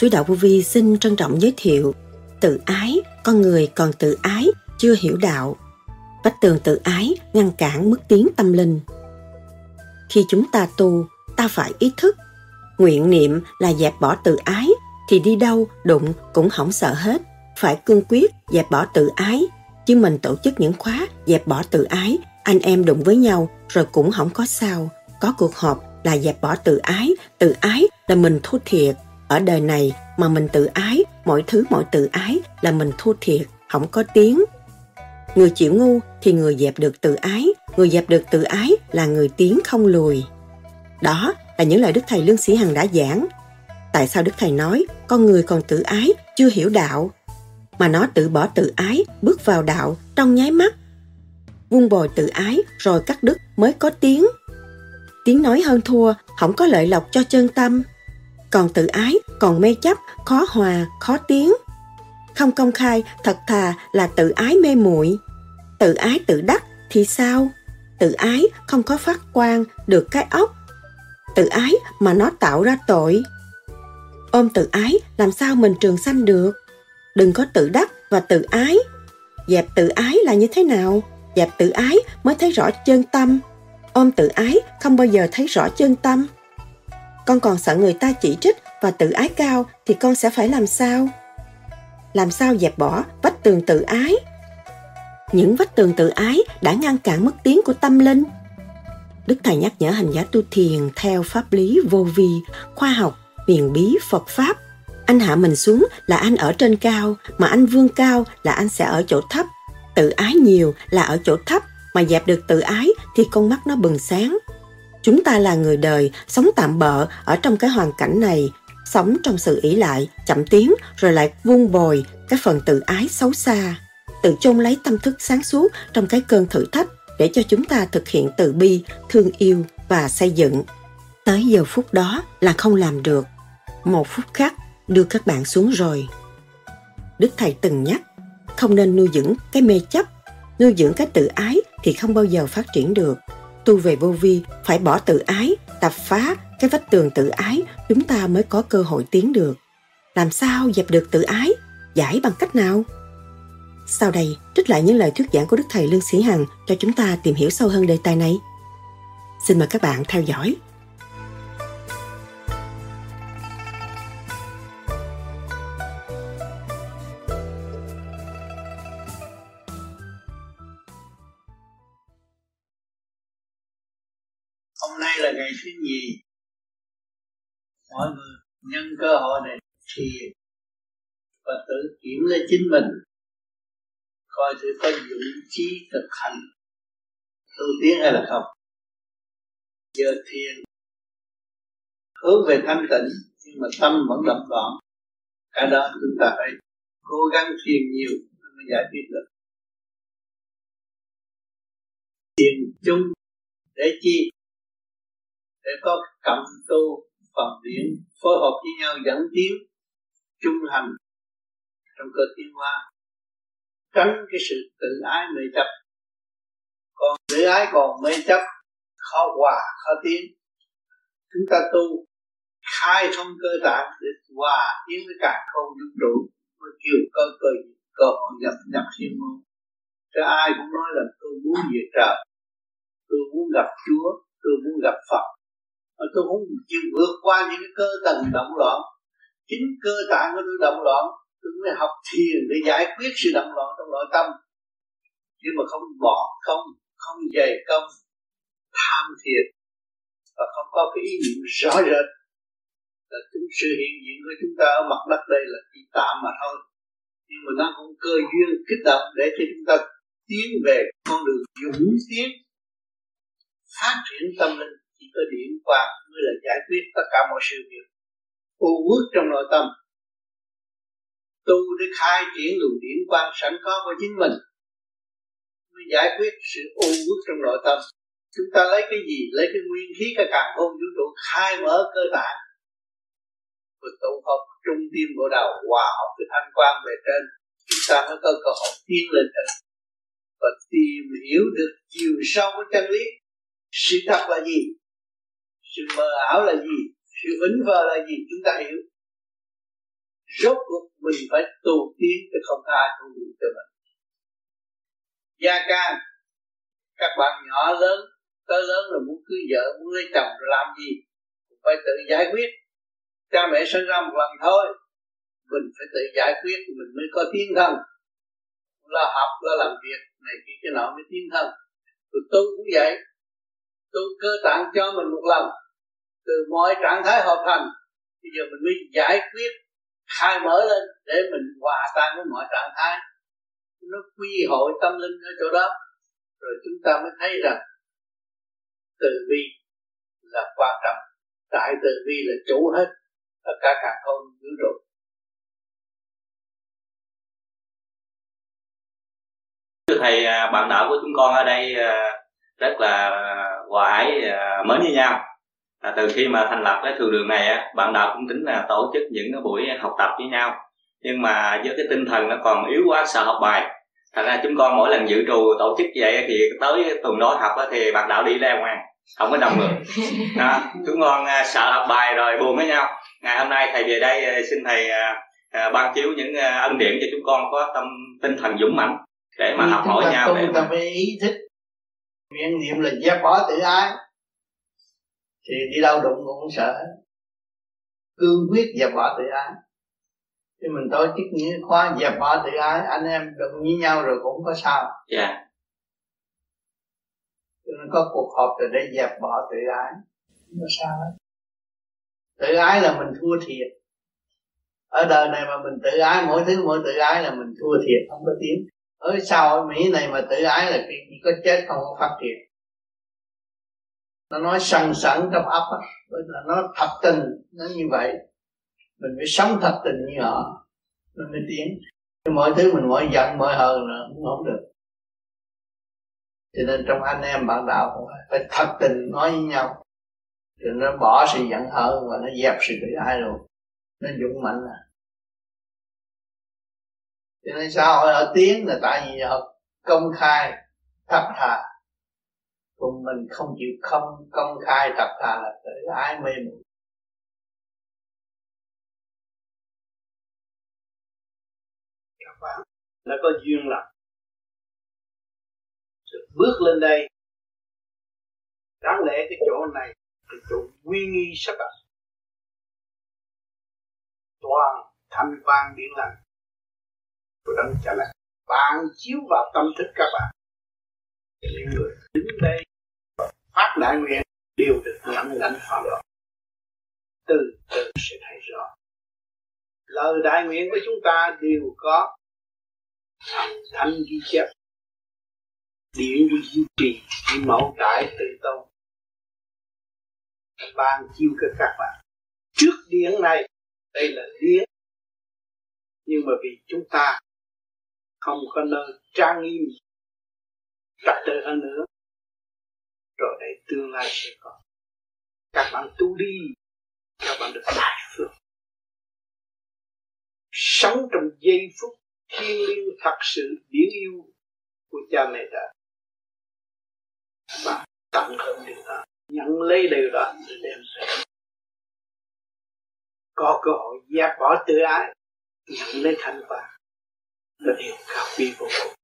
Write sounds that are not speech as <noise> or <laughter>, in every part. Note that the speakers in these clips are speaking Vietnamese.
Suối Đạo Vô Vi xin trân trọng giới thiệu Tự ái, con người còn tự ái, chưa hiểu đạo. Vách tường tự ái ngăn cản mức tiến tâm linh. Khi chúng ta tu, ta phải ý thức. Nguyện niệm là dẹp bỏ tự ái, thì đi đâu đụng cũng không sợ hết. Phải cương quyết dẹp bỏ tự ái, chứ mình tổ chức những khóa dẹp bỏ tự ái, anh em đụng với nhau rồi cũng không có sao. Có cuộc họp là dẹp bỏ tự ái, tự ái là mình thua thiệt. Ở đời này mà mình tự ái, mọi thứ mọi tự ái là mình thua thiệt, không có tiếng. Người chịu ngu thì người dẹp được tự ái, người dẹp được tự ái là người tiến không lùi. Đó là những lời Đức Thầy Lương Sĩ Hằng đã giảng. Tại sao Đức Thầy nói con người còn tự ái, chưa hiểu đạo, mà nó tự bỏ tự ái, bước vào đạo trong nháy mắt. Vun bồi tự ái rồi cắt đứt mới có tiếng. Tiếng nói hơn thua, không có lợi lộc cho chân tâm. Còn tự ái, còn mê chấp, khó hòa, khó tiếng. Không công khai, thật thà là tự ái mê muội. Tự ái tự đắc thì sao? Tự ái không có phát quan được cái óc. Tự ái mà nó tạo ra tội. Ôm tự ái làm sao mình trường sanh được? Đừng có tự đắc và tự ái. Dẹp tự ái là như thế nào? Dẹp tự ái mới thấy rõ chân tâm. Ôm tự ái không bao giờ thấy rõ chân tâm. Con còn sợ người ta chỉ trích và tự ái cao thì con sẽ phải làm sao? Làm sao dẹp bỏ vách tường tự ái? Những vách tường tự ái đã ngăn cản mức tiến của tâm linh. Đức Thầy nhắc nhở hành giả tu thiền theo pháp lý vô vi, khoa học, huyền bí Phật Pháp. Anh hạ mình xuống là anh ở trên cao, mà anh vươn cao là anh sẽ ở chỗ thấp. Tự ái nhiều là ở chỗ thấp, mà dẹp được tự ái thì con mắt nó bừng sáng. Chúng ta là người đời, sống tạm bợ ở trong cái hoàn cảnh này, sống trong sự ỷ lại, chậm tiến rồi lại vun bồi cái phần tự ái xấu xa. Tự chôn lấy tâm thức sáng suốt trong cái cơn thử thách để cho chúng ta thực hiện từ bi, thương yêu và xây dựng. Tới giờ phút đó là không làm được. Một phút khác đưa các bạn xuống rồi. Đức Thầy từng nhắc, không nên nuôi dưỡng cái mê chấp, nuôi dưỡng cái tự ái thì không bao giờ phát triển được. Tu về vô vi phải bỏ tự ái, tập phá cái vách tường tự ái chúng ta mới có cơ hội tiến được. Làm sao dẹp được tự ái? Giải bằng cách nào? Sau đây, trích lại những lời thuyết giảng của Đức Thầy Lương Sĩ Hằng cho chúng ta tìm hiểu sâu hơn đề tài này. Xin mời các bạn theo dõi. Cơ hội này thiền Và tự kiểm lấy chính mình, coi thử có dũng chí thực hành tu tiến hay là không. Giờ thiền, hướng về thanh tịnh, nhưng mà tâm vẫn động loạn. Cả đó chúng ta phải cố gắng thiền nhiều mới giải quyết được. Thiền chung để chi? Để có cộng tu phần điển, phối hợp với nhau dẫn tiến, trung hành trong cơ tiến hóa tránh cái sự tự ái mê chấp. Còn tự ái còn mê chấp, khó hòa, khó tiến. Chúng ta tu, khai thông cơ tạng để hòa tiến với cả không vũ trụ, mới kêu cơ cơ cơ hội nhập nhập thiên môn. Cho ai cũng nói là tôi muốn về trời, tôi muốn gặp chúa, tôi muốn gặp phật mà tôi không chịu vượt qua những cái cơ tầng động loạn. Chính cơ tạng của tôi động loạn, tôi mới học thiền để giải quyết sự động loạn trong nội tâm. Nhưng mà không bỏ, không không dày công, tham thiền, và không có cái ý niệm rõ rệt, là chúng sự hiện diện của chúng ta ở mặt đất đây là chỉ tạm mà thôi. Nhưng mà nó cũng cơ duyên kích động để cho chúng ta tiến về con đường dũng tiến, phát triển tâm linh chỉ có điểm qua mới là giải quyết tất cả mọi sự việc. U uất trong nội tâm. Tu để khai triển luồng điển quang sẵn có của chính mình. Mới giải quyết sự u uất trong nội tâm. Chúng ta lấy cái gì? Lấy cái nguyên khí cái càng khôn vũ trụ, khai mở cơ tạng. Và tụ hợp trung tim bộ đầu hòa hợp với thanh quan về trên. Chúng ta mới có cơ hội tiến lên trên. Và tìm hiểu được chiều sâu của chân lý. Sự thật là gì? Sự mờ ảo là gì? Sự vĩnh vờ là gì? Chúng ta hiểu. Rốt cuộc mình phải tu tiến chứ không ai tu được cho mình. Gia can, các bạn nhỏ lớn tới lớn rồi muốn cưới vợ, muốn lấy chồng rồi làm gì? Phải tự giải quyết. Cha mẹ sinh ra một lần thôi. Mình phải tự giải quyết, mình mới có tiến thân. Lo học lo làm việc, này kia, cái nọ mới tiến thân. Rồi tu cũng vậy tu cơ tạng cho mình một lần. Từ mọi trạng thái hợp thành, bây giờ mình mới giải quyết, khai mở lên để mình hòa tan với mọi trạng thái. Nó quy hội tâm linh ở chỗ đó. Rồi chúng ta mới thấy rằng, từ bi là quan trọng. Tại từ bi là chủ hết tất cả cả con vũ trụ thưa thầy à, bạn đạo của chúng con ở đây à, rất là hòa ái à, mến như nhau. À, từ khi mà thành lập cái thường đường này bạn đạo cũng tính là tổ chức những cái buổi học tập với nhau. Nhưng mà với cái tinh thần nó còn yếu quá sợ học bài. Thành ra chúng con mỗi lần dự trù tổ chức vậy thì tới tuần đó học thì bạn đạo đi leo ngoan không có đồng người <laughs> đó, chúng con sợ học bài rồi buồn với nhau. Ngày hôm nay thầy về đây xin thầy ban chiếu những ân điển cho chúng con có tâm tinh thần dũng mãnh để mà học hỏi nhau để phải ý thức miệng niệm là dẹp bỏ tự ái. Thì đi đâu đụng cũng không sợ. Cương quyết dẹp bỏ tự ái. Thì mình tổ chức những khóa dẹp bỏ tự ái. Anh em đụng với nhau rồi cũng có sao. Dạ. Yeah. cho nên có cuộc họp rồi để dẹp bỏ tự ái. Không có sao hết. Tự ái là mình thua thiệt. Ở đời này mà mình tự ái mỗi thứ mỗi tự ái là mình thua thiệt không có tiến ở sau ở Mỹ này mà tự ái là chỉ có chết không có phát triển. Nó nói sẵn sẵn trong ấp là nó thật tình, nó như vậy. Mình phải sống thật tình như họ, mình mới tiến. Mọi thứ mình mỗi giận mỗi hờn là cũng không được. Cho nên trong anh em bạn đạo cũng phải thật tình nói với nhau. Rồi nó bỏ sự giận hờn và nó dẹp sự tự ái luôn. Nó dũng mạnh là cho nên xã hội ở tiếng là tại vì họ công khai thật thà. Còn mình không chịu không công khai thật thà là tự ái mê muội. Các bạn đã có duyên lành. Bước lên đây, đáng lẽ cái chỗ này cái chỗ uy nghi sắc đặt. Toàn thanh quan điển lành của đấng cha lành ban chiếu vào tâm thức các bạn. Những người đứng đây, phát đại nguyện, đều được nhận lãnh pháp luật từ từ sẽ thấy rõ. Lời đại nguyện của chúng ta đều có thành thanh ghi chép. Điện đi duy trì mẫu đại tự tôn ban chiêu cho các bạn. Trước điện này, đây là điện nhưng mà vì chúng ta không có nơi trang nghiêm trật tự hơn nữa. Rồi đây tương lai sẽ có. Các bạn tu đi, các bạn được đại phước. Sống trong giây phút thiêng liêng thật sự điển yêu của cha mẹ đã. Và tận hưởng điều đó, nhận lấy điều đó để đem về. Có cơ hội giác bỏ tự ái, nhận lấy thành quả là điều cao quý vô cùng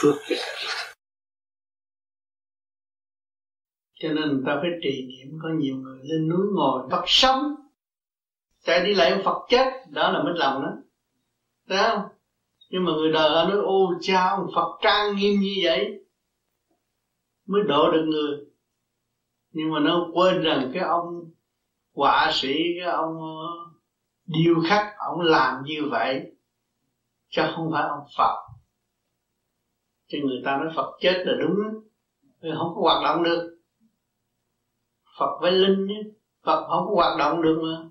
phước cho cho nên người ta phải trì niệm, có nhiều người lên núi ngồi Phật sống chạy đi lại Phật chết, đó là mất lòng đó. Thấy không? Nhưng mà người đời nói ô cha ông Phật trang nghiêm như vậy, mới độ được người. Nhưng mà nó quên rằng cái ông họa sĩ, cái ông ờ, điêu khắc, ông làm như vậy chứ không phải ông Phật. Cho người ta nói Phật chết là đúng vì không có hoạt động được. Phật với linh nhé Phật không có hoạt động được mà.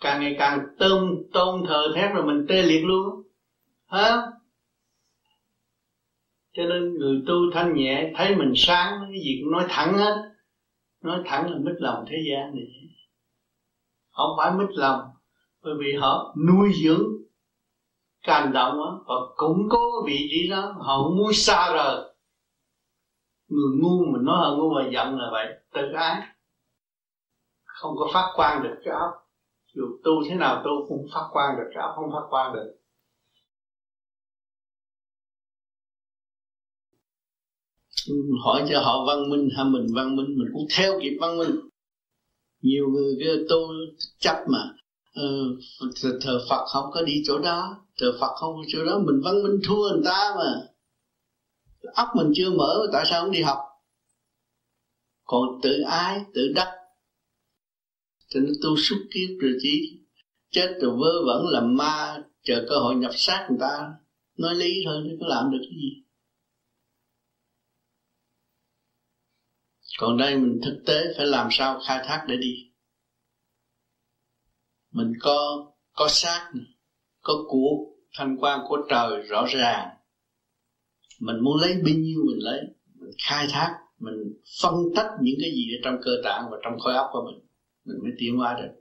Càng ngày càng tôn tôn thờ thét rồi mình tê liệt luôn hả? Cho nên người tu thanh nhẹ thấy mình sáng, cái gì cũng nói thẳng hết. Nói thẳng là mít lòng thế gian này. Không phải mít lòng, bởi vì họ nuôi dưỡng càng động đó họ củng cố vị trí đó họ không muốn xa rời. Người ngu mình nói họ ngu và giận là vậy. Tự ái. Không có phát quan được cái óc. Dù tu thế nào tu cũng phát quan được cái óc, không phát quan được. Hỏi cho họ văn minh hay mình văn minh, mình cũng theo kịp văn minh. Nhiều người kia tu chấp mà ừ, thờ, thờ Phật không có đi chỗ đó. Thờ Phật không có chỗ đó. Mình văn minh thua người ta mà. Óc mình chưa mở tại sao không đi học? Còn tự ái tự đắc. Thì nó tu suốt kiếp rồi chỉ chết rồi vơ vẩn làm ma chờ cơ hội nhập xác người ta. Nói lý thôi chứ có làm được cái gì? Còn đây mình thực tế phải làm sao khai thác để đi? Mình có có xác có của thanh quan của trời rõ ràng. Mình muốn lấy bao nhiêu mình lấy mình khai thác mình phân tách những cái gì ở trong cơ tạng và trong khối óc của mình mình mới tiến hóa được.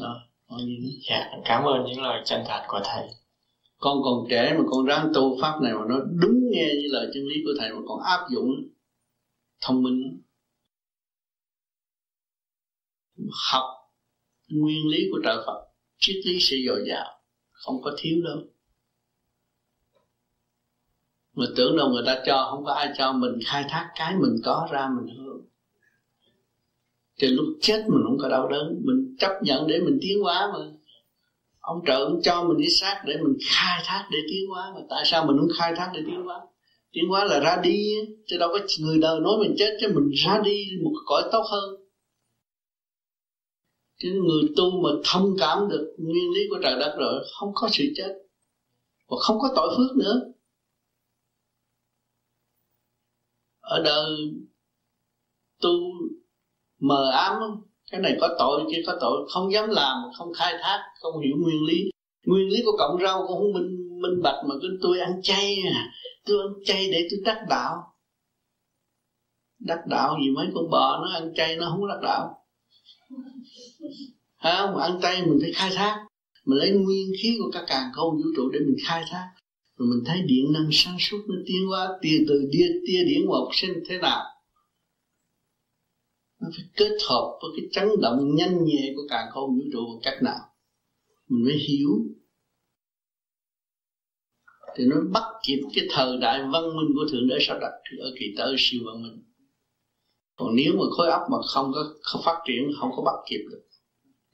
Đó dạ cảm ơn những lời chân thành của thầy. Con còn trẻ mà con ráng tu pháp này mà nó đúng nghe như lời chân lý của thầy mà còn áp dụng thông minh. Học nguyên lý của trời Phật, triết lý sẽ dồi dào, không có thiếu đâu. Mà tưởng đâu người ta cho, không có ai cho mình, khai thác cái mình có ra mình hưởng thì lúc chết mình không có đau đớn, mình chấp nhận để mình tiến hóa mà. Ông trời ông cho mình cái xác để mình khai thác để tiến hóa mà. Tại sao mình không khai thác để tiến hóa? Tiến hóa là ra đi, chứ đâu có người đời nói mình chết, chứ mình ra đi một cõi tốt hơn. Chứ người tu mà thông cảm được nguyên lý của trời đất rồi, không có sự chết, và không có tội phước nữa. Ở đời tu mờ ám, cái này có tội kia có tội, không dám làm, không khai thác, không hiểu nguyên lý. Nguyên lý của cộng rau cũng không minh minh bạch mà cứ tôi ăn chay à tôi ăn chay để tôi đắc đạo. Đắc đạo gì mấy con bò nó ăn chay nó không đắc đạo. À, mà ăn chay mình phải khai thác. Mình lấy nguyên khí của các càng không vũ trụ để mình khai thác. Rồi mình thấy điện năng sáng suốt nó tiến hóa tia từ tia tia điển một sinh thế nào. Nó phải kết hợp với cái chấn động nhanh nhẹ của càng không vũ trụ bằng cách nào? Mình mới hiểu thì nó bắt kịp cái thời đại văn minh của thượng đế sắp đặt ở kỳ tới siêu văn minh. Còn nếu mà khối óc mà không có không phát triển, không có bắt kịp được,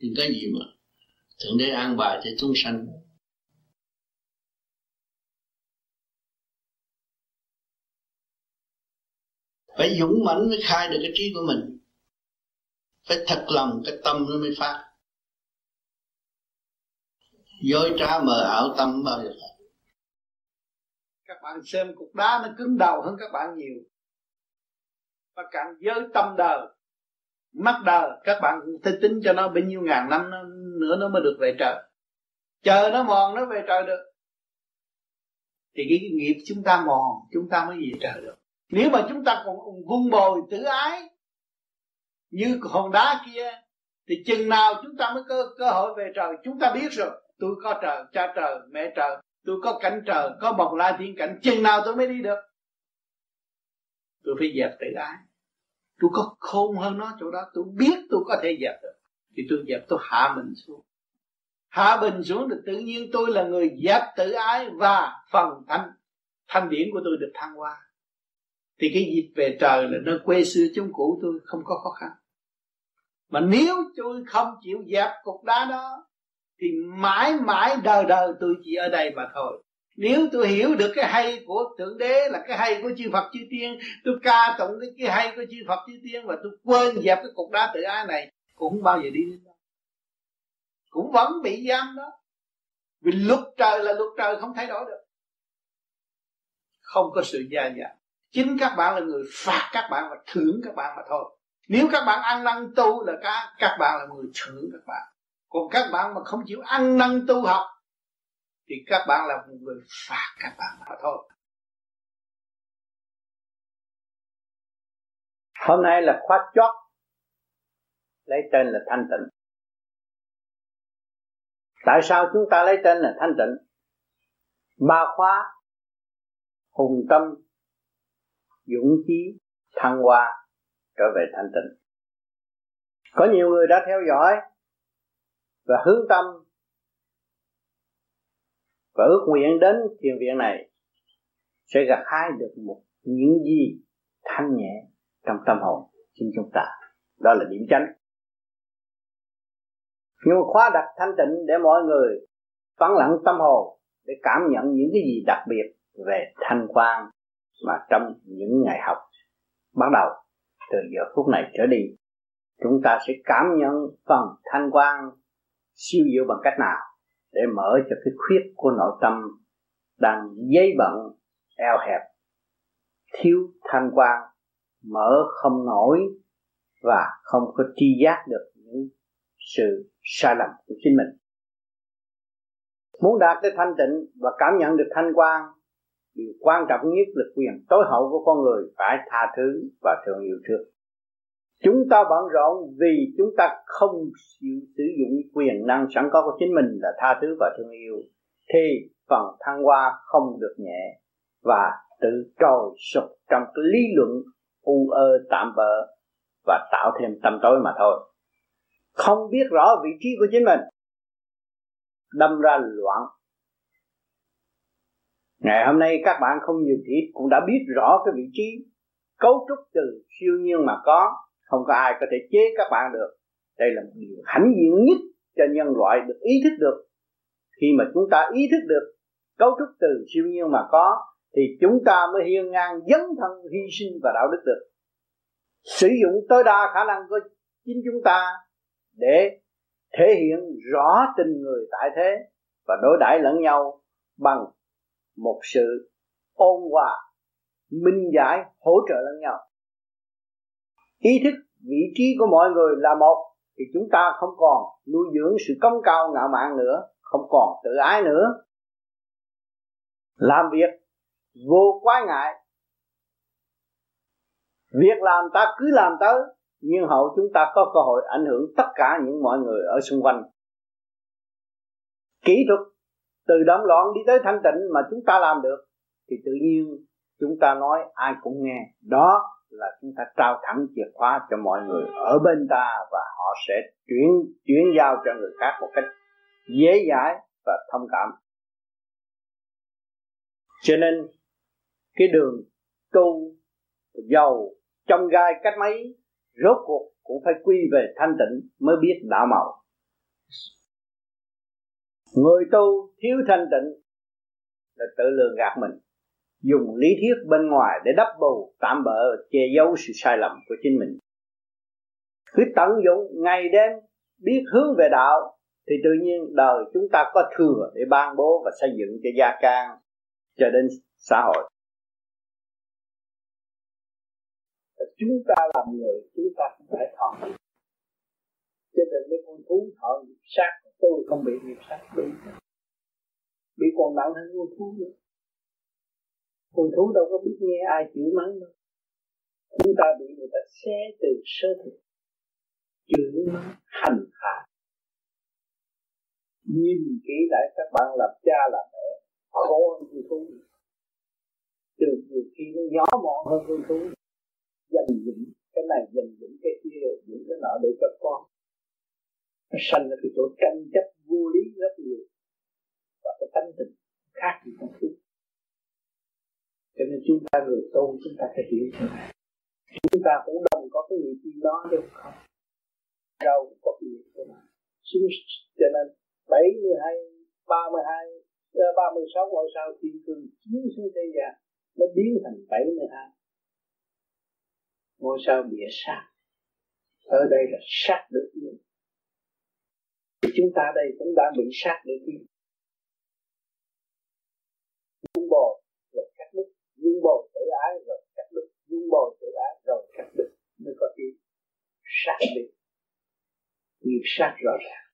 thì cái gì mà thượng đế an bài cho chúng sanh? Phải dũng mãnh mới khai được cái trí của mình. Phải thật lòng, cái tâm nó mới phát. Dối trá mờ ảo tâm bao giờ các bạn xem cục đá nó cứng đầu hơn các bạn nhiều. Và càng giới tâm đời, mắt đời, các bạn phải tính cho nó bao nhiêu ngàn năm nữa nó mới được về trời. Chờ nó mòn, nó về trời được. Thì cái nghiệp chúng ta mòn, chúng ta mới về trời được. Nếu mà chúng ta còn vung bồi tự ái như hòn đá kia, thì chừng nào chúng ta mới có cơ hội về trời. Chúng ta biết rồi, tôi có trời, cha trời, mẹ trời tôi có cảnh trời, có bồng lai thiên cảnh, chừng nào tôi mới đi được. Tôi phải dẹp tự ái. Tôi có khôn hơn nó chỗ đó, tôi biết tôi có thể dẹp được. Thì tôi dẹp, tôi hạ mình xuống. Hạ bình xuống thì tự nhiên tôi là người dẹp tự ái và phần thanh thanh điển của tôi được thăng hoa. Thì cái dịp về trời là nơi quê xưa chúng cũ tôi không có khó khăn. Mà nếu tôi không chịu dẹp cục đá đó thì mãi mãi đời đời tôi chỉ ở đây mà thôi. Nếu tôi hiểu được cái hay của thượng đế là cái hay của chư Phật chư tiên tôi ca tụng cái, cái hay của chư Phật chư tiên và tôi quên dẹp cái cục đá tự ái này cũng không bao giờ đi đến đâu cũng vẫn bị giam đó. Vì luật trời là luật trời không thay đổi được. Không có sự gia giảm chính các bạn là người phạt các bạn và thưởng các bạn mà thôi. Nếu các bạn ăn năn tu là các các bạn là người thưởng các bạn còn các bạn mà không chịu ăn năn tu học, thì các bạn là một người phạt các bạn mà thôi. Hôm nay là khóa chót, lấy tên là thanh tịnh. Tại sao chúng ta lấy tên là thanh tịnh? Ba khóa, hùng tâm, dũng chí, thăng hoa, trở về thanh tịnh. Có nhiều người đã theo dõi và hướng tâm và ước nguyện đến thiền viện này sẽ gặt hái được một những gì thanh nhẹ trong tâm hồn chính chúng ta. Đó là điểm chánh. Nhưng mà khóa đặt thanh tịnh để mọi người vắng lặng tâm hồn để cảm nhận những cái gì đặc biệt về thanh quan mà trong những ngày học bắt đầu từ giờ phút này trở đi. Chúng ta sẽ cảm nhận phần thanh quan siêu diệu bằng cách nào để mở cho cái khuyết của nội tâm đang dây bận, eo hẹp, thiếu thanh quan, mở không nổi và không có tri giác được những sự sai lầm của chính mình. Muốn đạt tới thanh tịnh và cảm nhận được thanh quan, điều quan trọng nhất là quyền tối hậu của con người phải tha thứ và thương yêu thương chúng ta bận rộn vì chúng ta không chịu sử dụng quyền năng sẵn có của chính mình là tha thứ và thương yêu. Thì phần thăng hoa không được nhẹ và tự trồi sụp trong cái lý luận u ơ tạm bợ và tạo thêm tâm tối mà thôi. Không biết rõ vị trí của chính mình. Đâm ra loạn. Ngày hôm nay các bạn không nhiều thiệt cũng đã biết rõ cái vị trí cấu trúc từ siêu nhiên mà có không có ai có thể chế các bạn được. Đây là một điều hãnh diện nhất cho nhân loại được ý thức được. Khi mà chúng ta ý thức được cấu trúc từ siêu nhiên mà có, thì chúng ta mới hiên ngang dấn thân hy sinh và đạo đức được. Sử dụng tối đa khả năng của chính chúng ta để thể hiện rõ tình người tại thế và đối đãi lẫn nhau bằng một sự ôn hòa, minh giải, hỗ trợ lẫn nhau ý thức, vị trí của mọi người là một, thì chúng ta không còn nuôi dưỡng sự công cao ngạo mạn nữa, không còn tự ái nữa. Làm việc vô quái ngại. Việc làm ta cứ làm tới, nhưng hậu chúng ta có cơ hội ảnh hưởng tất cả những mọi người ở xung quanh. Kỹ thuật, từ động loạn đi tới thanh tịnh mà chúng ta làm được, thì tự nhiên chúng ta nói ai cũng nghe. Đó là chúng ta trao thẳng chìa khóa cho mọi người ở bên ta và họ sẽ chuyển chuyển giao cho người khác một cách dễ dãi và thông cảm. Cho nên, cái đường tu giàu trong gai cách mấy, rốt cuộc cũng phải quy về thanh tịnh mới biết đạo màu người tu thiếu thanh tịnh là tự lường gạt mình dùng lý thuyết bên ngoài để đắp bù tạm bỡ che giấu sự sai lầm của chính mình. Cứ tận dụng ngày đêm biết hướng về đạo thì tự nhiên đời chúng ta có thừa để ban bố và xây dựng cho gia can cho đến xã hội. Chúng ta làm người chúng ta cũng phải thọ cho nên mấy con thú thọ nghiệp sát tôi không bị nghiệp sát. Đi, bị còn nặng hơn con thú nữa con thú đâu có biết nghe ai chửi mắng đâu. Chúng ta bị người ta xé từ sơ thực, chửi mắng hành hạ. Nhìn kỹ lại các bạn làm cha làm mẹ khổ hơn con thú. Từ nhiều khi nó nhỏ mọn hơn con thú. Dành dụm cái này dành dụm cái kia những cái nọ để cho con. Nó sanh ra cái chỗ tranh chấp vô lý rất nhiều. Và cái tánh tình khác gì con thú cho nên chúng ta người tu chúng ta phải hiểu thế này. Chúng ta cũng đồng có cái nghiệp tin đó được không đâu cũng có cái của nó xuống cho nên bảy mươi hai ba mươi hai ờ, ba mươi sáu ngôi sao thiên cương chiếu xuống thế gian nó biến thành bảy mươi hai. Ngôi sao địa sát. Ở đây là sát được. Nhiên chúng ta đây cũng đã bị sát để yêu vun bồi tự ái rồi cắt đứt mới có tiếng sát được nghiệp sát rõ ràng.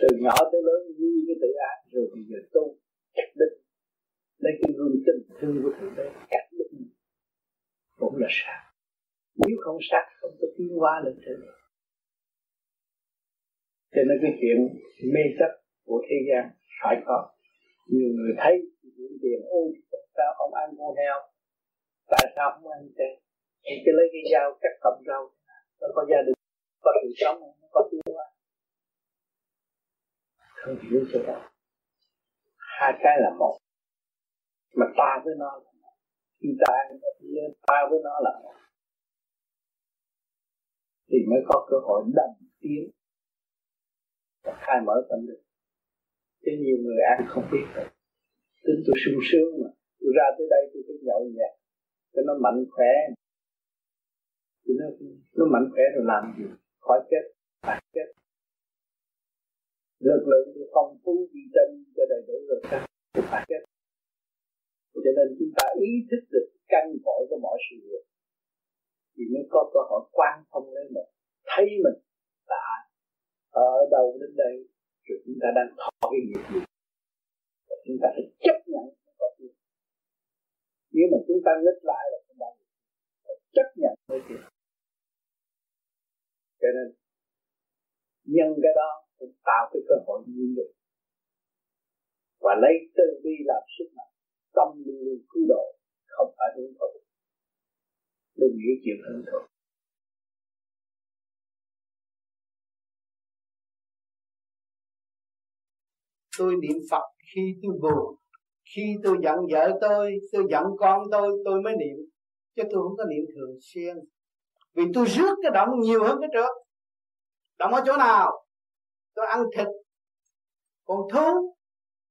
Từ nhỏ tới lớn nuôi cái tự ái rồi bây giờ tu, cắt đứt. Lấy cái gương tình thương của thượng đế, cắt đứt. Cũng là sát. Nếu không sát, không có tiến hóa lên trên cho nên cái chuyện mê chấp của thế gian phải có. Nhiều người thấy chuyện tiền ôi sao ông ăn con heo tại sao không ăn chay thì cứ lấy cái dao cắt cọng rau nó có gia đình có sự sống nó có tiêu hóa không hiểu cho đâu, hai cái là một. Mà ta với nó là một. Khi ta ta với nó là một. Thì mới có cơ hội đầm tiến. Và khai mở tâm linh chứ nhiều người ăn không biết. Rồi tính tôi sung sướng mà. Tôi ra tới đây tôi phải nhậu nhẹt cho nó mạnh khỏe. Cho nó, nó mạnh khỏe rồi làm gì? Khỏi chết phải chết. Lực lượng tôi phong phú vi tinh cho đầy đủ rồi sao phải chết. Cho nên chúng ta ý thức được căn cội của mọi sự việc. Thì mới có cơ hội quan thông lên mình thấy mình là ở đâu đến đây rồi chúng ta đang thọ cái nghiệp gì? Chúng ta phải chấp nhận nếu mà chúng ta nghịch lại là không bao giờ chấp nhận với chuyện cho nên, nhân cái đó cũng tạo cái cơ hội như được và lấy tư vi làm sức mạnh, tâm luôn cứu độ, không phải hướng thụ. Đừng nghĩ chuyện hướng thụ. Tôi niệm Phật khi tôi buồn khi tôi giận vợ tôi tôi giận con tôi tôi mới niệm. Chứ tôi không có niệm thường xuyên. Vì tôi rước cái động nhiều hơn cái trước. Động ở chỗ nào? Tôi ăn thịt. Còn thú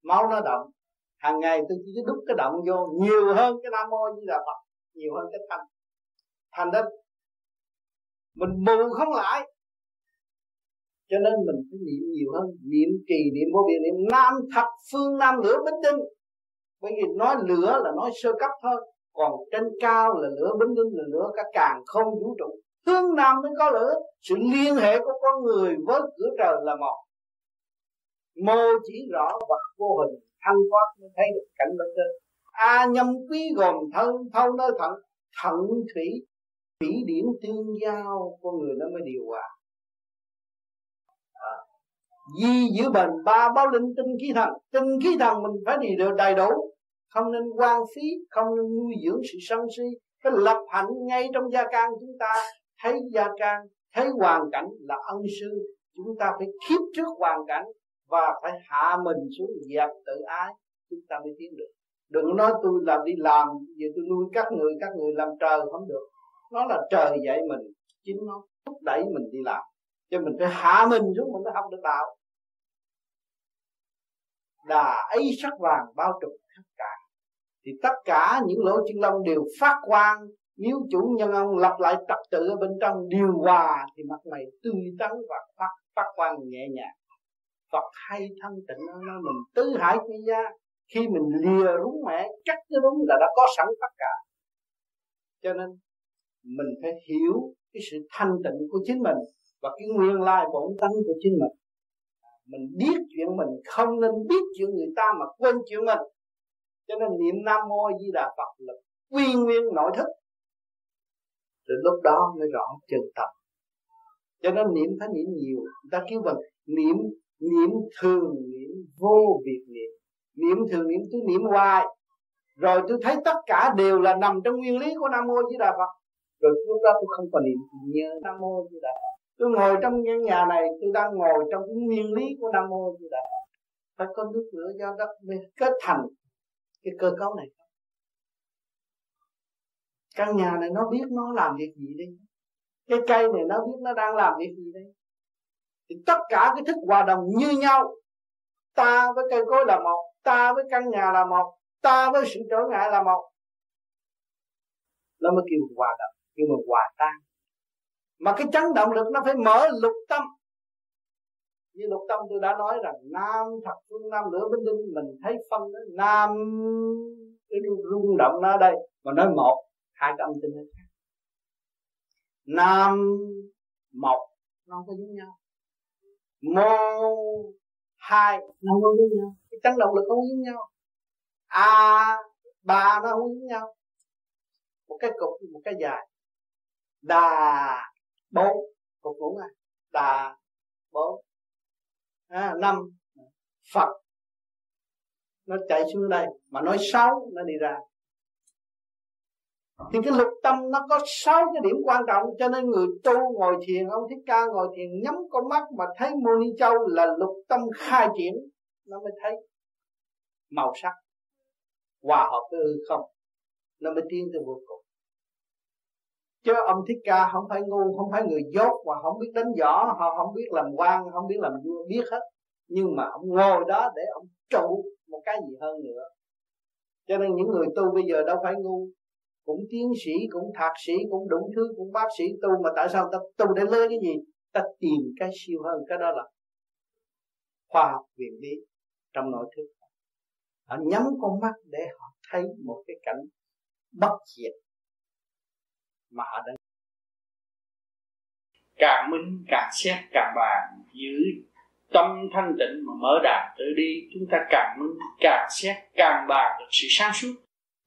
máu nó động hàng ngày tôi chỉ đúc cái động vô nhiều hơn cái nam mô như là phật, nhiều hơn cái thanh. Thành đất mình mù không lại. Cho nên mình phải niệm nhiều hơn. Niệm trì, niệm vô biên, niệm nam thập phương nam lửa bích tinh bởi vì nói lửa là nói sơ cấp thôi. Còn trên cao là lửa bính đinh là lửa cả càng không vũ trụ. Hướng nam mới có lửa? Sự liên hệ của con người với cửa trời là một. Mô chỉ rõ vật vô hình, thăng thoát mới thấy được cảnh bên trên a nhâm quý gồm thân, thâu nơi thận thận thủy thủy điển tương giao, con người nó mới điều hòa di giữ bền, ba báo linh tinh khí thần. Tinh khí thần mình phải đi được đầy đủ. Không nên quan phí, không nên nuôi dưỡng sự sân si. Phải lập hạnh ngay trong gia can chúng ta, thấy gia can, thấy hoàn cảnh là ân sư. Chúng ta phải khiếp trước hoàn cảnh và phải hạ mình xuống dẹp tự ái. Chúng ta mới tiến được. Đừng nói tôi làm đi làm, giờ tôi nuôi các người các người làm trời không được. Nó là trời dạy mình, chính nó thúc đẩy mình đi làm. Cho mình phải hạ mình xuống, mình mới học được đạo đà ấy sắc vàng bao trùm tất cả. Thì tất cả những lỗ chân lông đều phát quang, nếu chủ nhân ông lập lại trật tự ở bên trong điều hòa thì mặt mày tươi tắn và phát phát quang nhẹ nhàng. Phật hay thân tịnh nó nói mình tứ hải quy gia, khi mình lìa rúng mẹ chắc cái rúng là đã có sẵn tất cả. Cho nên, mình phải hiểu cái sự thanh tịnh của chính mình và cái nguyên lai bổn tánh của chính mình mình biết chuyện mình không nên biết chuyện người ta mà quên chuyện mình. Cho nên niệm nam mô di đà phật là quy nguyên nội thức. Rồi lúc đó mới rõ chân tâm. Cho nên niệm phải niệm nhiều, người ta kêu bằng niệm niệm thường, niệm vô việc niệm. Niệm thường niệm tôi niệm hoài. Rồi tôi thấy tất cả đều là nằm trong nguyên lý của nam mô di đà phật. Rồi lúc đó tôi không còn niệm nhớ nam mô di đà phật tôi ngồi trong căn nhà này, tôi đang ngồi trong cái nguyên lý của nam mô như đà phật. Phải có nước lửa do đất mới kết thành cái cơ cấu này. Căn nhà này nó biết nó làm việc gì đi cái cây này nó biết nó đang làm việc gì đây? Thì tất cả cái thức hòa đồng như nhau. Ta với cây cối là một, ta với căn nhà là một, ta với sự trở ngại là một. Nó mới kêu hòa đồng, kêu mà hòa tan mà cái chấn động lực nó phải mở lục tâm. Như lục tâm tôi đã nói rằng, nam thật phương nam lửa binh đinh mình thấy phân đó, nam, cái rung động nó ở đây, mà nói một, hai cái âm tinh nó khác. Nam, một, nó không có giống nhau. Mô, hai, nó không có giống nhau. Cái chấn động lực không giống nhau. A, ba nó không giống nhau. Một cái cục, một cái dài. Đà bốn. Cục ngũ à đà bốn. À, năm. Phật. Nó chạy xuống đây mà nói sáu nó đi ra. Thì cái lục tâm nó có sáu cái điểm quan trọng cho nên người tu ngồi thiền ông thích ca ngồi thiền nhắm con mắt mà thấy mô ni châu là lục tâm khai triển nó mới thấy màu sắc hòa hợp với hư không nó mới tiến tới vô cùng chứ ông thích ca, không phải ngu, không phải người dốt và không biết đánh võ, họ không biết làm quan, không biết làm vua, biết hết. Nhưng mà ông ngồi đó để ông trụ một cái gì hơn nữa. Cho nên những người tu bây giờ đâu phải ngu. Cũng tiến sĩ, cũng thạc sĩ, cũng đủ thứ, cũng bác sĩ tu, mà tại sao ta tu để lấy cái gì? Ta tìm cái siêu hơn, cái đó là khoa học viện lý trong nội thức. Họ nhắm con mắt để họ thấy một cái cảnh bất diệt mà họ đang càng minh, càng xét, càng bàn giữ tâm thanh tịnh mà mở đạt tự đi, chúng ta càng minh, càng xét, càng bàn được sự sáng suốt.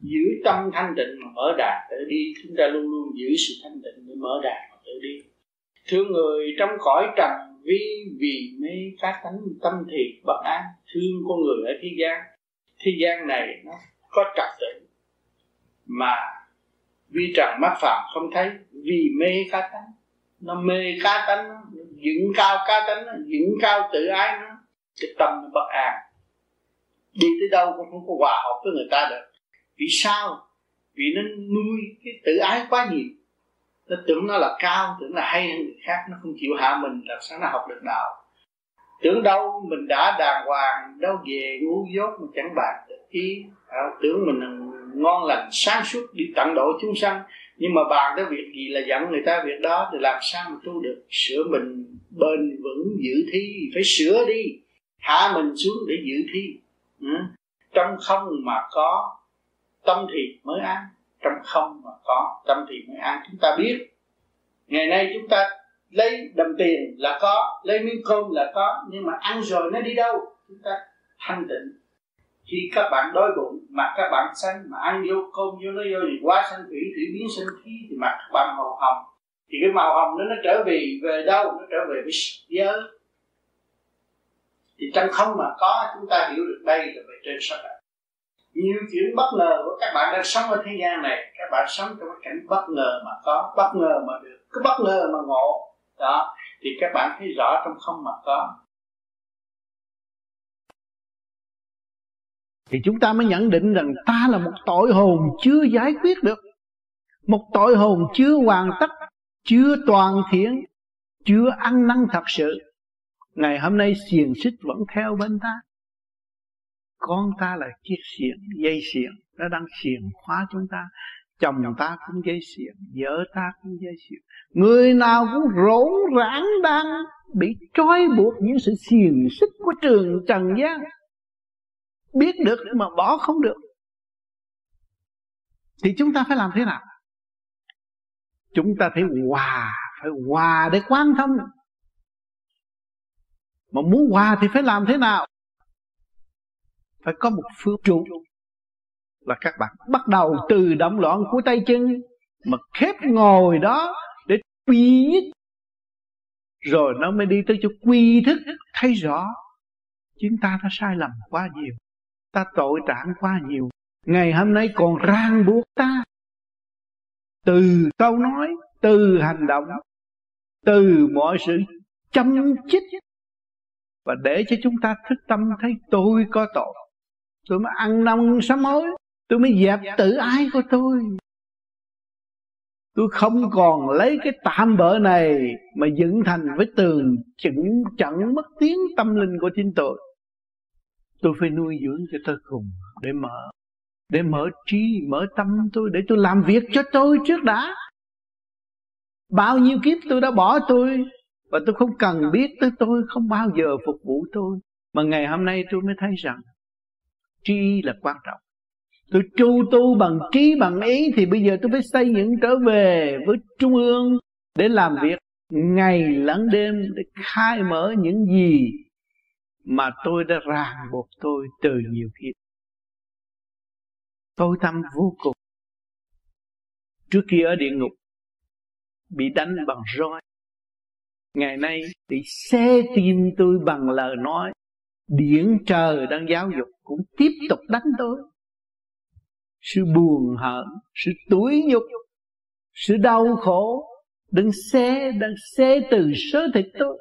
Giữ tâm thanh tịnh mà mở đạt tự đi, chúng ta luôn luôn giữ sự thanh tịnh để mở đạt mà tự đi. Thương người trong cõi trần vi, vì mê các tánh tâm thiệt bất an. Thương con người ở thế gian thế gian này nó có trật tự mà vi trần mắt phạm không thấy vì mê cá tánh. Nó mê cá tánh nó dựng cao cá tánh nó dựng cao tự ái nó cái tâm nó bất an. Đi tới đâu cũng không có hòa hợp với người ta được. Vì sao? Vì nó nuôi cái tự ái quá nhiều. Nó tưởng nó là cao tưởng là hay hơn người khác nó không chịu hạ mình làm sao nó học được đạo? Tưởng đâu mình đã đàng hoàng đâu về ngu dốt mà chẳng bạc được ý. À, tưởng mình ngon lành, sáng suốt, đi tận độ chúng sanh. Nhưng mà bàn tới việc gì là dẫn người ta việc đó, thì làm sao mà tu được? Sửa mình bền vững giữ thi, phải sửa đi. Hạ mình xuống để giữ thi. Ừ. trong không mà có, tâm thì mới an. Trong không mà có, tâm thì mới an. Chúng ta biết, ngày nay chúng ta lấy đồng tiền là có, lấy miếng cơm là có, nhưng mà ăn rồi nó đi đâu? Chúng ta thanh tịnh khi các bạn đói bụng mặt các bạn xanh mà ăn vô cơm vô nó vô thì quá xanh thủy thủy biến sinh khí, thì mặt các bạn màu hồng. Thì cái màu hồng nó nó trở về về đâu? Nó trở về với giới thì trong không mà có, chúng ta hiểu được đây là về trên sắc đẹp nhiều chuyện bất ngờ của các bạn đang sống ở thế gian này, các bạn sống trong cái cảnh bất ngờ mà có, bất ngờ mà được. Cứ bất ngờ mà ngộ. Đó, thì các bạn thấy rõ trong không mà có. Thì chúng ta mới nhận định rằng ta là một tội hồn chưa giải quyết được. Một tội hồn chưa hoàn tất, chưa toàn thiện, chưa ăn năn thật sự. Ngày hôm nay xiềng xích vẫn theo bên ta. Con ta là chiếc xiềng, dây xiềng, nó đang xiềng khóa chúng ta. Chồng ta cũng dây xiềng, vợ ta cũng dây xiềng. Người nào cũng rỗn rãng đang bị trói buộc những sự xiềng xích của trường trần gian biết được nhưng mà bỏ không được. Thì chúng ta phải làm thế nào? Chúng ta phải hòa phải hòa để quan thông. Mà muốn hòa thì phải làm thế nào? Phải có một phương trụ là các bạn bắt đầu từ động loạn của tay chân mà khép ngồi đó để quy nhất. Rồi nó mới đi tới chỗ quy thức. Thấy rõ, chúng ta đã sai lầm quá nhiều ta tội trạng quá nhiều. Ngày hôm nay còn ràng buộc ta. Từ câu nói, từ hành động, từ mọi sự chăm chích. Và để cho chúng ta thức tâm thấy tôi có tội. Tôi mới ăn năn sám hối. Tôi mới dẹp tự ái của tôi. Tôi không còn lấy cái tạm bỡ này mà dựng thành với tường chững chẳng mất tiếng tâm linh của chính tôi tôi phải nuôi dưỡng cho tôi cùng để mở để mở trí, mở tâm tôi, để tôi làm việc cho tôi trước đã. Bao nhiêu kiếp tôi đã bỏ tôi, và tôi không cần biết tới tôi, không bao giờ phục vụ tôi. Mà ngày hôm nay tôi mới thấy rằng, trí là quan trọng. Tôi tru tu bằng trí, bằng ý, thì bây giờ tôi phải xây dựng trở về với trung ương để làm việc ngày lẫn đêm, để khai mở những gì mà tôi đã ràng buộc tôi từ nhiều kiếp tôi tâm vô cùng. Trước kia ở địa ngục, bị đánh bằng roi. Ngày nay, bị xé tim tôi bằng lời nói. Điển trời đang giáo dục cũng tiếp tục đánh tôi. Sự buồn hận sự tủi nhục, sự đau khổ đừng xé đừng xé từ sớ thịt tôi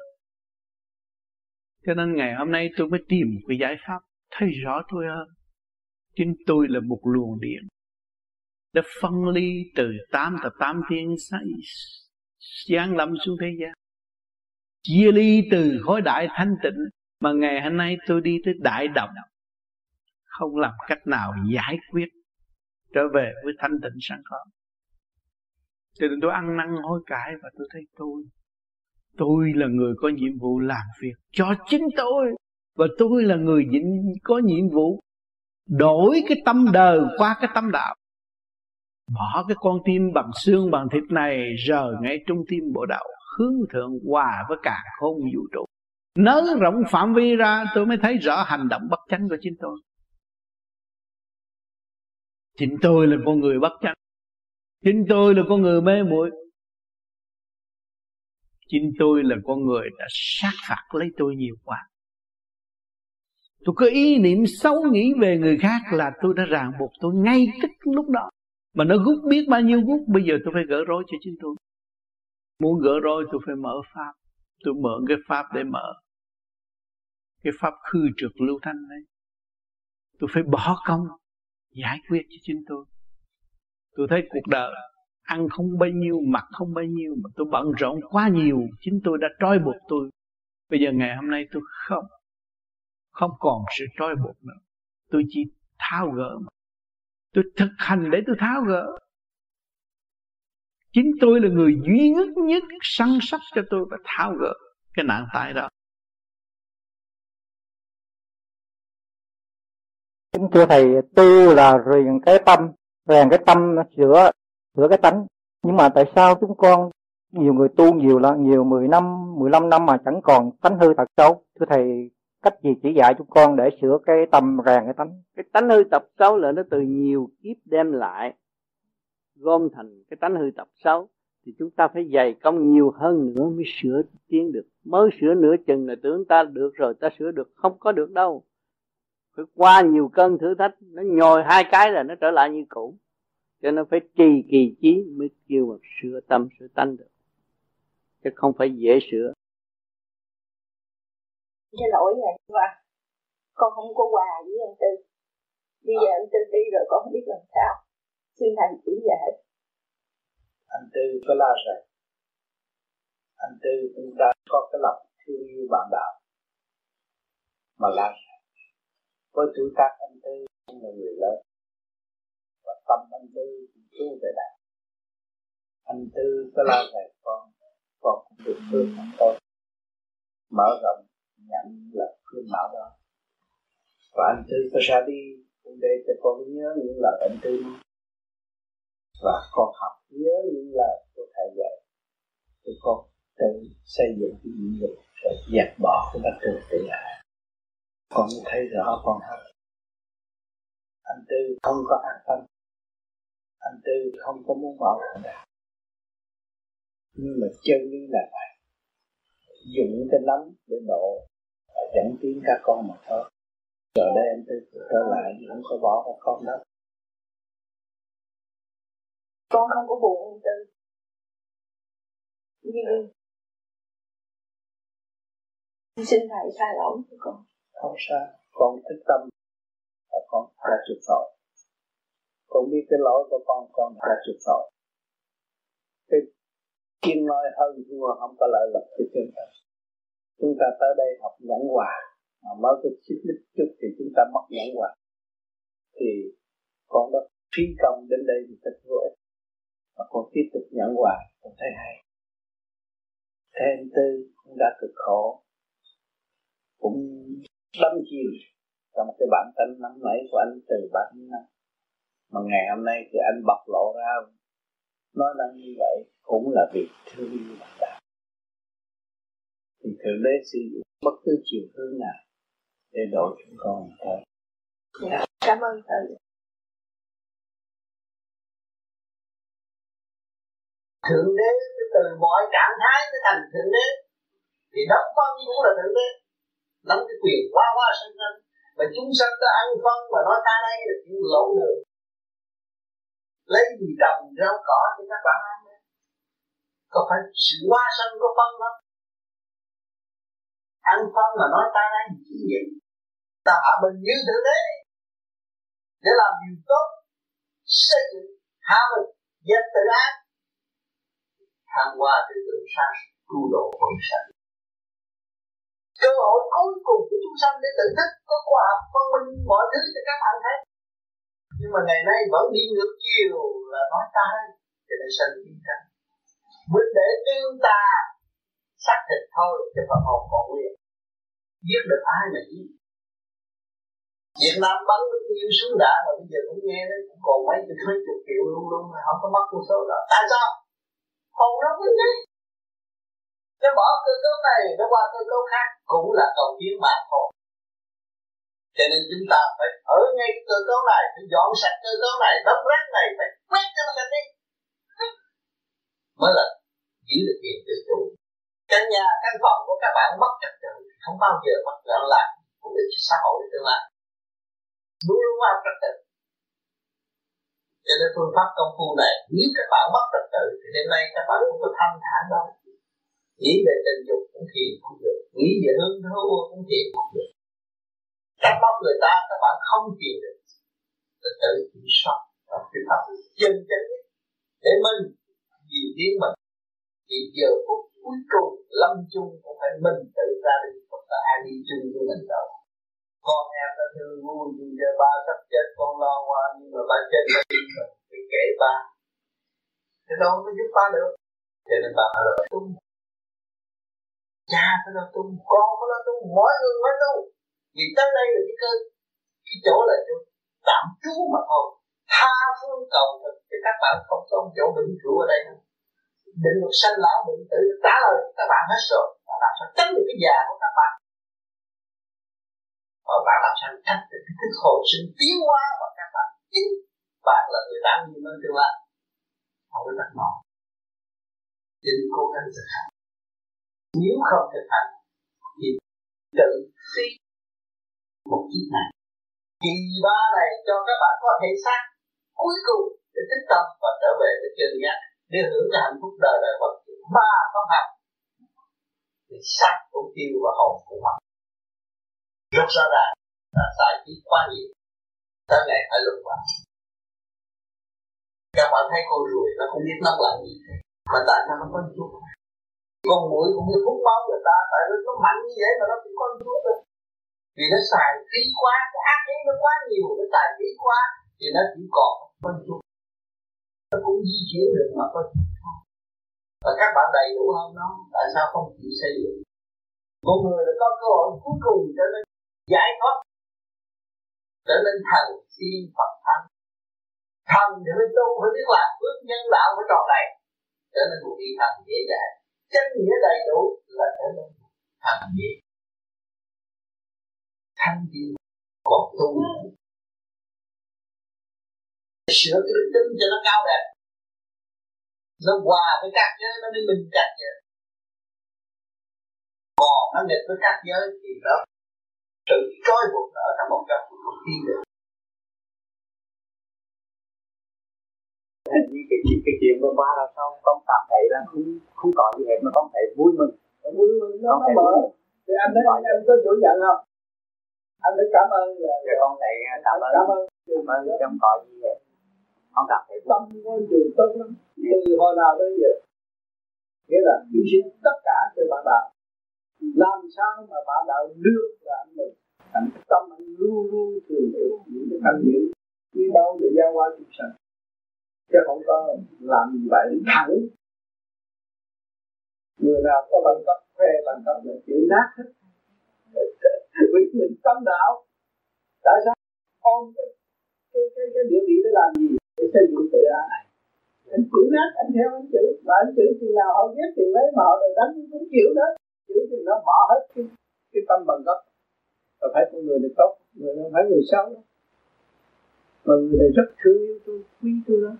cho nên ngày hôm nay tôi mới tìm cái giải pháp thấy rõ tôi hơn. Chính tôi là một luồng điện. Đã phân ly từ tám tập tám thiên giáng lâm xuống thế gian. Chia ly từ khối đại thanh tịnh mà ngày hôm nay tôi đi tới đại đồng không làm cách nào giải quyết trở về với thanh tịnh sẵn có. Cho nên tôi ăn năn hối cải và tôi thấy tôi tôi là người có nhiệm vụ làm việc cho chính tôi, và tôi là người có nhiệm vụ đổi cái tâm đời qua cái tâm đạo. Bỏ cái con tim bằng xương bằng thịt này giờ ngay trung tim bộ đạo, hướng thượng hòa với cả không vũ trụ. Nới rộng phạm vi ra, tôi mới thấy rõ hành động bất chánh của chính tôi. Chính tôi là con người bất chánh. Chính tôi là con người mê muội chính tôi là con người đã sát phạt lấy tôi nhiều quá. Tôi có ý niệm xấu nghĩ về người khác là tôi đã ràng buộc tôi ngay tức lúc đó. Mà nó gút biết bao nhiêu gút bây giờ tôi phải gỡ rối cho chính tôi. Muốn gỡ rối, tôi phải mở pháp. Tôi mở cái pháp để mở. Cái pháp khư trượt lưu thanh đấy. Tôi phải bỏ công giải quyết cho chính tôi. Tôi thấy cuộc đời ăn không bao nhiêu mặc không bao nhiêu mà tôi bận rộn quá nhiều chính tôi đã trói buộc tôi. Bây giờ ngày hôm nay tôi không không còn sự trói buộc nữa. Tôi chỉ tháo gỡ mà. tôi thực hành để tôi tháo gỡ. Chính tôi là người duy nhất nhất săn sóc cho tôi và tháo gỡ cái nạn tại đó. Kính thưa Thầy, tu là rèn cái tâm, rèn cái tâm sửa sửa cái tánh. Nhưng mà tại sao chúng con nhiều người tu nhiều là nhiều 10 năm, 15 năm mà chẳng còn tánh hư thật xấu? Thưa Thầy, cách gì chỉ dạy chúng con để sửa cái tâm rèn cái tánh? Cái tánh hư tập xấu là nó từ nhiều kiếp đem lại gom thành cái tánh hư tập xấu thì chúng ta phải dày công nhiều hơn nữa mới sửa tiến được mới sửa nửa chừng là tưởng ta được rồi ta sửa được không có được đâu phải qua nhiều cơn thử thách nó nhồi hai cái là nó trở lại như cũ cho nên phải trì kỳ chí mới kêu mà sửa tâm sửa tánh được. Chứ không phải dễ sửa. Cái lỗi này qua con không có quà với anh tư. Bây giờ anh tư đi rồi con không biết làm sao. Xin thầy chỉ dạy. Anh tư có la rồi anh tư chúng ta có cái lòng thương yêu bạn đạo. Mà la với tuổi tác anh tư cũng là người lớn. và tâm anh tư cũng tu về đạo anh tư có la về con con cũng được thương thằng tôi mở rộng, nhận là khuyên bảo đó và anh tư có ra đi cũng để cho con nhớ những lời anh tư nói. Và con học nhớ những lời của thầy dạy. Thì con tự xây dựng cái nhiệm vụ để dẹp bỏ cái bất thường tự hại. Con thấy rõ con học anh tư không có an tâm anh tư không có muốn bảo hộ đạo nhưng mà chân lý là vậy. Dùng cái nắm để độ và dẫn tiến các con mà thôi. Rồi đây anh tư trở lại không có bỏ các con đâu. Con không có buồn anh tư. Nhưng xin thầy tha lỗi cho con. Không sao. Con thích tâm và con đã chịu tội con biết cái lỗi của con con đã chịu tội. Cái kim nói hơn thua, không có lợi lộc cho chúng ta. Chúng ta tới đây học nhẫn hòa. Mà mới có xích ít chút thì chúng ta mất nhẫn hòa. Thì con đã phí công đến đây thì thật vô ích mà con tiếp tục nhẫn hòa, con thấy hay. Thêm tư cũng đã cực khổ. Cũng đâm chìm trong cái bản tánh nắm nảy của anh từ bản năm mà ngày hôm nay thì anh bộc lộ ra nói năng như vậy cũng là vì thương yêu bạn đạo thì thượng đế sử dụng bất cứ chiều hướng nào để độ chúng con thôi dạ, cảm ơn thầy. Thượng đế từ mọi trạng thái mới thành thượng đế. Thì đốc phân cũng là thượng đế. Nắm cái quyền qua qua sanh sanh và chúng sanh ta ăn phân mà nói ta đây là chuyện lộn đường lấy gì trồng rau cỏ cho các bạn ăn có phải sự hoa sân có phân không? Ăn phân mà nói ta đang gì vậy ta hạ mình như thế thế để làm điều tốt, xây dựng hạ mình, dẹp tự ác. Thăng qua từ từ sang cứu độ quần sanh. Cơ hội cuối cùng của chúng sanh để tự thức, có khoa học phân minh, mọi thứ cho các bạn thấy nhưng mà ngày nay vẫn đi ngược chiều là nói ta thì lại sanh chiến tranh mình để tương ta xác thịt thôi, chứ phần hồn còn nguyên giết được ai mà giết. Việt Nam bắn bao nhiêu súng đạn, mà bây giờ cũng nghe đấy cũng còn mấy chục mấy chục triệu luôn luôn mà không có mất con số đó. Tại sao? Hồn nó vẫn thế nó bỏ cơ cấu này, nó qua cơ cấu khác, cũng là cầu tiến mà thôi cho nên chúng ta phải ở ngay cơ cấu này, phải dọn sạch cơ cấu này, đóng rác này, phải quét cho nó sạch đi. Mới là giữ được quyền tự chủ căn nhà, căn phòng của các bạn mất trật tự, không bao giờ mất loạn lại cũng được xã hội tương lai luôn luôn vào trật tự. Cho nên phương pháp công phu này, nếu các bạn mất trật tự, thì đêm nay các bạn không có thanh thản đâu nghĩ về tình dục cũng thiền không được, nghĩ về hương thơ cũng thiền không được cắt bóc người ta, các bạn không chịu được tự tự kiểm soát và kiểm soát chân chánh để mình nhiều tiếng mình. Thì giờ phút cuối cùng, lâm chung cũng phải mình tự ra đi, không phải ai đi chung với mình đâu. Con em nó thương vui, dù giờ ba sắp chết, con lo qua, nhưng mà ba chết nó đi mình, thì kể ba. Thì đâu có giúp ba được. Cho nên ba là tung. Cha phải là tung, con phải là tung mỗi người phải tung vì tới đây là cái cơ cái chỗ là chỗ tạm trú mà thôi. Tha phương cầu thực cho các bạn không có chỗ vĩnh cửu ở đây nữa. Định luật sanh lão bệnh tử, trả lời các bạn hết rồi. Và làm sao tránh được cái già của các bạn? Và bạn làm sao tránh được cái thức hồi sinh tiến hóa của các bạn? Chính bạn là người đáng nhìn lên tương lai. Không được đặt mong nên cố gắng thực hành. Nếu không thực hành, thì tự phi một chiếc này. Kỳ ba này cho các bạn có thể xác cuối cùng để tích tâm và trở về với chân giác, để hưởng cái hạnh phúc đời đời bất ba không hành thì sắc cũng tiêu và hồn cũng mất rất rõ ràng là sai khí quá nhiều tới ngày phải luân vào các bạn thấy con ruồi nó không biết nó lạnh gì. Mà tại sao nó có chút con mũi cũng như hút máu người ta, tại nó nó mạnh như vậy mà nó cũng có chút thôi vì nó xài khí quá cái ác ý nó quá nhiều, nó xài khí quá thì nó chỉ còn phân chút nó cũng di chuyển được mà thôi. và các bạn đầy đủ hơn nó, tại sao không chịu xây dựng? Một người là có cơ hội cuối cùng trở nên giải thoát, trở nên thần tiên phật thánh. Thần thì phải tu phải biết làm phước, nhân đạo phải tròn đầy. Trở nên một vị thần dễ dàng. Chân nghĩa đầy đủ là trở nên thần dễ thanh tiên còn tu. Sửa cái đức tính cho nó cao đẹp. Nó hòa với các giới nó mới minh các giới còn nó nghịch với các giới thì nó sự trói buộc ở trong một góc không tin được cái, cái, cái, cái chuyện vừa qua là sao con cảm thấy là không không có gì hết mà con thấy vui mừng. Vui mừng nó nó mở. thì anh thấy anh, anh có chỗ nhận không anh phải cảm ơn là dạ con thấy cảm ơn cảm ơn. cảm ơn không có gì hết con cảm thấy tâm con đường tốt lắm. Từ hồi nào đến giờ nghĩa là hy sinh tất cả cho bạn đạo. Làm sao mà bạn đạo được là anh mình? Anh tâm anh luôn luôn thường trực những cái thanh điển quý báu để giao qua chúng sanh. Chứ không có làm gì vậy thẳng. Người nào có bằng cấp khoe bằng cấp là chữ nát hết <laughs> vì mình tâm đạo. Tại sao? Ôm cái cái cái, cái địa vị để làm gì để xây dựng tự ái này? Anh chữ nát anh theo anh chữ. Mà anh chữ chừng nào họ ghét chừng lấy mà họ đòi đánh cũng chịu đó. Chữ chừng nó bỏ hết cái cái tâm bằng gốc. Và phải con người được tốt người không phải người xấu. Đó mà người này rất thương yêu tôi quý tôi đó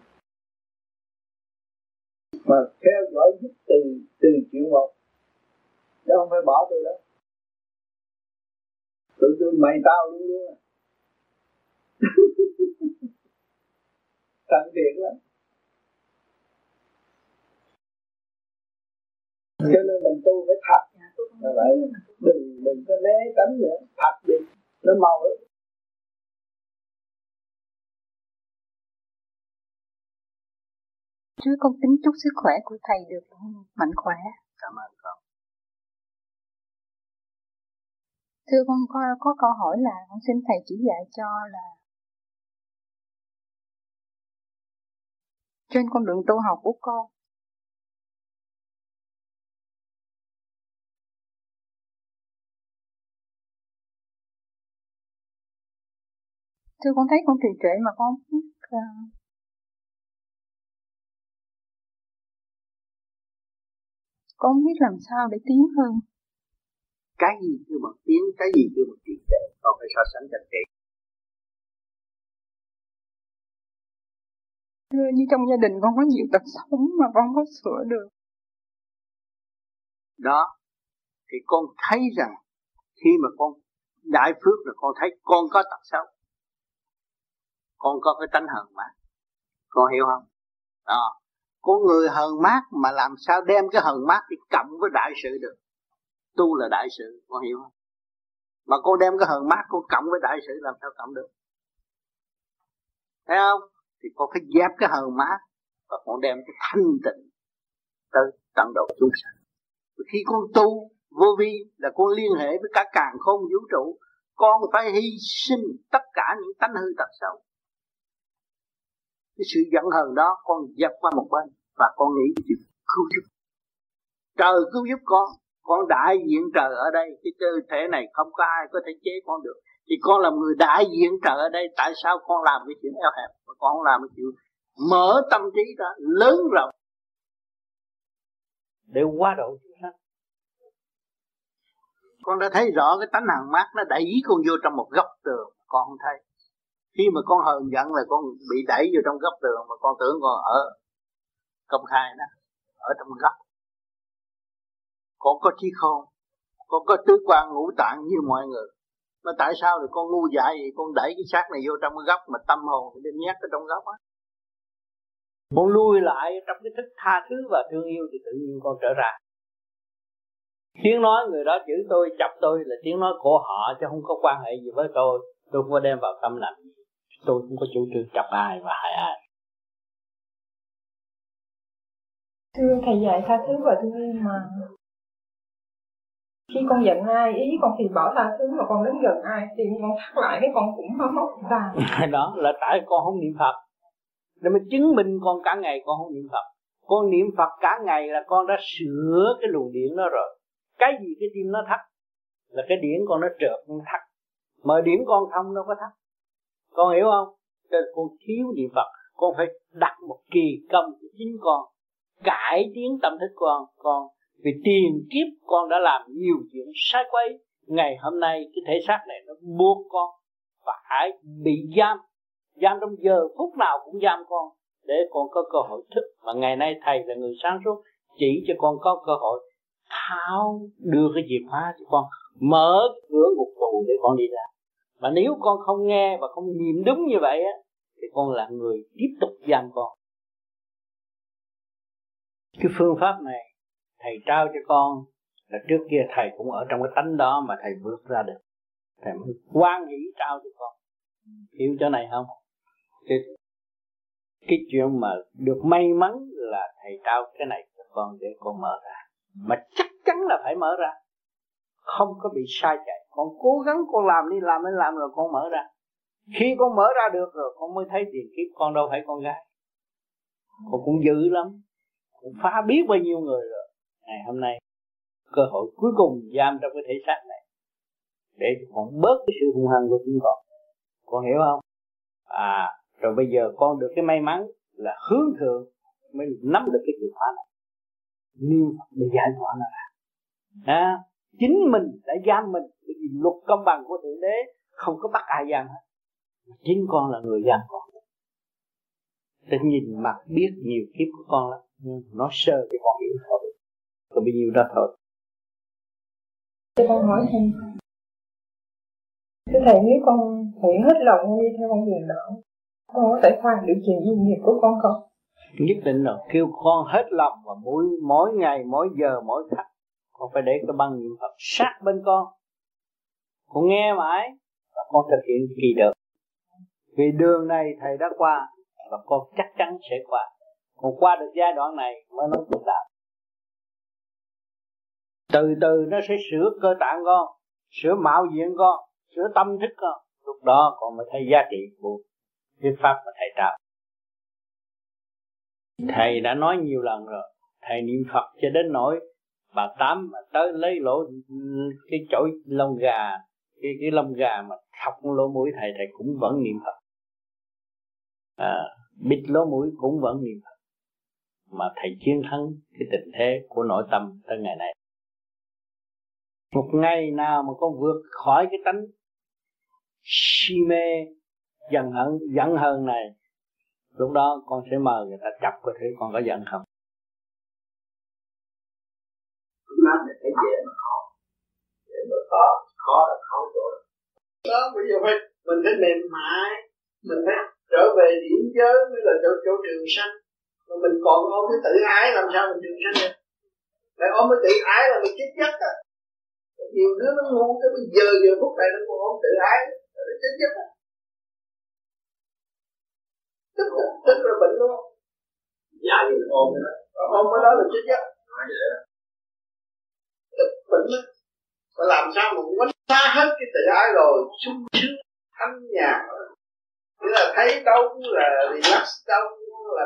mà theo dõi giúp từ từ chuyện một. Chứ không phải bỏ tôi đó tụi tôi mày tao luôn luôn tận tiện lắm. Cho nên mình tu phải thật là vậy đừng đừng có né tránh nữa. Thật đi nó mau lắm. Chứ con tính chúc sức khỏe của thầy được? Mạnh khỏe. Cảm ơn Thưa con có, có câu hỏi là con xin thầy chỉ dạy cho là trên con đường tu học của con Thưa con thấy con trì trệ mà con biết ờ, con biết làm sao để tiến hơn cái gì chưa một tiến cái gì chưa một trì trệ con phải so sánh chặt chẽ. Như trong gia đình con có nhiều tật xấu mà con có sửa được. Đó thì con thấy rằng khi mà con đại phước là con thấy con có tật xấu con có cái tánh hờn mà con hiểu không? Đó con người hờn mát mà làm sao đem cái hờn mát đi cộng với đại sự được tu là đại sự con hiểu không? Mà con đem cái hờn mát con cộng với đại sự làm sao cộng được? Thấy không? Thì con phải dẹp cái hờn mát và con đem cái thanh tịnh tới tận độ chúng sanh. Khi con tu, vô vi là con liên hệ với cả càng không vũ trụ, con phải hy sinh tất cả những tánh hư tật xấu. Cái sự giận hờn đó con dẹp qua một bên và con nghĩ chuyện cứu giúp. Trời cứu giúp con con đại diện trời ở đây cái cơ thể này không có ai có thể chế con được. Thì con là người đại diện trời ở đây tại sao con làm cái chuyện eo hẹp? Mà con không làm cái chuyện mở tâm trí ra lớn rộng. Để qua độ con đã thấy rõ cái tánh hàng mát nó đẩy con vô trong một góc tường con không thấy. Khi mà con hờn giận là con bị đẩy vô trong góc tường mà con tưởng con ở công khai đó ở trong góc con có trí khôn con có tứ quan ngũ tạng như mọi người. Mà tại sao thì con ngu dại vậy? Con đẩy cái xác này vô trong cái góc mà tâm hồn thì đem nhét ở trong góc á. Con lui lại trong cái thức tha thứ và thương yêu thì tự nhiên con trở ra. Tiếng nói người đó chửi tôi, chọc tôi là tiếng nói của họ chứ không có quan hệ gì với tôi. Tôi không có đem vào tâm làm gì. Tôi không có chủ trương chọc ai và hại ai. Thưa thầy dạy tha thứ và thương yêu mà khi con giận ai, ý con thì bỏ tha thứ mà con đến gần ai, thì con thắt lại cái con cũng mất mất ra. <laughs> Đó là tại con không niệm phật. Để mà chứng minh con cả ngày con không niệm phật. Con niệm phật cả ngày là con đã sửa cái luồng điện đó rồi. Cái gì cái tim nó thắt? Là cái điển con nó trượt, nó thắt. Mà điển con thông đâu có thắt. Con hiểu không? Cho con thiếu niệm phật. Con phải đặt một kỳ công của chính con. Cải tiến tâm thức con. Con vì tiền kiếp con đã làm nhiều chuyện sai quay ngày hôm nay, cái thể xác này nó buộc con phải bị giam. Giam trong giờ phút nào cũng giam con để con có cơ hội thức. Mà ngày nay thầy là người sáng suốt, chỉ cho con có cơ hội tháo đưa cái chìa khóa cho con, mở cửa ngục tù để con đi ra. Mà nếu con không nghe và không nhìn đúng như vậy á, thì con là người tiếp tục giam con. Cái phương pháp này thầy trao cho con là trước kia thầy cũng ở trong cái tánh đó mà thầy vượt ra được. Thầy mới quan hỷ trao cho con. Hiểu chỗ này không? Cái, cái chuyện mà được may mắn là thầy trao cái này cho con để con mở ra. Mà chắc chắn là phải mở ra. Không có bị sai chạy. Con cố gắng con làm đi làm đi làm rồi con mở ra. Khi con mở ra được rồi con mới thấy tiền kiếp con đâu phải con gái. Con cũng dữ lắm. Cũng phá biết bao nhiêu người rồi ngày hôm nay cơ hội cuối cùng giam trong cái thể xác này để còn bớt cái sự hung hăng của chúng con. Con hiểu không? À rồi bây giờ con được cái may mắn là hướng thượng mới nắm được cái chìa khóa này. Niêm để giải thoát nó ra. À, chính mình đã giam mình bởi vì luật công bằng của thượng đế không có bắt ai giam hết. Chính con là người giam con. Để nhìn mặt biết nhiều kiếp của con lắm nó sơ thì con hiểu thôi có bao nhiêu đó thôi. Thưa con hỏi thêm. Thưa Thầy nếu con nguyện hết lòng đi theo con đường đạo con có thể khoan được chuyện gì nghiệp của con không? Nhất định rồi kêu con hết lòng và mỗi mỗi ngày mỗi giờ mỗi khắc con phải để cái băng niệm phật sát bên con. Con nghe mãi và con thực hiện kỳ được. Vì đường này thầy đã qua và con chắc chắn sẽ qua. Còn qua được giai đoạn này mới nói chuyện đạo từ từ nó sẽ sửa cơ tạng con sửa mạo diện con sửa tâm thức con. Lúc đó con mới thấy giá trị của thuyết pháp mà thầy trao thầy đã nói nhiều lần rồi. Thầy niệm phật cho đến nỗi bà tám mà tới lấy lỗ cái chỗ lông gà cái cái lông gà mà thọc lỗ mũi thầy thầy cũng vẫn niệm phật. À, bịt lỗ mũi cũng vẫn niệm phật. Mà thầy chiến thắng cái tình thế của nội tâm tới ngày này một ngày nào mà con vượt khỏi cái tánh si mê, giận hận, giận hờn này, lúc đó con sẽ mời người ta chập coi thử con có giận không? Nói là dễ mà khó dễ mà khó khó là khó rồi. đó bây giờ phải, mình phải mềm mại. Mình phải trở về điểm giới mới là chỗ chỗ trường sanh. Mà mình còn ôm cái tự ái làm sao mình trường sanh được? Lại ôm cái tự ái là mình chết giấc à nhiều đứa nó ngu tới bây giờ giờ phút này nó còn ôm tự ái. Nó chết giấc à tức là, tức là bệnh luôn. Dạ như mình ôm cái đó ôm cái đó là chết giấc tức bệnh đó và làm sao mà quánh phá hết cái tự ái rồi sung sướng thanh nhàn. Nghĩa là thấy đâu cũng là relax đâu cũng là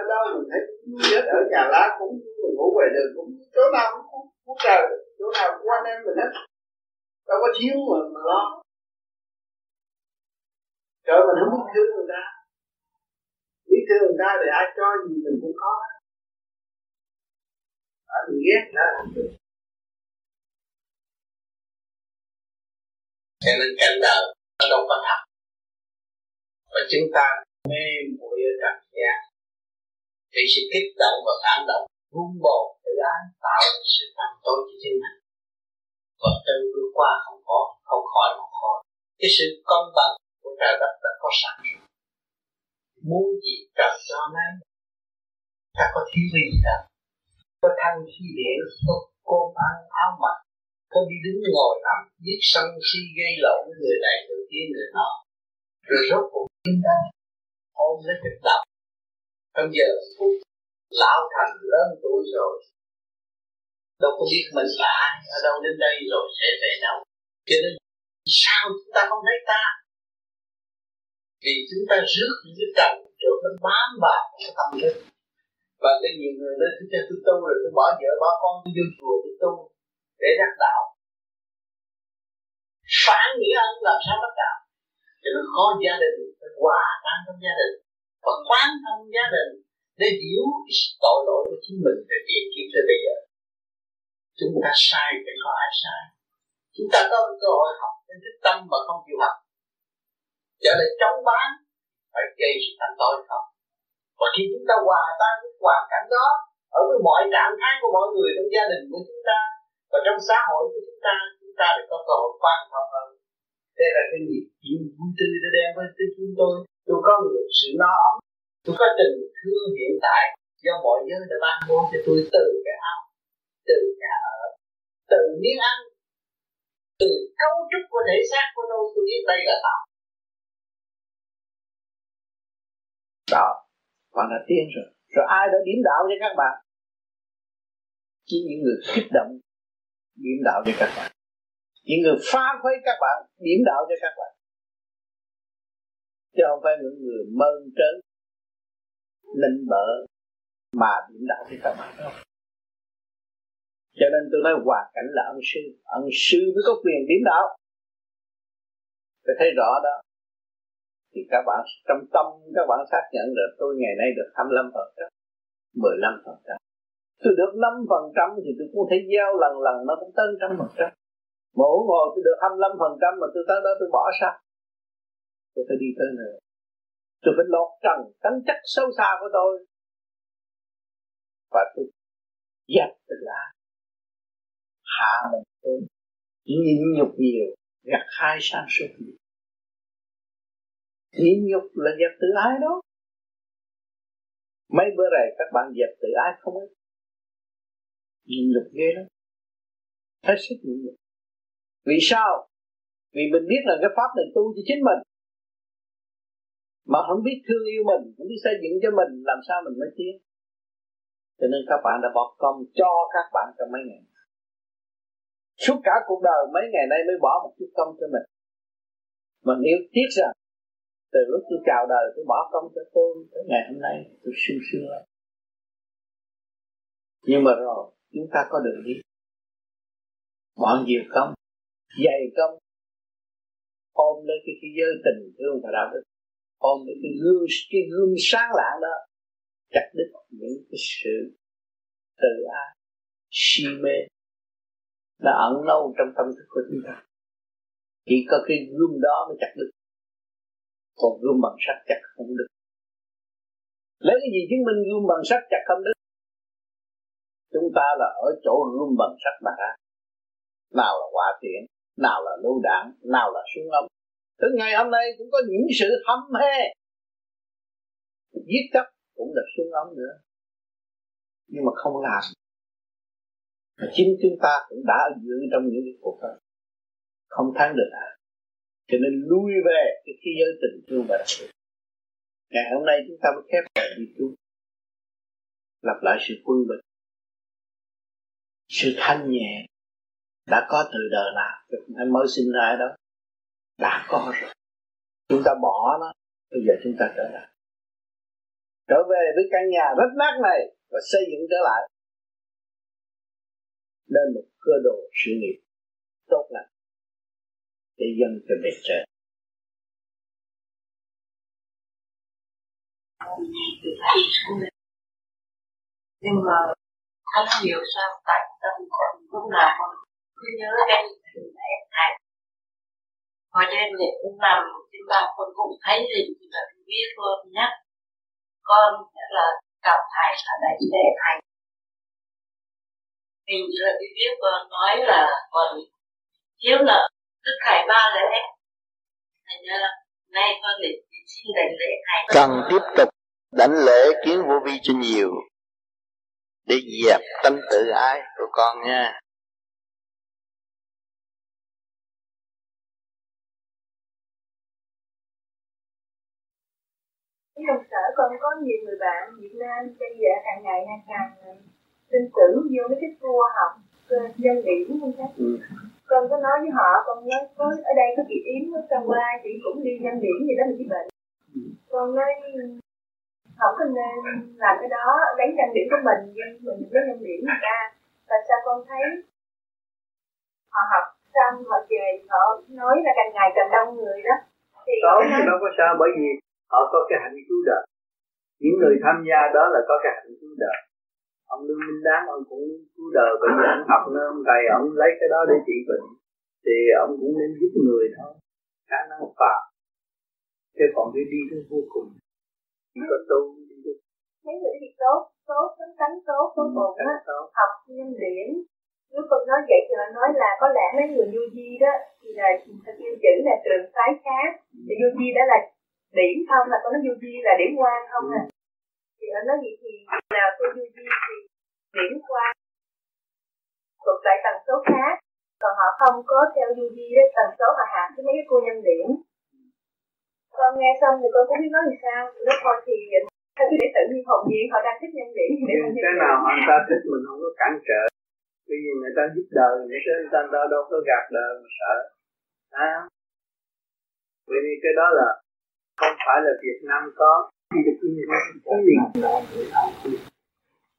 ở đâu mình thấy chết ở nhà lá cũng mình ngủ về đường cũng chỗ nào cũng cũng, cũng trời chỗ nào cũng anh em mình hết. Đâu có thiếu mà mà lo. Trời mình không biết thương người ta. Biết thương người ta thì ai cho gì mình cũng có. À, mình ghét đó cho nên cảnh đời nó đâu có thật và chúng ta mê muội ở trần gian thì sự kích động và phản động vun bồi tự ái tạo sự tâm tối cho chính mình. Và từ bước qua không có, không khỏi mà thôi. Cái sự công bằng của trời đất đã có sẵn. Rồi muốn gì trời cho nấy ta có thiếu gì đâu có thanh khi điện có cơm ăn áo mặc. Có đi đứng ngồi nằm, biết sân si gây lộn với người này, người kia, người nọ. Rồi rốt cuộc chúng ta ôm lấy kịch động bây giờ phút lão thành lớn tuổi rồi. Đâu có biết mình là ai, ở đâu đến đây rồi sẽ về đâu. Cho nên sao chúng ta không thấy ta? Vì chúng ta rước những cái trần rồi nó bám vào cái tâm thức. Và cái nhiều người nói thứ cho tôi tu rồi, tôi bỏ vợ, bỏ con, tôi vô chùa, tôi tu để đắc đạo. Phản nghĩa ân làm sao đắc đạo? Cho nó khó gia đình Nó hòa tan trong gia đình và quán thông gia đình để hiểu tội lỗi của chính mình từ tiền kiếp tới bây giờ. Chúng ta sai thì có ai sai? Chúng ta có cơ hội học nên thức tâm mà không chịu học. Trở lại chống bán phải gây sự thành tội không và khi chúng ta hòa tan với hoàn cảnh đó ở với mọi trạng thái của mọi người trong gia đình của chúng ta và trong xã hội của chúng ta chúng ta được có cơ hội quan trọng hơn. Đây là cái nghiệp chuyện vui tươi đã đem với tới chúng tôi tôi có được sự no ấm tôi có tình thương hiện tại do mọi giới đã ban bố cho tôi từ cái áo, từ nhà ở, từ miếng ăn, từ cấu trúc của thể xác của tôi. Tôi biết đây là tạo đó. Bạn đã tiên rồi. Rồi ai đã điểm đạo cho các bạn? Chỉ những người kích động điểm đạo cho các bạn. Những người phá khuấy các bạn, điểm đạo cho các bạn chứ không phải những người mơn trớn linh bợ mà điểm đạo thì các bạn đâu cho nên tôi nói hoàn cảnh là ân sư ân sư mới có quyền điểm đạo. Tôi thấy rõ đó. Thì các bạn, trong tâm các bạn xác nhận được tôi ngày nay được 25 phần trăm 15 phần trăm. Tôi được 5 phần trăm thì tôi cũng thấy giao lần lần nó cũng tới trăm phần trăm. Mỗi ngồi tôi được 25 phần trăm mà tôi tới đó tôi bỏ sao? Tôi phải đi tới nữa tôi phải lột trần tánh chất sâu xa của tôi. Và tôi dẹp tự ái hạ mình xuống. Nhịn nhục nhiều, gặt hai sang suốt nhiều. Nhịn nhục là dẹp tự ái đó. Mấy bữa này các bạn dẹp tự ái không ấy? Nhịn nhục ghê lắm. Hết sức nhịn nhục. Vì sao? Vì mình biết là cái pháp này tu cho chính mình mà không biết thương yêu mình không biết xây dựng cho mình làm sao mình mới tiến? Cho nên các bạn đã bỏ công cho các bạn trong mấy ngày. Suốt cả cuộc đời mấy ngày nay mới bỏ một chút công cho mình. Mà nếu tiếc rằng từ lúc tôi chào đời tôi bỏ công cho tôi tới ngày hôm nay tôi sung sướng lắm. Nhưng mà rồi chúng ta có đường đi. Bỏ nhiều công dày công ôm lấy cái, thế giới tình thương và đạo đức ôm được cái gương cái gương sáng lạng đó, chặt đứt những cái sự tự ái, si mê đã ẩn lâu trong tâm thức của chúng ta. Chỉ có cái gương đó mới chặt được còn gương bằng sắt chặt không được lấy cái gì chứng minh gương bằng sắt chặt không được chúng ta là ở chỗ gương bằng sắt mà ra. Nào là quả tiện nào là lưu đạn nào là súng ống tới ngày hôm nay cũng có những sự hâm hê. Giết chấp cũng là súng ấm nữa. Nhưng mà không làm. Mà chính chúng ta cũng đã giữ trong những cái cuộc đó. Không thắng được à? Cho nên lui về cái thế giới tình thương và đặc biệt. Ngày hôm nay chúng ta mới khép lại đi tu lặp lại sự quân bình. Sự thanh nhẹ đã có từ đời nào? Anh mới sinh ra đó đã có rồi. Chúng ta bỏ nó, bây giờ chúng ta trở lại. Trở về với căn nhà rất nát này và xây dựng trở lại. Lên một cơ đồ sự nghiệp tốt lành để dân, cho bề trên nhưng mà không hiểu sao tại tâm con lúc nào con cứ nhớ cái mẹ thầy hồi đêm thì cũng nằm trên bàn con cũng thấy hình thì là biết luôn nhé con sẽ là gặp thầy ở đây để thầy mình là cái biết con nói là còn thiếu nợ tức thầy ba lễ thành ra nay con để xin đảnh lễ thầy cần tiếp tục đảnh lễ kiến vô vi cho nhiều. Để dẹp tâm tự ái của con nha. Trong sở con có nhiều người bạn Việt Nam bây giờ càng ngày càng càng tin tưởng vô cái thích vua học nhân điểm không chắc ừ. con có nói với họ con nói có ở đây có chị yếm ở trong qua chị cũng đi nhân điểm gì đó mà chị bệnh ừ. con nói không có nên làm cái đó lấy nhân điểm của mình nhưng mình lấy nhân điểm người ta tại sao con thấy họ học xong họ về họ nói là càng ngày càng đông người đó thì đó nói... đâu có sao bởi vì họ có cái hạnh cứu đời. Những người tham gia đó là có cái hạnh cứu đời. Ông lương minh đáng ông cũng cứu đời vì ông học nên ông thầy ông lấy cái đó để trị bệnh. Thì ông cũng nên giúp người thôi. Khả năng phạm chứ còn cái đi tới vô cùng. Chỉ có tu đi được mấy người thì tốt tốt tánh tánh tốt tốt ừ, bụng á. học nhân điểm nếu con nói vậy thì họ nói là có lẽ mấy người du di đó thì là thật yêu chữ là trường phái khác. Thì du di đó là điểm không là con nói du di là điểm quan không à thì họ nói gì thì nào tôi du di thì điểm quan. Thuộc lại tần số khác. Còn họ không có theo du di đấy tần số họ hạ với mấy cái cô nhân điểm. Con nghe xong thì con cũng biết nói làm sao. Lúc thôi thì theo để tự nhiên hồn nhiên họ đang thích nhân điểm để cái nào họ ta thích mình không có cản trở. Vì người ta giúp đời người ta người ta đâu có gạt đời mà sợ. À. vì cái đó là không phải là Việt Nam có. Chỉ được ý liền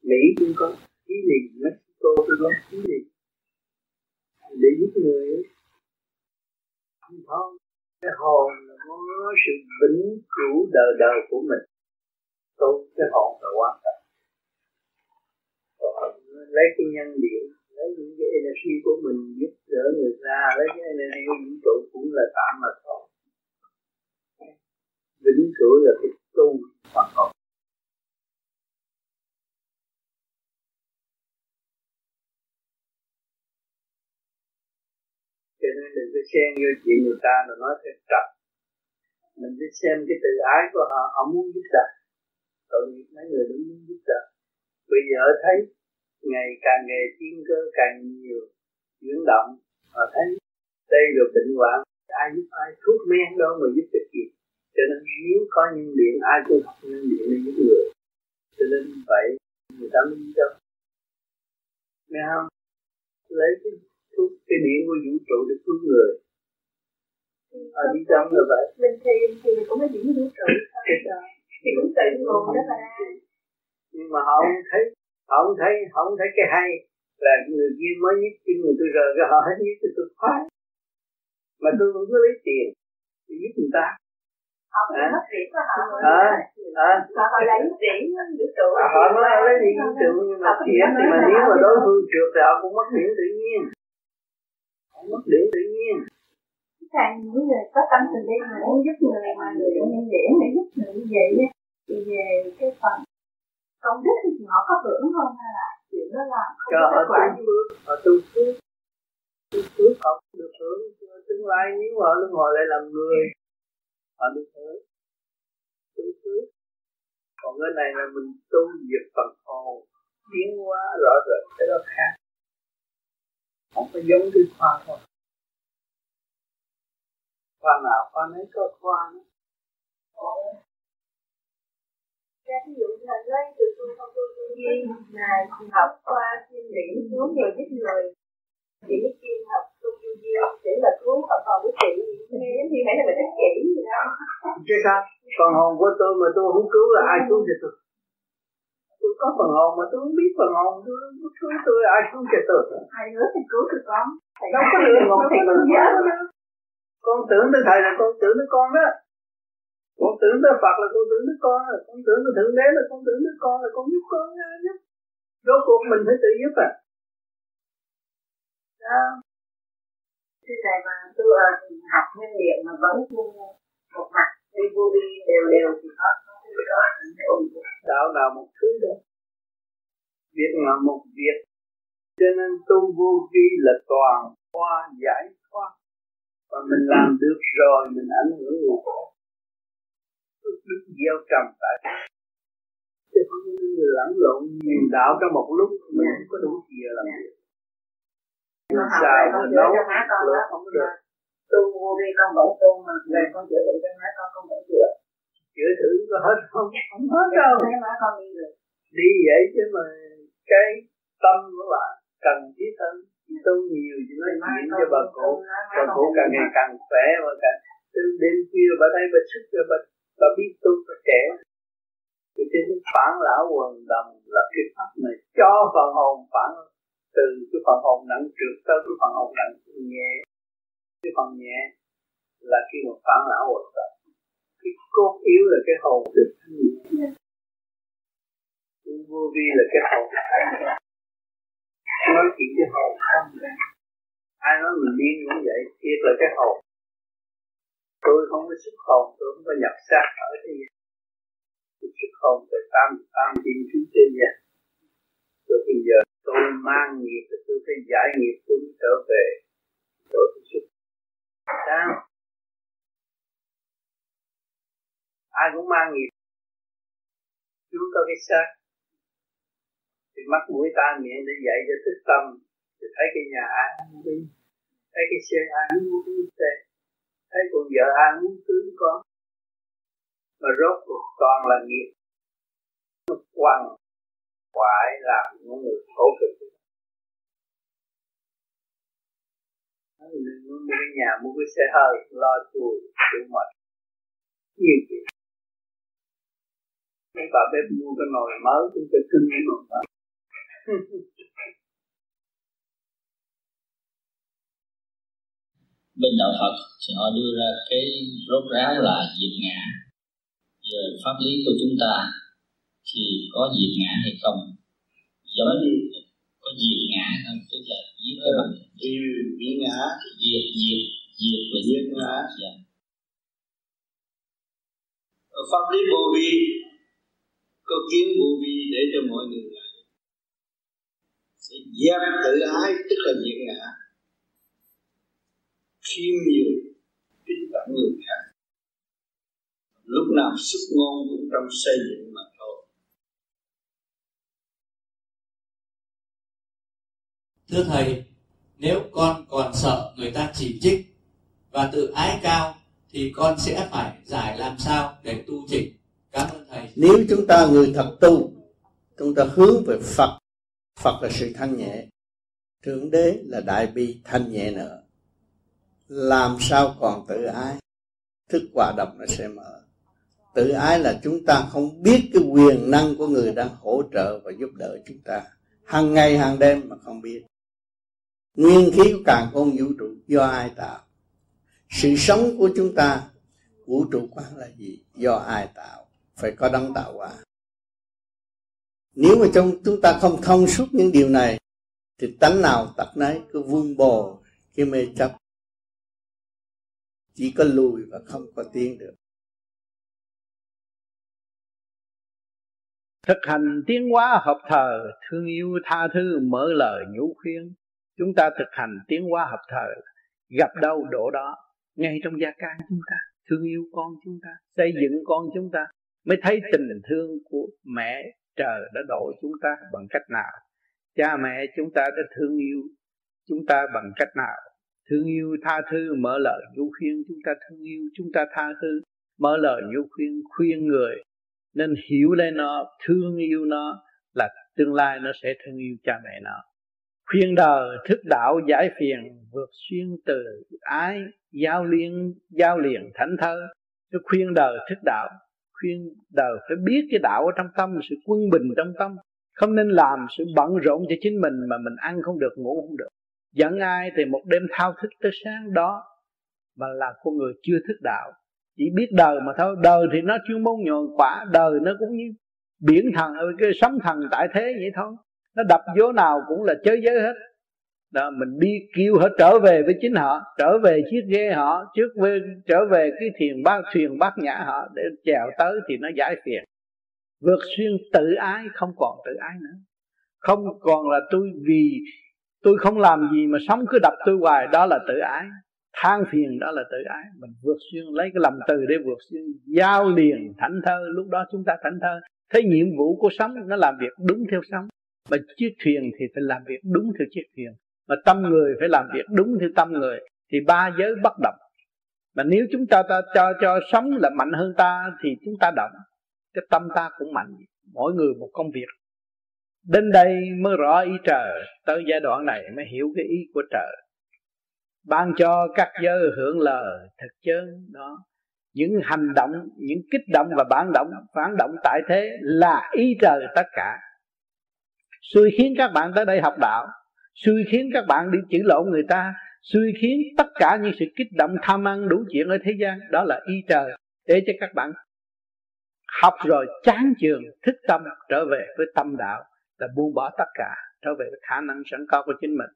Mỹ. Cũng có. Ý liền Mexico cũng có ý liền để giúp người không thôi cái hồn là có sự vĩnh cửu đời đời của mình. Tu cái hồn là quan trọng. Lấy cái nhân điện, lấy những cái energy của mình giúp đỡ người ta, lấy cái energy của vũ trụ cũng là tạm mà thôi vĩnh cửu là cái tu hoàn cầu. cho nên đừng có xen vô chuyện người ta mà nói thêm trật mình đi xem cái tự ái của họ họ muốn giúp đỡ. Tội nghiệp mấy người đứng muốn giúp đỡ. Bây giờ thấy ngày càng ngày tiến cơ càng nhiều chuyển động, họ thấy đây là bệnh hoạn. Ai giúp ai, thuốc men đâu mà giúp được gì cho nên nếu có nhân điện ai cũng học nhân điện để giúp người cho nên vậy người ta mới đâu nghe không? Lấy cái thuốc cái điện của vũ trụ để cứu người. Ở đi trong là vậy. Mình thì thì mình cũng có điểm vũ trụ <laughs> thì cũng tự nguồn đó mà. Nhưng mà họ không thấy họ không thấy họ không thấy cái hay là người kia mới nhất chân người tôi rời cái họ hết nhất thì tôi khoái. Mà tôi vẫn cứ lấy tiền để giúp người ta họ à, à. họ lấy điểm vũ trụ. Họ nói họ lấy điểm vũ trụ nhưng mà thiệt mà nếu mà đối phương trượt thì họ cũng mất điểm tự nhiên. Họ mất điểm tự nhiên. Càng những người có tâm từ bi mà muốn giúp người mà người nhân điểm để giúp người như vậy thì về cái phần công đức thì họ có hưởng không? Hay là chuyện đó là không có kết quả? phước họ tu phước. Tu phước họ được hưởng tương lai. Nếu họ hồi lại làm người họ được hưởng tu thứ còn cái này là mình tu diệt phần hồn. Tiến hóa rõ rệt, cái đó khác. Không có giống cái khoa thôi. Khoa nào, khoa nấy có khoa nữa. Dạ, Ví dụ như là lấy từ tôi không tôi tôi duyên là học qua chuyên điển xuống nhiều giết người chỉ biết chuyên học để là cứu họ còn với chị giống như là mình ích kỷ gì đó. Chứ sao? Phần hồn của tôi mà tôi không cứu là ai cứu cho tôi? Tôi có phần hồn mà tôi không biết phần hồn tôi không cứu tôi ai cứu cho tôi? Hai đứa thì cứu được con. Đâu có con con thì con nhớ. Con tưởng tới thầy là con tưởng tới con đó. Con tưởng tới Phật là con tưởng tới con rồi con tưởng tới thượng đế là con tưởng tới con là con giúp con giúp. Rốt cuộc mình phải tự giúp à. Đó thưa thầy mà tôi ở ờ, học nguyên liệu mà vẫn một mặt, đi vô vi đều đều thì có có đạo là một thứ đó. Việc là một việc. Cho nên tu vô vi là toàn khoa giải thoát. Và mình làm được rồi, mình ảnh hưởng người khác đức gieo trầm tại chứ không người lẫn lộn nhiều đạo trong một lúc, mình không có đủ gì làm việc mà học xài về mà con chữa cho má con không có được. tu vô vi con vẫn tu mà về con chữa bệnh cho má con con vẫn chữa. Chữa thử có hết không? Không hết đâu thấy má con đi được. Đi vậy chứ mà cái tâm của bạn cần thiết hơn tu nhiều thì nói chuyện cho bà cụ. bà cụ càng ngày càng khỏe và càng từ đêm khuya bà thấy bà sức rồi bà bà biết tu bà trẻ. Thì trên phản lão quần đồng là cái pháp này cho phần hồn phản từ cái phần hồn nặng trượt tới cái phần hồn nặng nhẹ. Cái phần nhẹ là khi mà phản lão quần tập cái cốt yếu là cái hồn được thanh nhẹ. Vô vi là cái hồn nói chuyện cái hồn không ai nói mình điên cũng vậy, thiệt là cái hồn. Tôi không có xuất hồn, tôi không có nhập xác ở thế gian. Tôi xuất hồn từ tam tam thiên chúng trên gian rồi bây giờ tôi mang nghiệp thì tôi phải giải nghiệp tôi mới trở về. Chỗ tôi xuất sao ai cũng mang nghiệp. Chúng có cái xác. Thì mắt mũi tai miệng để dạy cho thức tâm. Thì thấy cái nhà ai muốn đi thấy cái xe ai muốn đi xe. Thấy con vợ ai muốn cưới con mà rốt cuộc toàn là nghiệp. Nó quăng làm những người khổ cực. Mua cái nhà, mua cái xe hơi, lo chùi chịu mệt. Nhiều chuyện. Mấy bà bếp mua cái nồi mới, cũng phải cưng cái nồi mới <laughs> bên đạo Phật thì họ đưa ra cái rốt ráo là diệt ngã. Giờ pháp lý của chúng ta thì có diệt ngã hay không? Giống như có diệt ngã không? Tức là giết cái bản thân diệt ngã. Diệt diệt diệt và diệt ngã. Dạ. Ở pháp lý vô vi. Có kiến vô vi để cho mọi người lại sẽ dẹp tự ái tức là diệt ngã. Khiêm nhiều kính trọng người khác. Lúc nào xuất ngôn cũng trong xây dựng mà thưa thầy, nếu con còn sợ người ta chỉ trích và tự ái cao, thì con sẽ phải giải làm sao để tu chỉnh. Cảm ơn thầy. Nếu chúng ta người thật tu, chúng ta hướng về phật phật là sự thanh nhẹ. Thượng đế là đại bi thanh nhẹ nữa làm sao còn tự ái? Thức quả độc nó sẽ mở. Tự ái là chúng ta không biết cái quyền năng của người đang hỗ trợ và giúp đỡ chúng ta. Hàng ngày hàng đêm mà không biết nguyên khí của càng khôn vũ trụ, do ai tạo? Sự sống của chúng ta, vũ trụ quan là gì? Do ai tạo? Phải có đấng tạo hóa. Nếu mà trong chúng ta không thông suốt những điều này, thì tánh nào tật nấy cứ vương bồ cái mê chấp. Chỉ có lùi và không có tiến được. Thực hành tiến hóa hợp thờ, thương yêu tha thứ, mở lời nhũ khuyên chúng ta thực hành tiến hóa hợp thờ gặp đâu độ đó ngay trong gia can chúng ta thương yêu con chúng ta xây dựng con chúng ta mới thấy tình thương của mẹ trời đã độ chúng ta bằng cách nào. Cha mẹ chúng ta đã thương yêu chúng ta bằng cách nào? Thương yêu tha thứ mở lời nhu khuyên chúng ta thương yêu chúng ta tha thứ mở lời nhu khuyên khuyên người. Nên hiểu lên nó thương yêu nó là tương lai nó sẽ thương yêu cha mẹ nó khuyên đời thức đạo giải phiền, vượt xuyên từ ái, giao liên, giao liền thánh thơ. Nó khuyên đời thức đạo khuyên đời phải biết cái đạo ở trong tâm, sự quân bình trong tâm. Không nên làm sự bận rộn cho chính mình mà mình ăn không được, ngủ không được. Giận ai thì một đêm thao thức tới sáng đó, mà là con người chưa thức đạo chỉ biết đời mà thôi. Đời thì nó chuyên môn nhồi quả đời nó cũng như biển thần, cái sấm thần tại thế vậy thôi nó đập vô nào cũng là chơi giới hết. Đó, mình đi kêu họ trở về với chính họ, trở về chiếc ghê họ, trước về trở về cái thuyền bát thuyền bát nhã họ để chèo tới thì nó giải phiền. Vượt xuyên tự ái, không còn tự ái nữa. Không còn là tôi vì tôi không làm gì mà sống cứ đập tôi hoài, đó là tự ái. Than phiền, đó là tự ái. Mình vượt xuyên, lấy cái lòng từ để vượt xuyên. Giao liền, thảnh thơ, lúc đó chúng ta thảnh thơ. Thấy nhiệm vụ của sống, nó làm việc đúng theo sống mà chiếc thuyền thì phải làm việc đúng theo chiếc thuyền. Mà tâm người phải làm việc đúng theo tâm người. Thì ba giới bất động. Mà nếu chúng ta, ta cho cho sống là mạnh hơn ta thì chúng ta động. Cái tâm ta cũng mạnh. Mỗi người một công việc. Đến đây mới rõ ý trời. Tới giai đoạn này mới hiểu cái ý của trời. Ban cho các giới hưởng lời thật chơn đó. Những hành động những kích động và bản động phản động tại thế là ý trời tất cả xui khiến các bạn tới đây học đạo. Xui khiến các bạn đi chữ lộn người ta. Xui khiến tất cả những sự kích động, tham ăn đủ chuyện ở thế gian, đó là y trời. Để cho các bạn học rồi chán trường thức tâm, trở về với tâm đạo, là buông bỏ tất cả, trở về với khả năng sẵn có của chính mình.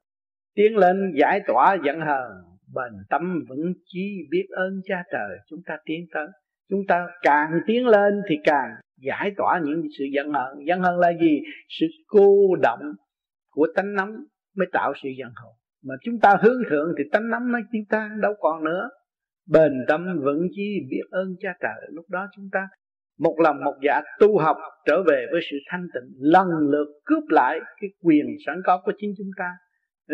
Tiến lên giải tỏa giận hờn, bền tâm vững chí biết ơn cha trời, chúng ta tiến tới chúng ta càng tiến lên thì càng giải tỏa những sự giận hờn. Giận hờn là gì? Sự cô động của tánh nóng mới tạo sự giận hờn. Mà chúng ta hướng thượng thì tánh nóng nó chúng ta đâu còn nữa. Bền tâm vững chí, biết ơn cha trời. Lúc đó chúng ta một lòng một dạ tu học, trở về với sự thanh tịnh, lần lượt cướp lại cái quyền sẵn có của chính chúng ta.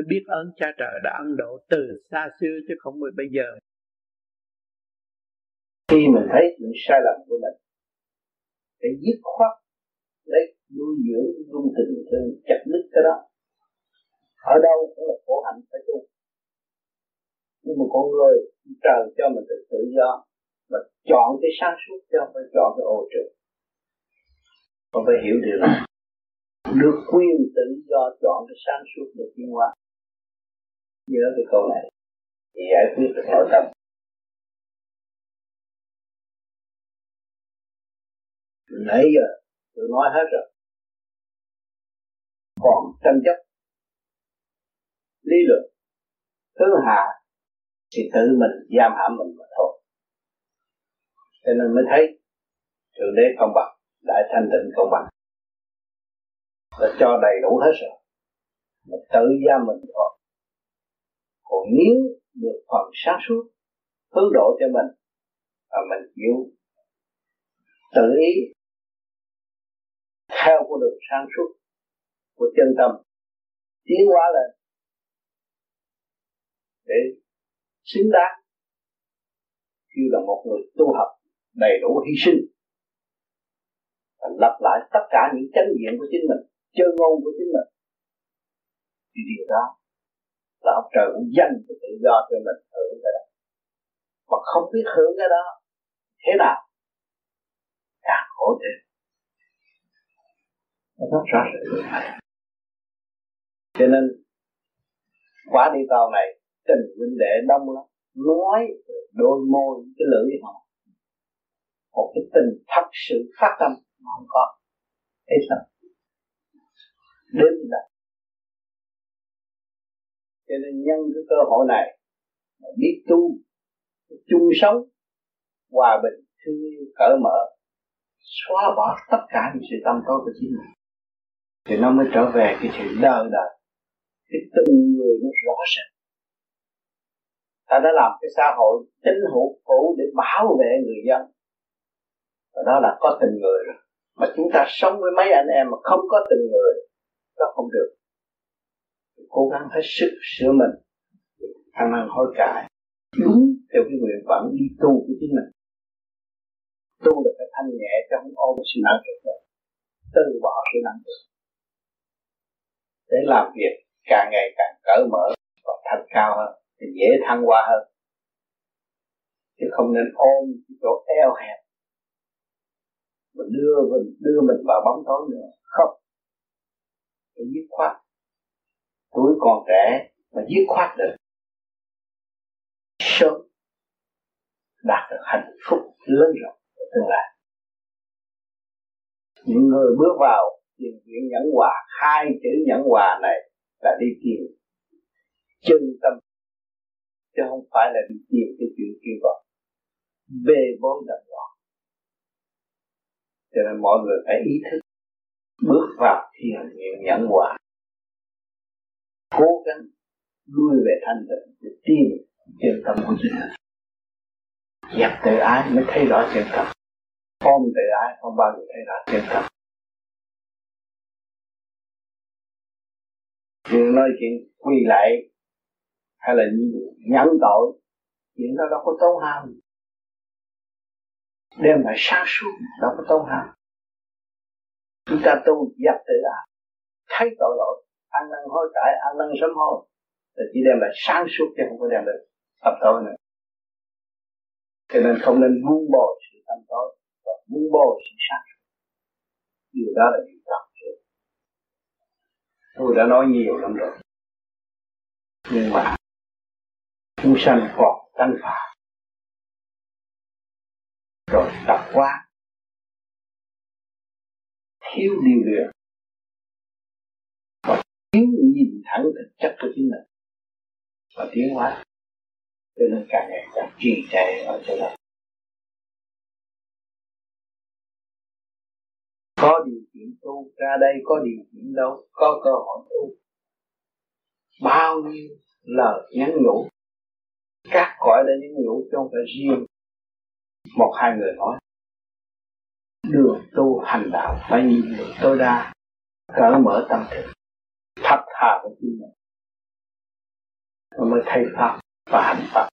Biết ơn cha trời đã ân độ từ xa xưa chứ không phải bây giờ khi mình thấy những sai lầm của mình, phải dứt khoát lấy nuôi dưỡng dung tình thương chặt đứt cái đó. Ở đâu cũng là khổ hạnh phải tu. Nhưng mà con người trời cho mình được tự do mà chọn cái sáng suốt cho phải chọn cái ô trượt con phải hiểu điều này được quyền tự do chọn cái sáng suốt được tiến hóa. Nhớ cái câu này. Thì giải quyết được nội tâm. Nãy giờ tôi nói hết rồi. Còn tranh chấp, lý luận, thứ hạ thì tự mình giam hãm mình mà thôi. Cho nên mới thấy thượng đế công bằng, đại thanh tịnh công bằng là cho đầy đủ hết rồi. Mà tự giam mình thôi. Còn nếu được phần sáng suốt, hướng độ cho mình, và mình chịu tự ý theo con đường sáng suốt của chân tâm, tiến hóa lên để xứng đáng như là một người tu học đầy đủ hy sinh và lặp lại tất cả những chánh niệm của chính mình chơi ngôn của chính mình. Thì điều đó là ông trời cũng dành cái tự do cho mình hưởng cái đó. Mà không biết hưởng cái đó thế nào, càng khổ thêm nó rất rõ ràng. Cho nên, quả đi tàu này, tình huynh đệ đông lắm. Nói đôi môi, cái lưỡi họ. Một cái tình thật sự phát tâm mà không có. Thế sao? Đến là cho nên nhân cái cơ hội này biết tu, chung sống, hòa bình, thương yêu, cởi mở, xóa bỏ tất cả những sự tâm tối của chính mình thì nó mới trở về cái chuyện đời đời cái từng người nó rõ ràng. Ta đã làm cái xã hội chính hữu cũ để bảo vệ người dân. Và đó là có tình người rồi. Mà chúng ta sống với mấy anh em mà không có tình người đó không được. Cố gắng hết sức sửa mình. Ăn năn hối cải. Đúng. Theo cái nguyện vọng đi tu của chính mình. Tu là phải thanh nhẹ cho không ôm sự nặng nữa từ bỏ sự nặng trịch để làm việc càng ngày càng cởi mở và thành cao hơn, thì dễ thăng hoa hơn. Chứ không nên ôm cái chỗ eo hẹp. Và đưa mình đưa mình vào bóng tối nữa. Không. Phải dứt khoát. Tuổi còn trẻ mà dứt khoát được. Sớm đạt được hạnh phúc lớn rộng ở tương lai. Những người bước vào tìm viện nhẫn hòa, hai chữ nhẫn hòa này là đi tìm chân tâm. Chứ không phải là đi tìm cái chuyện kia gọi. Bê bối đậm loạn cho nên mọi người phải ý thức bước vào thiền viện nhẫn hòa. Cố gắng lui về thanh tịnh để tìm chân tâm của chính mình. Dập tự ái mới thấy rõ chân tâm. Ôm tự ái, không bao giờ thấy rõ chân tâm. Chuyện nói chuyện quy lại hay là nhẫn tội, chuyện đó đâu có tốn hao đem lại sáng suốt, đâu có tốn hao chúng ta tu dập tự ái thấy tội lỗi, ăn năn hối cải, ăn năn sớm hối. Là chỉ đem lại sáng suốt chứ không có đem lại tập tội nữa. Cho nên không nên buông bỏ sự tâm tối và buông bỏ sự sáng suốt. Điều đó là điều cần tôi đã nói nhiều lắm rồi. Nhưng mà, chúng sanh còn tăng phà. Rồi tập quá thiếu điều luyện. Và thiếu nhìn thẳng thực chất của chính mình. Và tiến hóa. Cho nên càng ngày càng trì trệ ở chỗ đó. Có điều kiện tu, ra đây có điều kiện đâu, có cơ hội tu. Bao nhiêu lời nhắn nhủ. Các cõi đã nhắn nhủ trong không phải riêng một hai người nói. Đường tu hành đạo phải nhìn tối đa cởi mở tâm thức. Thật thà với chính mình nó mới thay pháp và hành pháp.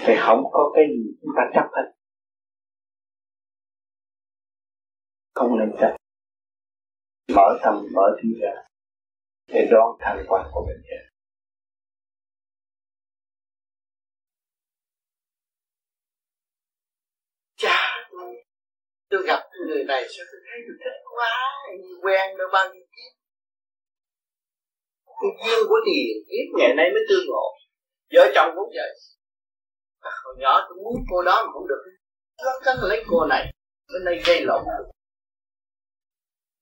Thì không có cái gì chúng ta chấp hết. Không nên trách. Mở tâm mở trí ra để đón thành quả của mình nhé. cha tôi gặp người này sao tôi thấy tôi thích quá quen được bao nhiêu kiếp. Cái duyên của tiền kiếp ngày nay mới tương ngộ. Vợ chồng cũng vậy. À, hồi nhỏ tôi muốn cô đó mà không được. Nó cắn lấy cô này bên đây gây lộn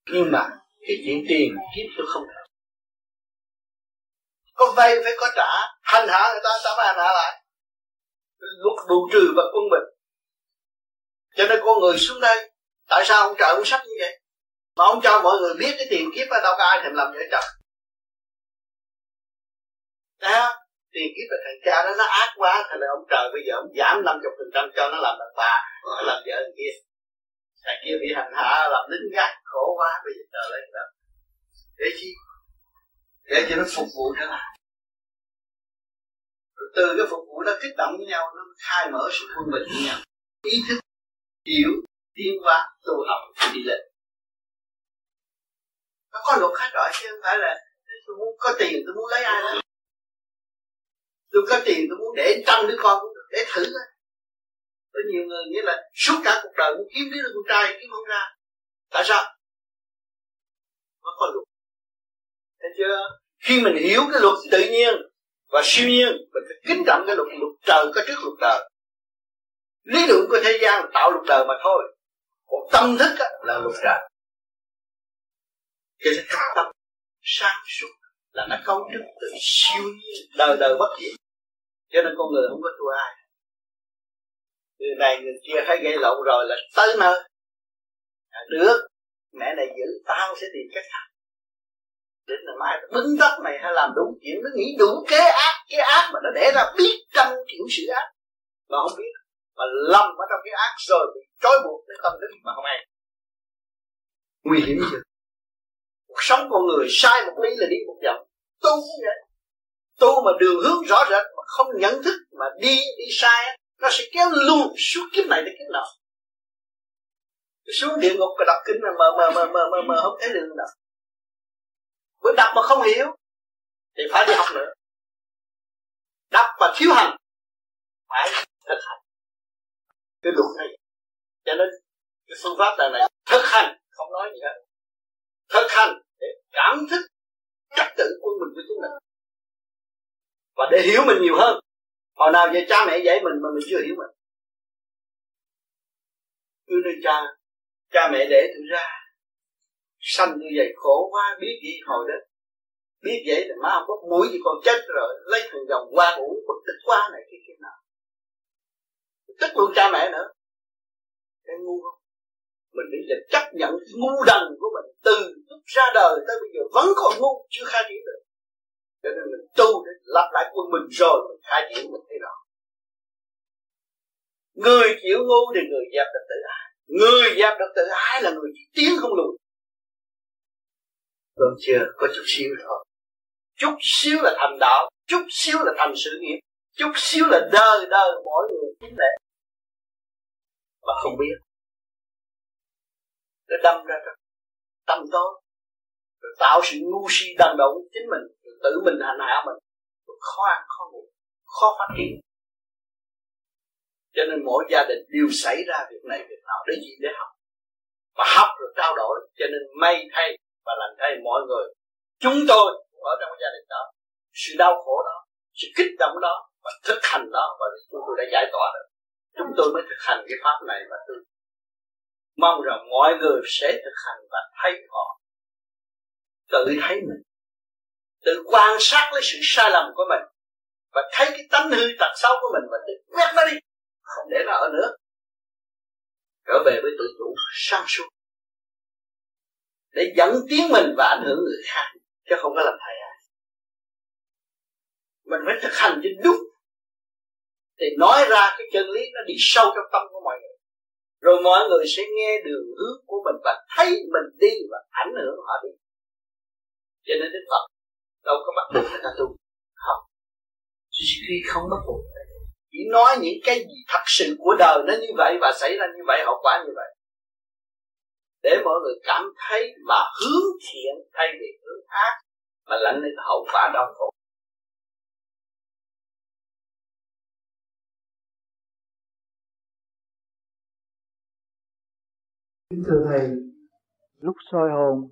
nhưng mà cái chuyện tiền kiếp tôi không được có vay phải có trả, hành hạ người ta ta phải hành hạ lại. Luật bù trừ và quân bình. Cho nên con người xuống đây, tại sao ông trời ông sách như vậy? Mà ông cho mọi người biết cái tiền kiếp ở đâu, có ai thèm làm vợ chồng? Đó tiền kiếp là thằng cha đó, nó ác quá thành là ông trời bây giờ ông giảm 50 phần trăm cho nó làm đàn bà làm vợ kia thằng kia bị hành hạ làm lính gác khổ quá, bây giờ trở lấy làm. Để chi? Để cho nó phục vụ trở lại rồi từ cái phục vụ nó kích động với nhau, nó khai mở sự quân bình với nhau. Ý thức, hiểu, tiến hóa, tu học, đi lên. Nó có luật khác rõ chứ, không phải là tôi muốn có tiền, tôi muốn lấy ai đó. Tôi có tiền, tôi muốn để trăm đứa con cũng được để thử thôi có nhiều người nghĩa là suốt cả cuộc đời muốn kiếm đứa con trai, kiếm không ra. Tại sao? Nó có luật. Thấy chưa? Khi mình hiểu cái luật tự nhiên và siêu nhiên, mình phải kính trọng cái luật luật trời có trước luật đời. Lý luận của thế gian là tạo luật đời mà thôi. Còn tâm thức là luật trời. Cho nên tâm sáng suốt là nó cấu trúc từ siêu nhiên, đời đời bất diệt. Cho nên con người không có thua ai người này người kia thấy gây lộn rồi là tới nơi à, được mẹ này giữ tao sẽ tìm cách khác. Đến là mai bứng tắc mày hay làm đúng chuyện nó nghĩ đủ kế ác cái ác mà nó để ra biết trăm kiểu sự ác. Mà không biết mà lầm ở trong cái ác rồi bị trói buộc đến tâm thức mà không ai. Nguy hiểm chưa? Cuộc sống con người sai một lý là đi một vòng. Tu cũng vậy. Tu mà đường hướng rõ rệt mà không nhận thức mà đi đi sai nó sẽ kéo luôn suốt kiếp này đến kiếp nọ. Xuống địa ngục cái đọc kinh mà mờ mờ mờ mờ mờ không thấy đường đọc bữa đọc mà không hiểu, thì phải đi học nữa. Đọc mà thiếu hành, phải thực hành. Cái luật này. Cho nên, cái phương pháp này này thực hành, không nói gì hết. Thực hành để cảm thức trật tự quân mình với chúng mình và để hiểu mình nhiều hơn hồi nào giờ cha mẹ dạy mình mà mình chưa hiểu mình. Cứ nơi cha cha mẹ để tôi ra. Sanh như vậy khổ quá, biết gì hồi đó. Biết vậy thì má không có mũi gì còn chết rồi, lấy thằng dòng qua uống bực tức quá này kia kia nào. Tức luôn cha mẹ nữa. Cái ngu không? Mình bây giờ chấp nhận ngu đần của mình từ lúc ra đời tới bây giờ vẫn còn ngu, chưa khai triển được cho nên mình tu để lập lại quân mình rồi mình khai triển mình thấy rõ người chịu ngu thì người dẹp được tự ái. Người dẹp được tự ái là người chỉ tiến không lùi. Còn chưa, có chút xíu thôi chút xíu là thành đạo, chút xíu là thành sự nghiệp, chút xíu là đời đời mỗi người chính lệ. Mà không biết. Nó đâm ra trong tâm tối, rồi tạo sự ngu si đàn đầu chính mình tự mình hành hạ mình. Khó ăn, khó ngủ, khó phát triển. Cho nên mỗi gia đình đều xảy ra việc này, việc nào để gì? Để học. Và học rồi trao đổi. Cho nên may thay và lành thay mọi người. Chúng tôi ở trong gia đình đó, sự đau khổ đó, sự kích động đó và thực hành đó và chúng tôi đã giải tỏa được. Chúng tôi mới thực hành cái pháp này và tôi mong rằng mọi người sẽ thực hành và thấy họ tự thấy mình tự quan sát lấy sự sai lầm của mình và thấy cái tánh hư tật xấu của mình và tự quét nó đi, không để nó ở nữa. Trở về với tự chủ, sáng suốt, để dẫn tiến mình và ảnh hưởng người khác, chứ không có làm thầy ai. Mình phải thực hành cho đúng, thì nói ra cái chân lý nó đi sâu trong tâm của mọi người. Rồi mọi người sẽ nghe đường hướng của mình và thấy mình đi và ảnh hưởng họ đi. Cho nên đức phật đâu có bắt buộc người ta tu. Không. Khi không bắt buộc chỉ nói những cái gì thật sự của đời nó như vậy và xảy ra như vậy hậu quả như vậy. Để mọi người cảm thấy mà hướng thiện thay vì hướng ác mà lãnh lên hậu quả đau khổ. Kính thưa Thầy, lúc soi hồn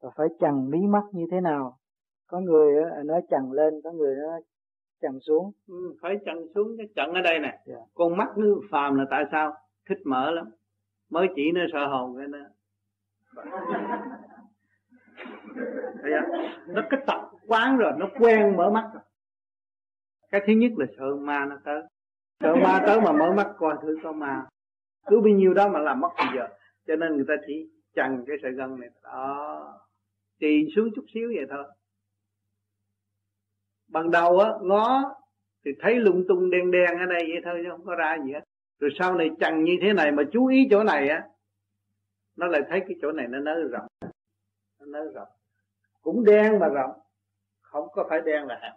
là phải chằn mí mắt như thế nào? Có người nó chằn lên, có người nó chằn xuống. Ừ, phải chằn xuống, cái chặn ở đây nè. Yeah. Dạ. Con mắt nó phàm là tại sao? Thích mở lắm. Mới chỉ nó soi hồn cái nó. <laughs> Nó cái tập quán rồi, nó quen mở mắt rồi. Cái thứ nhất là sợ ma nó tới. Sợ ma tới mà mở mắt coi thử có ma. Cứ bao nhiêu đó mà làm mất bây giờ cho nên người ta chỉ chằn cái sợi gân này đó trì xuống chút xíu vậy thôi ban đầu á ngó thì thấy lung tung đen đen ở đây vậy thôi chứ không có ra gì hết. Rồi sau này chằng như thế này mà chú ý chỗ này á nó lại thấy cái chỗ này nó nới rộng. Nó nới rộng. Cũng đen mà rộng. Không có phải đen là hẹp.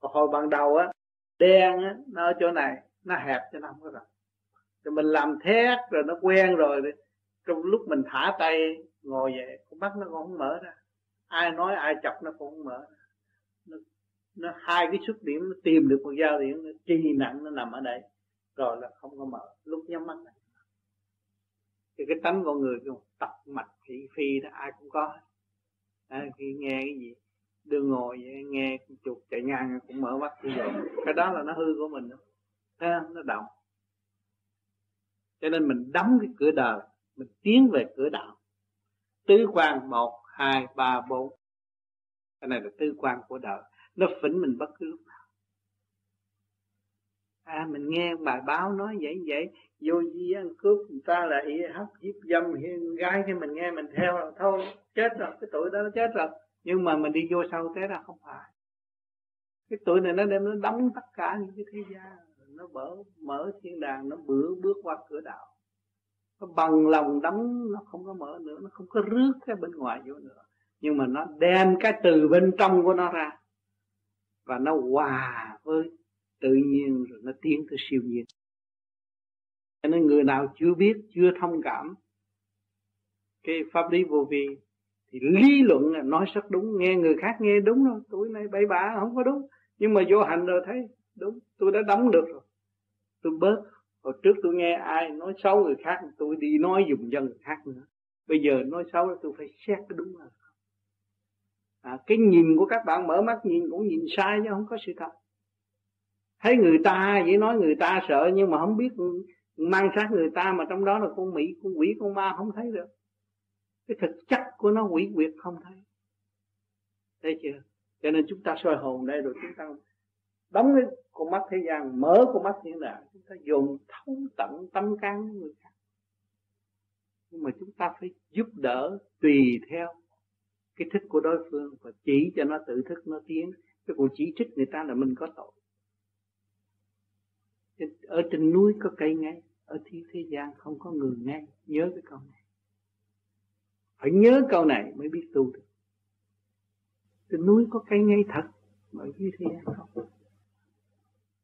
Còn hồi ban đầu á đen á nó ở chỗ này nó hẹp cho nó không có rộng. Rồi mình làm thét rồi nó quen rồi trong lúc mình thả tay ngồi vậy con mắt nó cũng không mở ra. Ai nói ai chọc nó cũng không mở ra. Nó, nó hai cái xuất điểm nó tìm được một giao điểm nó trì nặng nó nằm ở đây rồi là không có mở. Lúc nhắm mắt này. Thì cái tánh con người cái tập mạch thị phi đó ai cũng có à, khi nghe cái gì đưa ngồi vậy, nghe chuột chạy ngang cũng mở mắt như vậy cái đó là nó hư của mình đó. nó động. Cho nên mình đóng cái cửa đời mình tiến về cửa đạo. Tứ quan một hai ba bốn. Cái này là tứ quan của đời nó phỉnh mình bất cứ lúc nào. À mình nghe bài báo nói vậy vậy, vô di ăn cướp người ta là y hấp hiếp dâm hiên gái thì mình nghe mình theo là thôi, chết rồi, cái tuổi đó nó chết rồi. Nhưng mà mình đi vô sau thế là không phải. Cái tuổi này nó đem, nó đóng tất cả những cái thế gian nó mở mở thiên đàng, nó bữa bước qua cửa đạo. Nó bằng lòng đóng nó không có mở nữa, nó không có rước cái bên ngoài vô nữa. Nhưng mà nó đem cái từ bên trong của nó ra và nó hòa với tự nhiên rồi nó tiến tới siêu nhiên. Cho nên người nào chưa biết, chưa thông cảm cái pháp lý vô vi, thì lý luận là nói rất đúng, nghe người khác nghe đúng rồi tuổi này bậy bạ không có đúng, nhưng mà vô hành rồi thấy đúng, tôi đã đóng được rồi. Tôi bớt. Hồi trước tôi nghe ai nói xấu người khác, tôi đi nói dùng dân người khác nữa. Bây giờ nói xấu tôi phải xét cái đúng là à, cái nhìn của các bạn mở mắt nhìn cũng nhìn sai chứ không có sự thật. Thấy người ta vậy nói người ta sợ nhưng mà không biết mang sát người ta mà trong đó là con mỹ con quỷ con ma không thấy được. Cái thực chất của nó quỷ quyệt không thấy. Thấy chưa? Cho nên chúng ta soi hồn đây rồi chúng ta đóng cái con mắt thế gian mở con mắt thiên đàng chúng ta dùng thấu tận tâm can của người khác. Nhưng mà chúng ta phải giúp đỡ tùy theo cái thích của đối phương và chỉ cho nó tự thức nó tiến. Cái cuộc chỉ trích người ta là mình có tội. Ở trên núi có cây ngay ở thế, thế gian không có người ngay nhớ cái câu này. Phải nhớ câu này mới biết tu được. Trên núi có cây ngay thật mà ở thế gian không.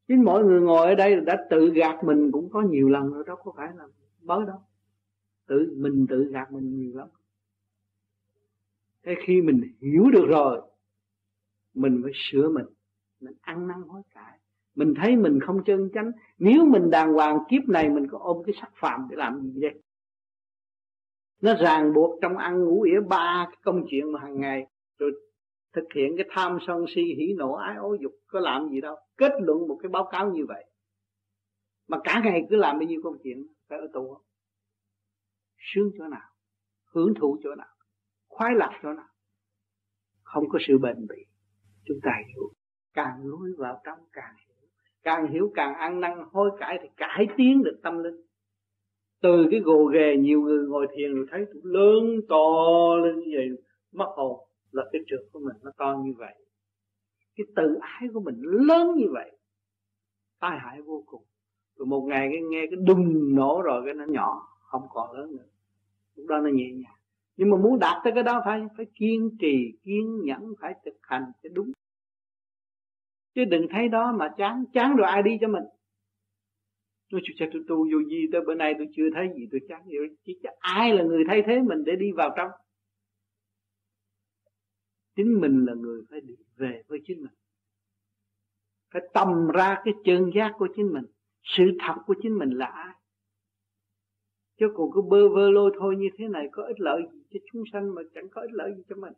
Chính mỗi người ngồi ở đây đã tự gạt mình cũng có nhiều lần rồi đó có phải là mới đâu. Tự mình tự gạt mình nhiều lắm thế khi mình hiểu được rồi, mình phải sửa mình mình ăn năn hối cải. Mình thấy mình không chân chánh. Nếu mình đàng hoàng kiếp này, mình có ôm cái sắc phạm để làm gì đây? Nó ràng buộc trong ăn ngủ ỉa ba cái công chuyện mà hàng ngày, rồi thực hiện cái tham sân si, hỉ nộ, ái ố dục, có làm gì đâu. Kết luận một cái báo cáo như vậy. Mà cả ngày cứ làm bao nhiêu công chuyện, phải ở tù không? Sướng chỗ nào? Hưởng thụ chỗ nào? Khoái lạc chỗ nào không có sự bền bỉ. Chúng ta hiểu. Càng nuôi vào trong càng hiểu. Càng hiểu càng ăn năn, hối cải thì cải tiến được tâm linh. Từ cái gồ ghề nhiều người ngồi thiền rồi thấy lớn to lên như vậy, mất hồn. Là cái trường của mình nó to như vậy. Cái tự ái của mình lớn như vậy, tai hại vô cùng. Rồi một ngày cái nghe cái đùng nổ rồi cái nó nhỏ, không còn lớn nữa. Lúc đó nó nhẹ nhàng nhưng mà muốn đạt tới cái đó phải phải kiên trì, kiên nhẫn, phải thực hành cho đúng. Chứ đừng thấy đó mà chán chán rồi ai đi cho mình. Tôi chưa tôi tu vô gì tới bữa nay tôi chưa thấy gì, tôi chán vậy chứ ai là người thay thế mình để đi vào trong. Chính mình là người phải đi về với chính mình. Phải tầm ra cái chân giác của chính mình. Sự thật của chính mình là ai? Chứ còn cứ bơ vơ lôi thôi như thế này có ích lợi gì cho chúng sanh mà chẳng có ích lợi gì cho mình?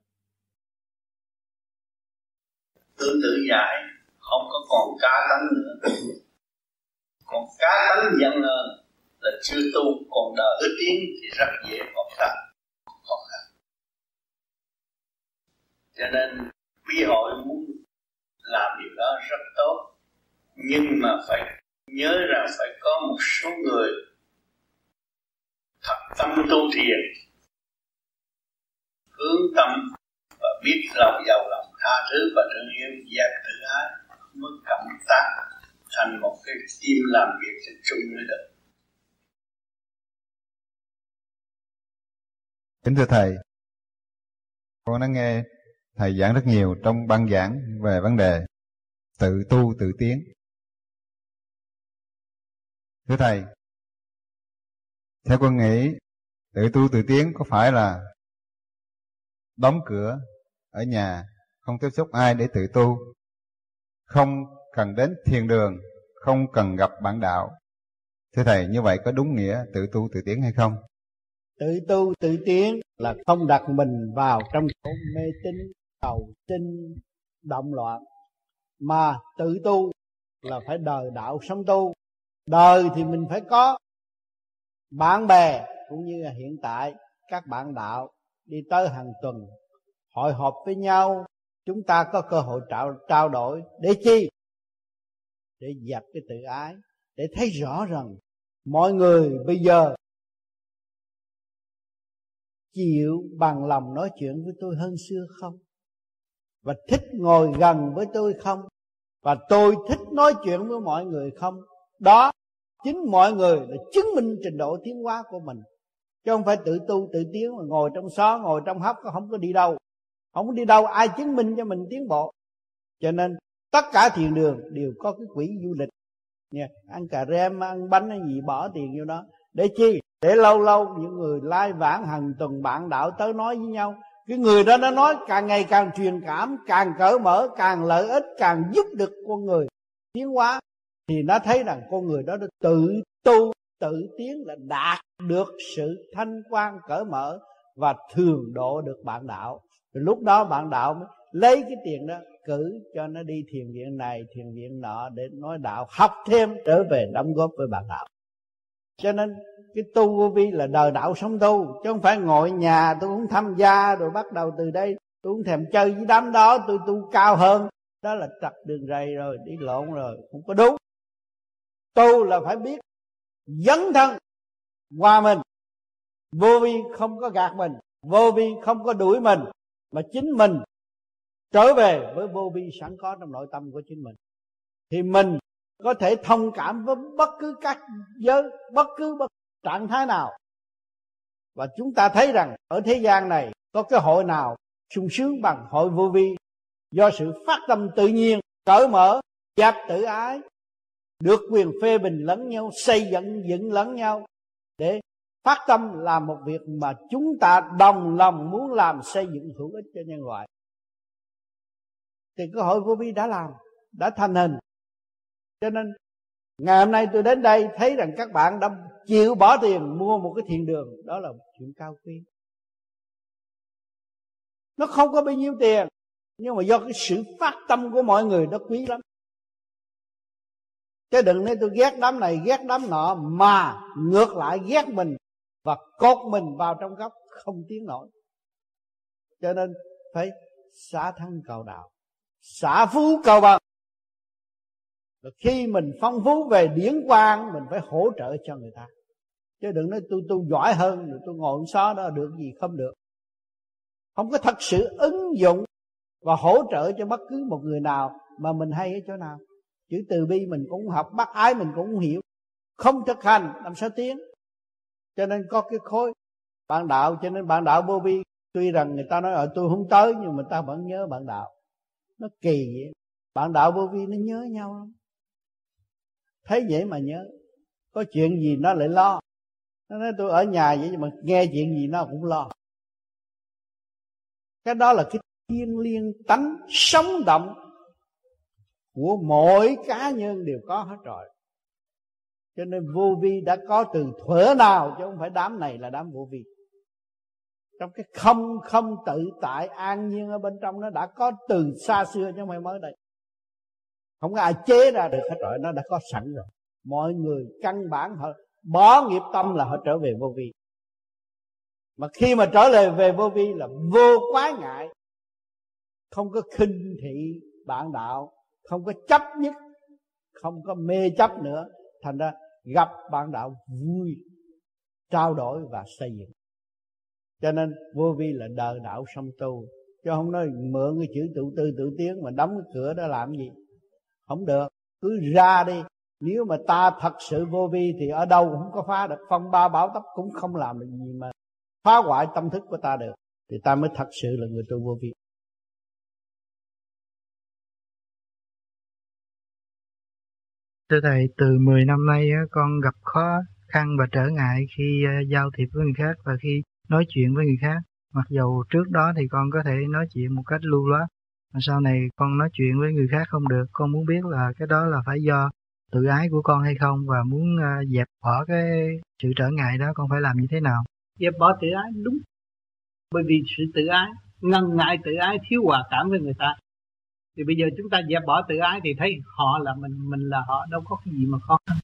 Tự tự giải không có còn cá tánh nữa. Còn cá tánh dần lên là chưa tu, còn đời ước tiến thì rất dễ còn khăn khó khăn cho nên quý hội muốn làm điều đó rất tốt. Nhưng mà phải nhớ rằng phải có một số người thật tâm tu thiền. Hướng tâm và biết lòng giàu lòng tha thứ và thương yêu giác tự thành một cái tim làm việc cho chung mới được kính thưa thầy, con đã nghe thầy giảng rất nhiều trong băng giảng về vấn đề tự tu, tự tiến. Thưa thầy theo con nghĩ, tự tu tự tiến có phải là đóng cửa ở nhà, không tiếp xúc ai để tự tu? Không cần đến thiền đường, không cần gặp bạn đạo. Thưa thầy, như vậy có đúng nghĩa tự tu tự tiến hay không? Tự tu tự tiến là không đặt mình vào trong chỗ mê tín, cầu tin động loạn. Mà tự tu là phải đời đạo sống tu. Đời thì mình phải có bạn bè cũng như là hiện tại các bạn đạo đi tới hàng tuần hội họp với nhau chúng ta có cơ hội trao, trao đổi để chi? Để dập cái tự ái để thấy rõ rằng mọi người bây giờ chịu bằng lòng nói chuyện với tôi hơn xưa không? Và thích ngồi gần với tôi không? Và tôi thích nói chuyện với mọi người không? Đó chính mọi người là chứng minh trình độ tiến hóa của mình. Chứ không phải tự tu, tự tiến, mà ngồi trong xó, ngồi trong hấp không có đi đâu. Không có đi đâu, ai chứng minh cho mình tiến bộ? Cho nên, tất cả thiền đường đều có cái quỹ du lịch. Nha, ăn cà rem, ăn bánh hay gì, bỏ tiền vô đó. Để chi? Để lâu lâu những người lai vãng hàng tuần bạn đạo tới nói với nhau. Cái người đó nó nói càng ngày càng truyền cảm, càng cởi mở, càng lợi ích, càng giúp được con người tiến hóa thì nó thấy rằng con người đó đã tự tu, tự tiến là đạt được sự thanh quan cởi mở và thường độ được bạn đạo. Rồi lúc đó bạn đạo mới lấy cái tiền đó cử cho nó đi thiền viện này, thiền viện nọ để nói đạo, học thêm trở về đóng góp với bạn đạo. Cho nên cái tu vô vi là đời đạo sống tu, chứ không phải ngồi nhà tôi cũng tham gia rồi bắt đầu từ đây. Tôi cũng thèm chơi với đám đó, tôi tu cao hơn. Đó là trật đường rầy rồi, đi lộn rồi, không có đúng tu là phải biết dấn thân qua mình. Vô vi không có gạt mình, vô vi không có đuổi mình, mà chính mình trở về với vô vi sẵn có trong nội tâm của chính mình. Thì mình có thể thông cảm với bất cứ các giới, bất cứ bất trạng thái nào. Và chúng ta thấy rằng ở thế gian này có cái hội nào sung sướng bằng hội vô vi do sự phát tâm tự nhiên, cởi mở dẹp tự ái được quyền phê bình lẫn nhau, xây dựng dựng lẫn nhau. Để phát tâm làm một việc mà chúng ta đồng lòng muốn làm, xây dựng hữu ích cho nhân loại. Thì cơ hội vô vi đã làm, đã thành hình. Cho nên, ngày hôm nay tôi đến đây thấy rằng các bạn đã chịu bỏ tiền mua một cái thiền đường. Đó là chuyện cao quý. Nó không có bao nhiêu tiền, nhưng mà do cái sự phát tâm của mọi người nó quý lắm chứ đừng nói tôi ghét đám này, ghét đám nọ, mà ngược lại ghét mình và cột mình vào trong góc không tiến nổi. Cho nên phải xả thân cầu đạo, xả phú cầu bằng rồi khi mình phong phú về điển quang, mình phải hỗ trợ cho người ta. Chứ đừng nói tôi tôi giỏi hơn, rồi tôi ngồi xó đó, được gì không được. Không có thật sự ứng dụng và hỗ trợ cho bất cứ một người nào mà mình hay ở chỗ nào chữ từ bi mình cũng học, bác ái mình cũng hiểu. Không thực hành, làm sao tiến? Cho nên có cái khối bạn đạo, cho nên bạn đạo vô vi. Tuy rằng người ta nói ở tôi không tới nhưng mà ta vẫn nhớ bạn đạo. Nó kỳ vậy. Bạn đạo vô vi nó nhớ nhau lắm. Thấy vậy mà nhớ. Có chuyện gì nó lại lo. Nó nói, tôi ở nhà vậy nhưng mà nghe chuyện gì nó cũng lo. Cái đó là cái thiên liên tánh sống động của mỗi cá nhân đều có hết rồi. Cho nên vô vi đã có từ thuở nào, chứ không phải đám này là đám vô vi. Trong cái không không tự tại an nhiên ở bên trong, nó đã có từ xa xưa chứ không phải mới đây. Không có ai chế ra được hết rồi, nó đã có sẵn rồi. Mọi người căn bản họ bỏ nghiệp tâm là họ trở về vô vi. Mà khi mà trở lại về vô vi là vô quá ngại. Không có khinh thị bạn đạo không có chấp nhất, không có mê chấp nữa. Thành ra gặp bạn đạo vui, trao đổi và xây dựng. Cho nên vô vi là đời đạo song tu. Chứ không nói mượn cái chữ tự tư tự tiến mà đóng cái cửa đó làm gì? Không được. Cứ ra đi. Nếu mà ta thật sự vô vi thì ở đâu cũng có phá được. Phong ba bảo tấp cũng không làm được gì mà phá hoại tâm thức của ta được. Thì ta mới thật sự là người tu vô vi. Thưa Thầy, từ 10 năm nay con gặp khó khăn và trở ngại khi ờ, giao thiệp với người khác và khi nói chuyện với người khác. Mặc dù trước đó thì con có thể nói chuyện một cách lưu loát, mà sau này con nói chuyện với người khác không được. Con muốn biết là cái đó là phải do tự ái của con hay không và muốn ờ, dẹp bỏ cái sự trở ngại đó con phải làm như thế nào? Dẹp bỏ tự ái đúng. Bởi vì sự tự ái, ngần ngại tự ái thiếu hòa cảm với người ta. Thì bây giờ chúng ta dẹp bỏ tự ái thì thấy họ là mình, mình là họ, đâu có cái gì mà khó. Khăn.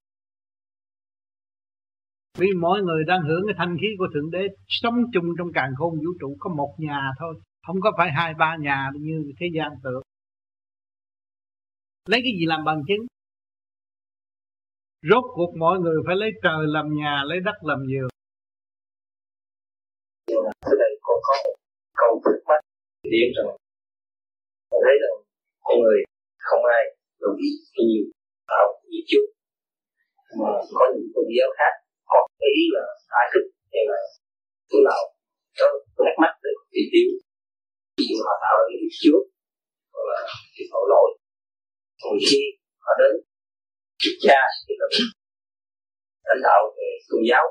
Vì mỗi người đang hưởng cái thanh khí của Thượng Đế Sống chung trong càng khôn vũ trụ Có một nhà thôi Không có phải hai ba nhà như thế gian tưởng. Lấy cái gì làm bằng chứng? Rốt cuộc mọi người phải lấy trời làm nhà Lấy đất làm giường. Ở đây con có một câu thắc mắc điểm rằng thấy rằng con người không ai đồng ý nhiều học nhiều trước mà có những tôn giáo khác, họ nghĩ là giải thức hay là thế nào cho thắc mắc để tìm tiêu. Ví dụ họ tạo ra cái trước hoặc là cái tội lỗi. Còn khi họ đến trước cha, thì là lãnh đạo về tôn giáo.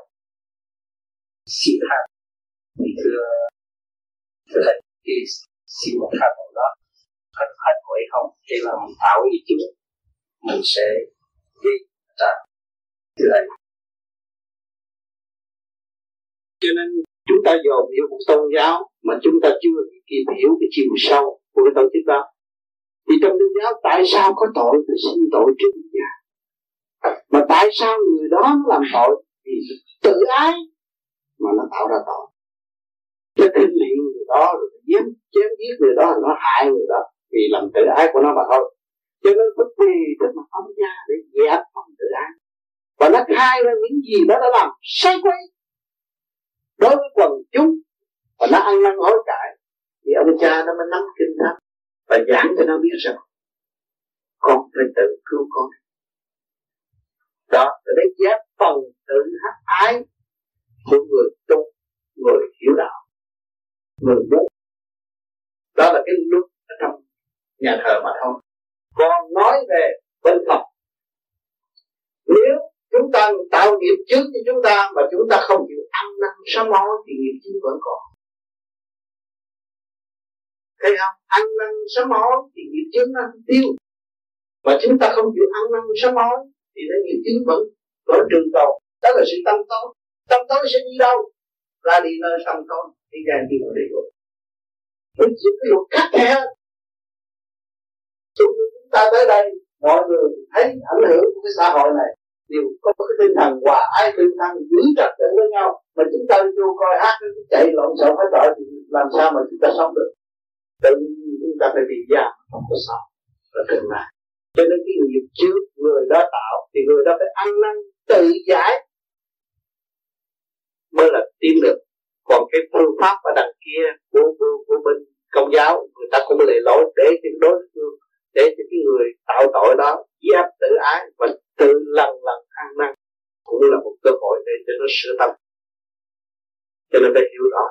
Xin tha. Thì thưa thưa thầy, thì xin một tha đó thật hết của ấy không để mình tạo ý trước mình sẽ đi ra. Lại cho nên chúng ta dồn hiểu một tôn giáo mà chúng ta chưa kịp hiểu cái chiều sâu của cái tổ chức đó. Thì trong tôn giáo, tại sao có tội thì xin tội trước nhà? Mà tại sao người đó làm tội thì tự ái mà nó tạo ra tội? Cái kinh nghiệm người đó rồi giết chém giết người đó, nó hại người đó vì làm tự ái của nó mà thôi. Cho nên có tùy tới mà ông gia để dẹp phần tự ái. Và nó khai ra những gì nó đã làm sai quay đối với quần chúng. Và nó ăn năn hối cải. Thì ông cha nó mới nắm kinh thánh. Và giảng cho nó biết rằng, con phải tự cứu con. Đó, là để giác phần tự hắc ái của người tu, người hiểu đạo, người muốn. Đó là cái luật nhà thờ mà thôi còn nói về bên Phật, nếu chúng ta tạo nghiệp trước cho chúng ta mà chúng ta không chịu ăn năn sám hối thì nghiệp chướng vẫn còn. Thấy không? Ăn năn sám hối thì nghiệp chướng nó tiêu. Mà chúng ta không chịu ăn năn sám hối thì nó nghiệp chướng vẫn vẫn trường tồn. Đó là sự tâm tối. Tâm tối sẽ đi đâu? Ra đi nơi tâm tối, đi ra đi vào địa ngục. Mình chỉ cái luật khắc khe chúng ta tới đây mọi người thấy ảnh hưởng của cái xã hội này đều có cái tinh thần hòa ai tinh thần giữ trật tự với nhau. Mà chúng ta vô coi hát chạy lộn xộn hết tội thì làm sao mà chúng ta sống được? Tự nhiên chúng ta phải bị giam không có sao là từng này cho nên cái nghiệp trước người đó tạo thì người đó phải ăn năn tự giải mới là tiến được. Còn cái phương pháp ở đằng kia của, của, của bên công giáo người ta cũng lệ lỗi để cho đối phương để cho cái người tạo tội đó giáp tự ái và tự lần lần ăn năn cũng là một cơ hội để cho nó sửa tâm. Cho nên phải hiểu rõ.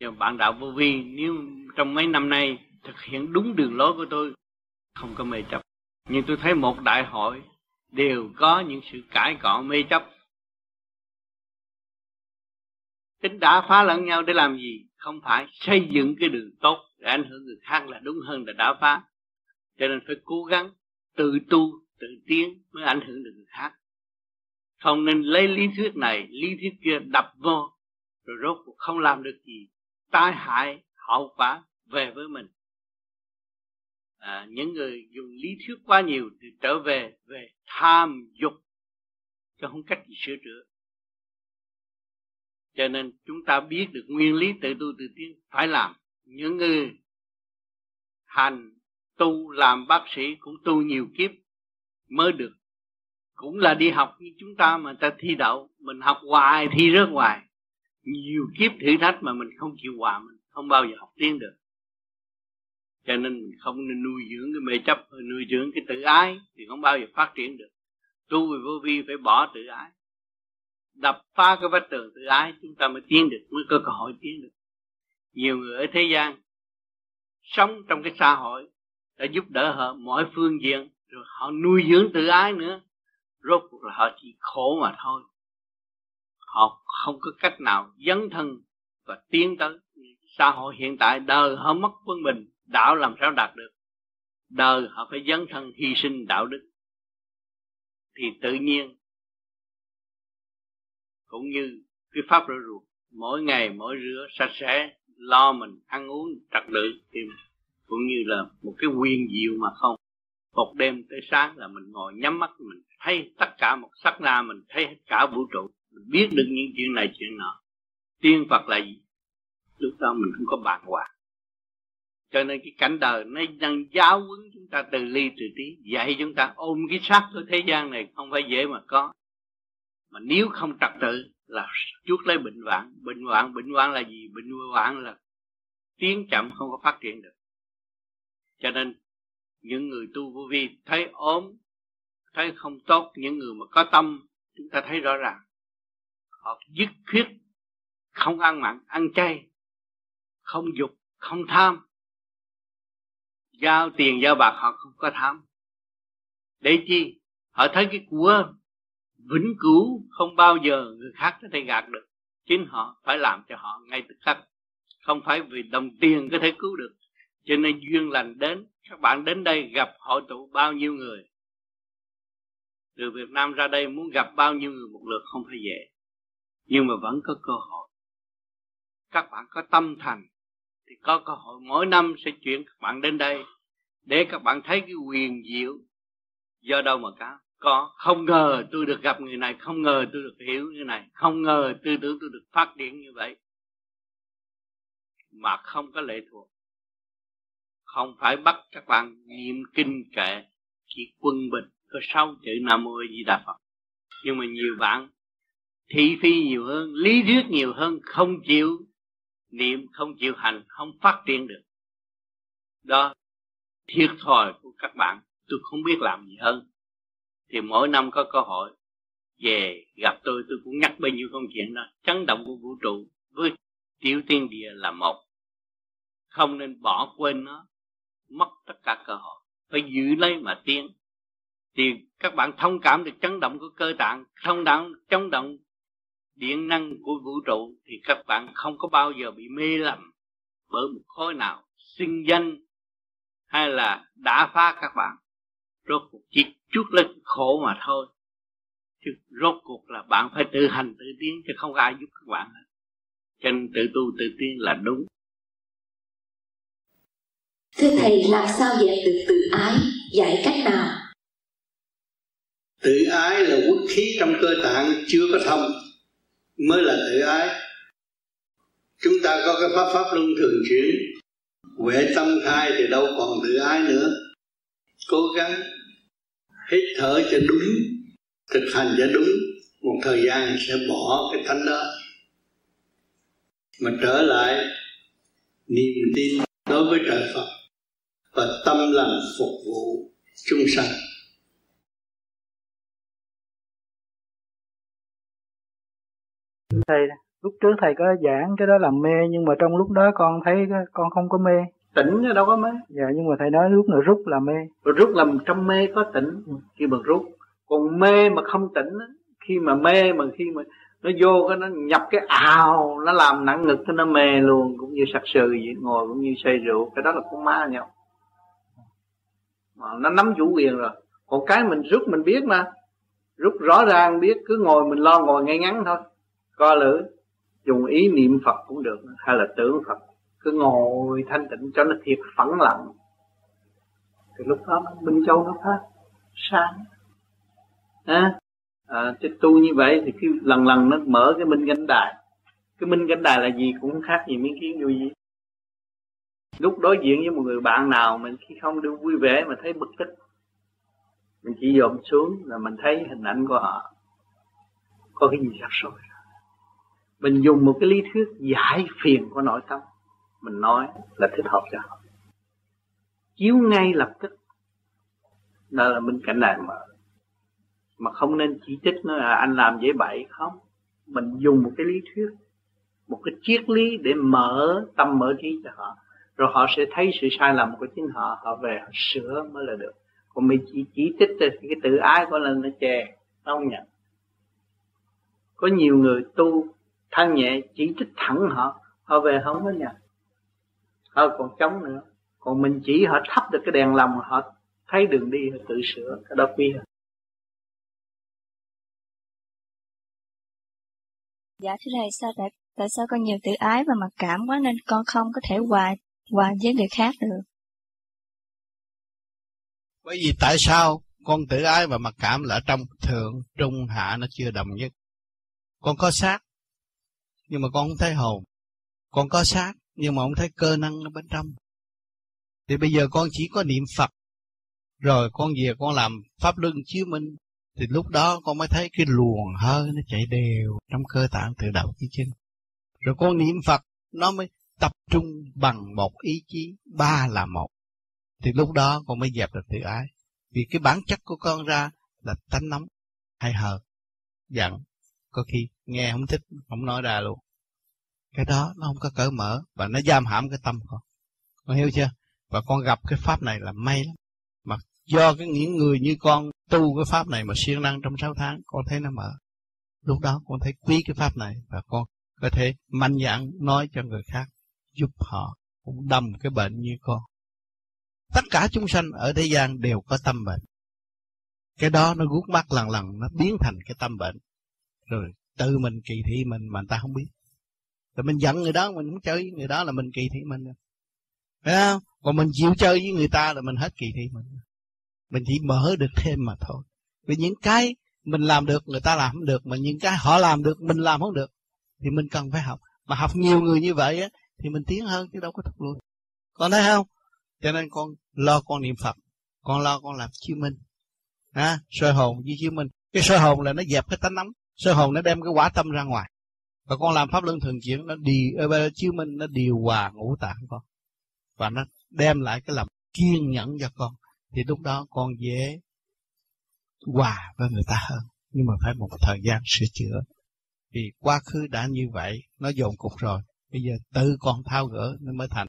Nhưng bạn đạo vô vi, nếu trong mấy năm nay thực hiện đúng đường lối của tôi, không có mê chấp. Nhưng tôi thấy một đại hội đều có những sự cãi cọ mê chấp. Tính đã phá lẫn nhau để làm gì? Không phải xây dựng cái đường tốt để ảnh hưởng người khác là đúng hơn là đã phá. Cho nên phải cố gắng tự tu tự tiến mới ảnh hưởng được người khác. Không nên lấy lý thuyết này lý thuyết kia đập vô rồi rốt cuộc không làm được gì tai hại hậu quả về với mình. À, những người dùng lý thuyết quá nhiều thì trở về về tham dục chứ không cách gì sửa chữa cho nên chúng ta biết được nguyên lý tự tu tự tiến phải làm. Những người hành tu làm bác sĩ cũng tu nhiều kiếp mới được. Cũng là đi học như chúng ta mà ta thi đậu, mình học hoài thi rớt hoài. Nhiều kiếp thử thách mà mình không chịu hòa, mình không bao giờ học tiến được. Cho nên mình không nên nuôi dưỡng cái mê chấp, nuôi dưỡng cái tự ái thì không bao giờ phát triển được. Tu về vô vi phải bỏ tự ái đập phá cái vách tường tự ái, chúng ta mới tiến được, mới có cơ hội tiến được. Nhiều người ở thế gian sống trong cái xã hội đã giúp đỡ họ mọi phương diện, rồi họ nuôi dưỡng tự ái nữa. Rốt cuộc là họ chỉ khổ mà thôi. Họ không có cách nào dấn thân và tiến tới. Xã hội hiện tại đời họ mất quân bình, đạo làm sao đạt được? Đời họ phải dấn thân hy sinh đạo đức. Thì tự nhiên cũng như cái pháp rửa ruột. Mỗi ngày, mỗi rửa, sạch sẽ, lo mình, ăn uống, trật tự thì cũng như là một cái nguyên diệu mà không. Một đêm tới sáng là mình ngồi nhắm mắt, mình thấy tất cả một sắc na, mình thấy hết cả vũ trụ. Mình biết được những chuyện này, chuyện nọ. Tiên phật là gì? Lúc đó mình không có bàn hoàng. Cho nên cái cảnh đời nó đang giáo huấn chúng ta từ ly từ tí, dạy chúng ta ôm cái sắc của thế gian này không phải dễ mà có mà nếu không trật tự là chuốc lấy bệnh hoạn. Bệnh hoạn bệnh hoạn là gì? Bệnh hoạn là tiến chậm không có phát triển được. Cho nên, những người tu vô vi thấy ốm, thấy không tốt, những người mà có tâm, chúng ta thấy rõ ràng. Họ dứt khuyết không ăn mặn, ăn chay, không dục, không tham. Giao tiền giao bạc họ không có tham. Để chi? Họ thấy cái của vĩnh cửu không bao giờ người khác có thể gạt được. Chính họ phải làm cho họ ngay tức khắc. Không phải vì đồng tiền có thể cứu được, cho nên duyên lành đến, các bạn đến đây gặp hội tụ bao nhiêu người. Từ Việt Nam ra đây muốn gặp bao nhiêu người một lượt không phải dễ, nhưng mà vẫn có cơ hội. Các bạn có tâm thành, thì có cơ hội. Mỗi năm sẽ chuyển các bạn đến đây, để các bạn thấy cái quyền diệu. Do đâu mà có có. Không ngờ tôi được gặp người này, không ngờ tôi được hiểu như này, không ngờ tư tưởng tôi được phát triển như vậy. Mà không có lệ thuộc. Không phải bắt các bạn niệm kinh kệ, chỉ quân bình. Có sáu chữ nam mô di đà phật. Nhưng mà nhiều bạn thị phi nhiều hơn, lý thuyết nhiều hơn, không chịu niệm, không chịu hành, không phát triển được. Đó, thiệt thòi của các bạn, tôi không biết làm gì hơn thì mỗi năm có cơ hội về gặp tôi tôi cũng nhắc bao nhiêu công chuyện đó. Chấn động của vũ trụ với tiểu tiên địa là một. Không nên bỏ quên nó, mất tất cả cơ hội. Phải giữ lấy mà tiến. Thì các bạn thông cảm được chấn động của cơ tạng, thông cảm chấn động điện năng của vũ trụ, thì các bạn không có bao giờ bị mê lầm bởi một khối nào sinh danh hay là đã phá các bạn rốt cuộc chỉ chút lên khổ mà thôi. Chứ rốt cuộc là bạn phải tự hành tự tiến chứ không có ai giúp các bạn hết. Cho nên tự tu tự tiến là đúng. Thưa thầy làm sao dẹp được tự ái? Dạy cách nào? Tự ái là quốc khí trong cơ tạng chưa có thông mới là tự ái. Chúng ta có cái pháp pháp luân thường chuyển. Huệ tâm khai thì đâu còn tự ái nữa. Cố gắng hít thở cho đúng, thực hành cho đúng, một thời gian sẽ bỏ cái tánh đó. Mà trở lại niềm tin đối với trời Phật và tâm lòng phục vụ chung sanh. Thầy, lúc trước thầy có giảng cái đó là mê, nhưng mà trong lúc đó con thấy con không có mê tỉnh đâu có mê? Dạ nhưng mà thầy nói lúc nào rút là mê. Rút là trong mê có tỉnh. Khi mà rút còn mê mà không tỉnh khi mà mê mà khi mà nó vô cái nó nhập cái ào nó làm nặng ngực nó mê luôn cũng như sặc sừ vậy ngồi cũng như say rượu cái đó là con ma nhau. Mà nó nắm chủ quyền rồi. Còn cái mình rút mình biết mà. Rút rõ ràng biết cứ ngồi mình lo ngồi ngay ngắn thôi. Co lưỡi dùng ý niệm phật cũng được hay là tưởng phật cứ ngồi thanh tịnh cho nó thiệt phẳng lặng. Thì lúc đó minh châu nó phát sáng. À, à, chứ tu như vậy thì cứ lần lần nó mở cái minh cánh đài. Cái minh cánh đài là gì cũng khác gì miếng kiến vô gì. Lúc đối diện với một người bạn nào mình khi không được vui vẻ mà thấy bực tức mình chỉ dòm xuống là mình thấy hình ảnh của họ. Có cái gì rắc rối? Mình dùng một cái lý thuyết giải phiền của nội tâm mình nói là thích hợp cho họ. Chiếu ngay lập tức. Đó là bên cạnh này mà. Mà không nên chỉ trích nó là anh làm dễ bậy, không. Mình dùng một cái lý thuyết, một cái triết lý để mở tâm mở trí cho họ. Rồi họ sẽ thấy sự sai lầm của chính họ họ về họ sửa mới là được. Còn mình chỉ chỉ trích thì cái tự ái của lần nó chè nó không nhận có nhiều người tu than nhẹ, chỉ trích thẳng họ họ về không có nhận họ còn chống nữa còn mình chỉ họ thắp được cái đèn lòng họ thấy đường đi họ tự sửa cái đó quý hơn Dạ thưa thầy sao tại tại sao con nhiều tự ái và mặc cảm quá nên con không có thể hòa hòa với người khác được. Bởi vì tại sao con tự ái và mặc cảm là trong thượng trung hạ nó chưa đồng nhất. Con có xác nhưng mà con không thấy hồn. Con có xác nhưng mà không thấy cơ năng ở bên trong. Thì bây giờ con chỉ có niệm Phật, rồi con về con làm pháp luân chiếu minh. Thì lúc đó con mới thấy cái luồng hơi nó chạy đều trong cơ tạng từ đầu chí chân. Rồi con niệm phật, nó mới tập trung bằng một ý chí ba là một. Thì lúc đó con mới dẹp được tự ái. Vì cái bản chất của con ra là tánh nóng, hay hờ giận. Có khi nghe không thích, không nói ra luôn cái đó nó không có cởi mở và nó giam hãm cái tâm con. Con hiểu chưa? Và con gặp cái pháp này là may lắm. Mà do cái những người như con tu cái pháp này mà siêng năng trong 6 tháng, con thấy nó mở. Lúc đó con thấy quý cái pháp này và con có thể mạnh dạn nói cho người khác, giúp họ cũng đâm cái bệnh như con. Tất cả chúng sanh ở thế gian đều có tâm bệnh. Cái đó nó guốc mắt lần lần, nó biến thành cái tâm bệnh. Rồi tự mình kỳ thị mình mà người ta không biết rồi mình giận người đó mình muốn chơi với người đó là mình kỳ thị mình. Phải không? Còn mình chịu chơi với người ta là mình hết kỳ thị mình. Mình chỉ mở được thêm mà thôi. Vì những cái mình làm được người ta làm không được mà những cái họ làm được mình làm không được thì mình cần phải học. Mà học nhiều người như vậy á thì mình tiến hơn chứ đâu có thụt lùi con thấy không? Cho nên con lo con niệm phật con lo con làm chiếu minh. À, soi hồn với chiếu minh. Cái soi hồn là nó dẹp cái tánh nóng soi hồn nó đem cái quả tâm ra ngoài và con làm pháp luân thường chuyển, nó đi ờ, ở chiếu minh nó điều hòa ngũ tạng con. Và nó đem lại cái lòng kiên nhẫn cho con. Thì lúc đó con dễ hòa với người ta hơn. Nhưng mà phải một thời gian sửa chữa. Vì quá khứ đã như vậy, nó dồn cục rồi. Bây giờ tự con thao gỡ, nó mới thành.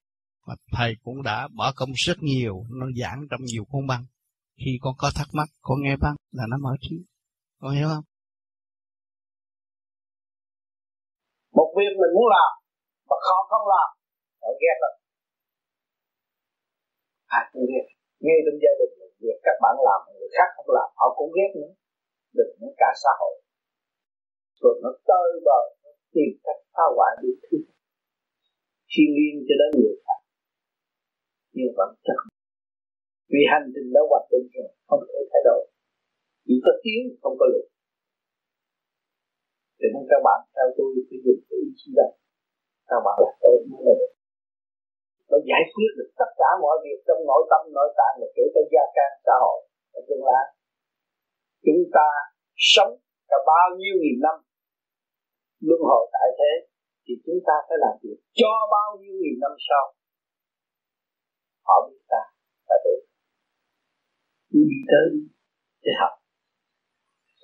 Mà thầy cũng đã bỏ công rất nhiều, nó giảng trong nhiều cuốn băng. Khi con có thắc mắc, con nghe băng là nó mở trí. Con hiểu không? Một việc mình muốn làm, mà khó không làm họ ghét lắm. Ai cũng ghét. Ngay trong gia đình mình việc các bạn làm, người khác không làm, họ cũng ghét nữa. Đừng nói cả xã hội. Rồi nó tơi bời, nó tìm cách phá hoại đi. Thứ thiên liêng cho đến người khác, nhưng vẫn chắc vì hành trình đã hoạch định rồi, không thể thay đổi. Chỉ có tiếng, không có lực cho nên các bạn theo tôi sử dụng cái ý chí đó các bạn là tôi mới là được nó giải quyết được tất cả mọi việc trong nội tâm, nội tạng và kể cả gia can xã hội và tương lai. Chúng ta sống cả bao nhiêu nghìn năm luân hồi tại thế thì chúng ta phải làm việc cho bao nhiêu nghìn năm sau. Họ biết ta là được. Đi tới để học.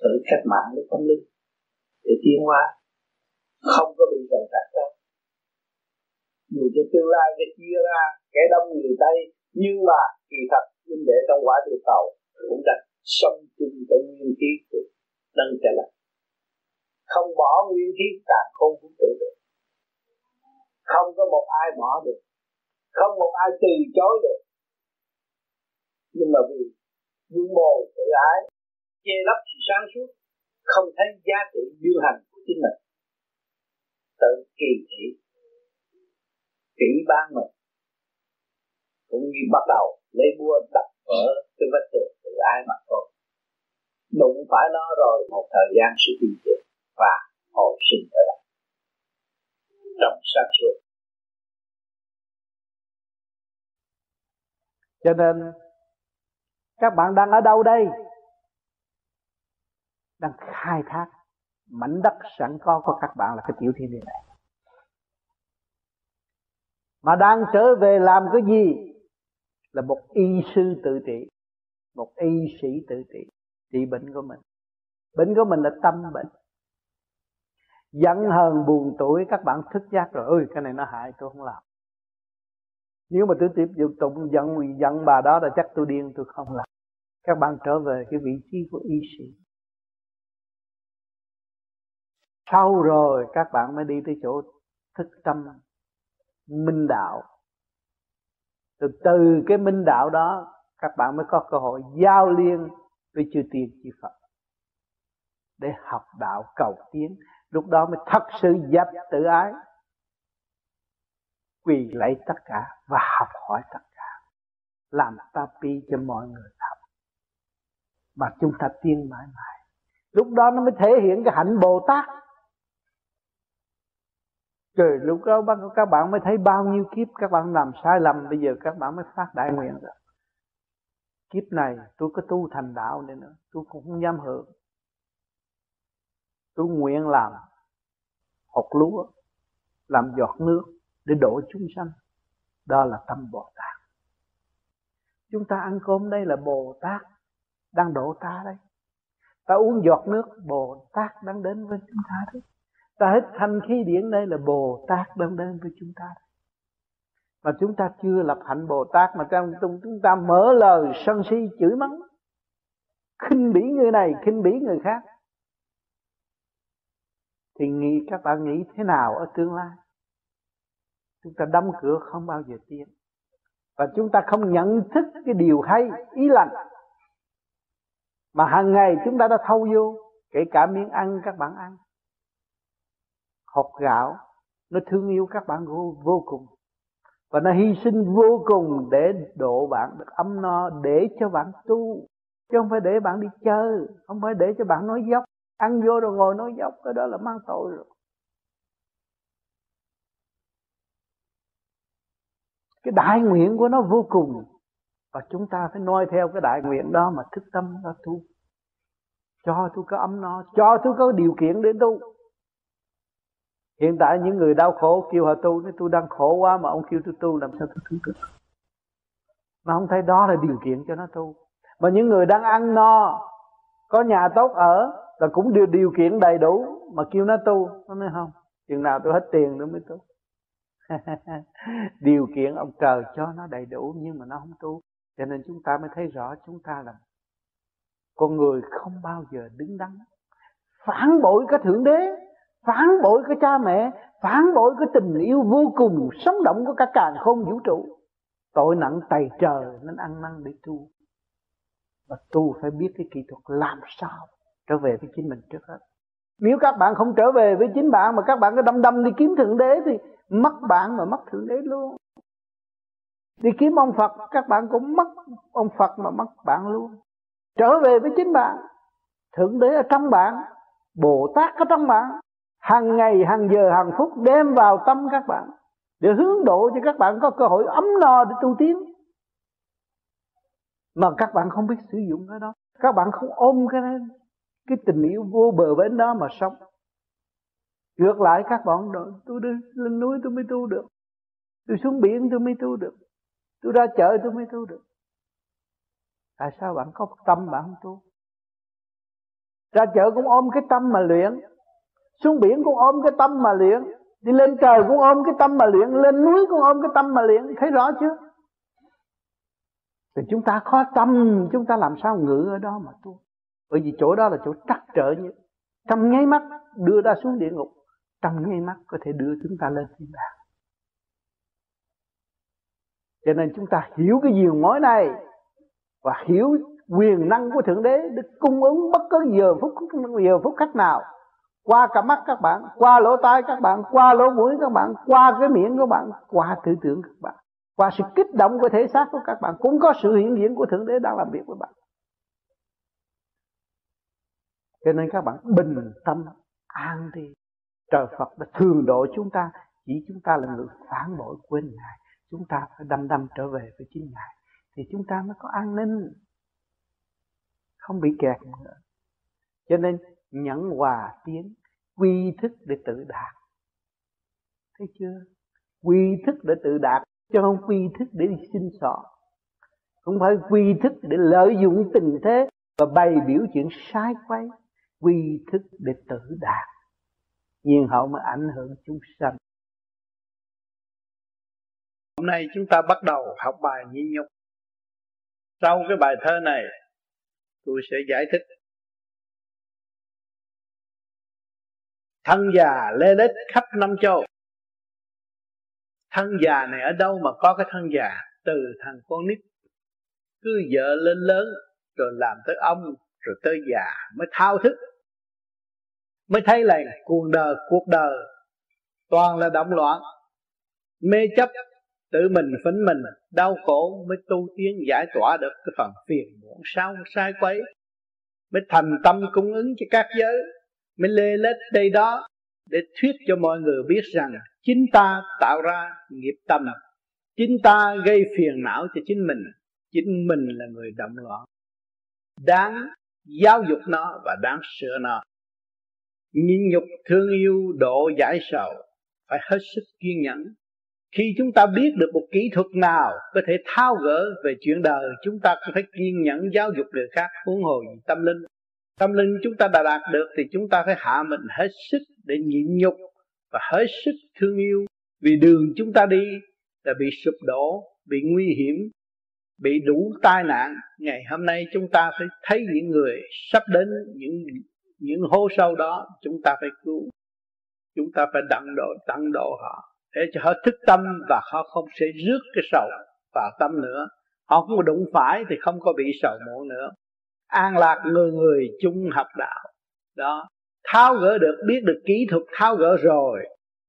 Tự cách mạng với tâm linh để tiến hóa. Không có bị gần tạc đâu. Dù cho tương lai cái chia ra, kẻ đông người tây, nhưng mà kỳ thật huynh đệ trong quả địa cầu cũng đã sống chung trong nguyên khí của nâng trở lại không bỏ nguyên khí, càng không vũ trụ được. Không có một ai bỏ được. Không một ai từ chối được. Nhưng mà vì vương bồ tự ái, che lấp sự sáng suốt không thấy giá trị dương hành của chính mình. Tự kỳ thị, kỹ ban mình, cũng như bắt đầu lấy búa đập vỡ cái vết tường tự ai mà thôi. Đụng phải nó rồi một thời gian sẽ đi được và hồi sinh trở lại. Trong sáng suốt. Cho nên, các bạn đang ở đâu đây? Đang khai thác mảnh đất sẵn có của các bạn là cái tiểu thiên địa này. Mà đang trở về làm cái gì? Là một y sư tự trị, một y sĩ tự trị trị bệnh của mình. Bệnh của mình là tâm bệnh. Giận hờn, buồn tuổi, các bạn thức giác rồi ơi cái này nó hại, tôi không làm. Nếu mà tôi tiếp tục tụng giận giận bà đó là chắc tôi điên, tôi không làm. Các bạn trở về cái vị trí của y sĩ sau rồi các bạn mới đi tới chỗ thức tâm, minh đạo. Từ từ cái minh đạo đó, các bạn mới có cơ hội giao liên với chư tiên, chư Phật để học đạo cầu tiến. Lúc đó mới thật sự dập tự ái, quỳ lạy tất cả và học hỏi tất cả. Làm ta pi cho mọi người học. Mà chúng ta tiên mãi mãi. Lúc đó nó mới thể hiện cái hạnh bồ tát rồi lúc đó các bạn mới thấy bao nhiêu kiếp các bạn làm sai lầm. Bây giờ các bạn mới phát đại nguyện rồi. Kiếp này tôi có tu thành đạo này nữa. Tôi cũng không dám hưởng. Tôi nguyện làm hột lúa, làm giọt nước để đổ chúng sanh. Đó là tâm bồ tát. Chúng ta ăn cơm đây là bồ tát đang độ ta đây ta uống giọt nước, bồ tát đang đến với chúng ta đấy ta hít thanh khí điển đây là bồ tát đơn đơn với chúng ta. Mà chúng ta chưa lập hạnh bồ tát mà trong chúng ta mở lời sân si chửi mắng. Khinh bỉ người này, khinh bỉ người khác. Thì nghĩ các bạn nghĩ thế nào ở tương lai? Chúng ta đóng cửa không bao giờ tiến. Và chúng ta không nhận thức cái điều hay, ý lành. Mà hàng ngày chúng ta đã thâu vô, kể cả miếng ăn các bạn ăn hột gạo nó thương yêu các bạn vô, vô cùng. Và nó hy sinh vô cùng để độ bạn được ấm no để cho bạn tu chứ không phải để bạn đi chơi không phải để cho bạn nói dốc. Ăn vô rồi ngồi nói dốc cái đó là mang tội rồi. Cái đại nguyện của nó vô cùng. Và chúng ta phải noi theo cái đại nguyện đó mà thức tâm ra tu. Cho tôi có ấm no cho tôi có điều kiện để tu hiện tại những người đau khổ kêu họ tu, nói tôi đang khổ quá mà ông kêu tôi tu làm sao tôi tu được? Mà không thấy đó là điều kiện cho nó tu. Mà những người đang ăn no, có nhà tốt ở, là cũng điều điều kiện đầy đủ mà kêu nó tu. Nó nói không, chừng nào tôi hết tiền nữa mới tu. <laughs> Điều kiện ông trời cho nó đầy đủ nhưng mà nó không tu. Cho nên chúng ta mới thấy rõ chúng ta là con người không bao giờ đứng đắn. Phản bội cái thượng đế phản bội cái cha mẹ, phản bội cái tình yêu vô cùng sống động của cả càng không vũ trụ. Tội nặng tày trời nên ăn năn để tu và tu phải biết cái kỹ thuật làm sao trở về với chính mình trước hết. Nếu các bạn không trở về với chính bạn mà các bạn cứ đâm đâm đi kiếm thượng đế thì mất bạn mà mất thượng đế luôn. Đi kiếm ông Phật, các bạn cũng mất ông Phật mà mất bạn luôn. Trở về với chính bạn. Thượng đế ở trong bạn, bồ tát ở trong bạn hàng ngày, hàng giờ, hàng phút đem vào tâm các bạn để hướng độ cho các bạn có cơ hội ấm no để tu tiến. Mà các bạn không biết sử dụng cái đó. Các bạn không ôm cái cái tình yêu vô bờ bến đó mà sống. Ngược lại, các bạn đợi tôi đi lên núi tôi mới tu được. Tôi xuống biển tôi mới tu được. Tôi ra chợ tôi mới tu được. Tại sao bạn có tâm bạn không tu? Ra chợ cũng ôm cái tâm mà luyện xuống biển cũng ôm cái tâm mà luyện. Đi lên trời cũng ôm cái tâm mà luyện. Lên núi cũng ôm cái tâm mà luyện. Thấy rõ chưa? Thì chúng ta khó tâm, chúng ta làm sao ngự ở đó mà tu? Bởi vì chỗ đó là chỗ trắc trở như trong nháy mắt đưa ta xuống địa ngục, trong nháy mắt có thể đưa chúng ta lên thiên đàng. Cho nên chúng ta hiểu cái diều mối này và hiểu quyền năng của thượng đế được cung ứng bất cứ giờ phút giờ phút khách nào qua cả mắt các bạn, qua lỗ tai các bạn, qua lỗ mũi các bạn, qua cái miệng của bạn, qua tư tưởng các bạn, qua sự kích động của thể xác của các bạn, cũng có sự hiện diện của thượng đế đang làm việc với bạn. Cho nên các bạn bình tâm, an đi. Trời Phật đã thường độ chúng ta, chỉ chúng ta là người phản bội quên ngài. Chúng ta phải đâm đâm trở về với chính ngài, thì chúng ta mới có an ninh. Không bị kẹt nữa. Cho nên nhẫn hòa tiến quy thức để tự đạt. Thấy chưa? Quy thức để tự đạt, chứ không quy thức để đi xin sọ. Không phải quy thức để lợi dụng tình thế và bày biểu chuyện sai quay. Quy thức để tự đạt. Nhiên hậu mới ảnh hưởng chúng sanh. Hôm nay chúng ta bắt đầu học bài nhị nhục. Sau cái bài thơ này, tôi sẽ giải thích thân già lê lết khắp năm châu. Thân già này ở đâu mà có cái thân già? Từ thằng con nít. Cứ vợ lên lớn, rồi làm tới ông, rồi tới già mới thao thức. Mới thấy là cuộc đời cuộc đời toàn là động loạn. Mê chấp, tự mình phấn mình, đau khổ mới tu tiến giải tỏa được cái phần phiền muộn, sao sai quấy. Mới thành tâm cung ứng cho các giới mới lê lết đây đó để thuyết cho mọi người biết rằng chính ta tạo ra nghiệp tâm. Chính ta gây phiền não cho chính mình. Chính mình là người động loạn. Đáng giáo dục nó và đáng sửa nó. Nhịn nhục thương yêu, độ giải sầu, phải hết sức kiên nhẫn. Khi chúng ta biết được một kỹ thuật nào có thể thao gỡ về chuyện đời, chúng ta cũng phải kiên nhẫn giáo dục người khác, huống hồ tâm linh tâm linh chúng ta đã đạt được thì chúng ta phải hạ mình hết sức để nhịn nhục và hết sức thương yêu. Vì đường chúng ta đi là bị sụp đổ, bị nguy hiểm, bị đủ tai nạn. Ngày hôm nay chúng ta phải thấy những người sắp đến, những những hố sâu đó, chúng ta phải cứu. Chúng ta phải đặng độ, tặng độ họ để cho họ thức tâm và họ không sẽ rước cái sầu vào tâm nữa. Họ không có đụng phải thì không có bị sầu muộn nữa an lạc người người chung học đạo. Đó. Tháo gỡ được, biết được kỹ thuật tháo gỡ rồi,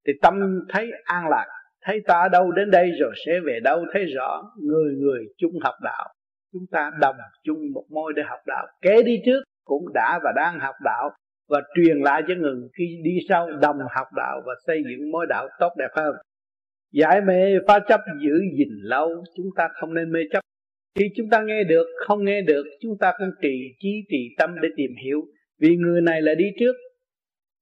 thì tâm thấy an lạc, thấy ta ở đâu đến đây rồi sẽ về đâu, thấy rõ người người chung học đạo. Chúng ta đồng chung một môi để học đạo. Kế đi trước cũng đã và đang học đạo và truyền lại cho người khi đi sau đồng học đạo và xây dựng mối đạo tốt đẹp hơn. Giải mê phá chấp giữ gìn lâu, chúng ta không nên mê chấp khi chúng ta nghe được, không nghe được, chúng ta cũng trì trí, trì tâm để tìm hiểu. Vì người này là đi trước.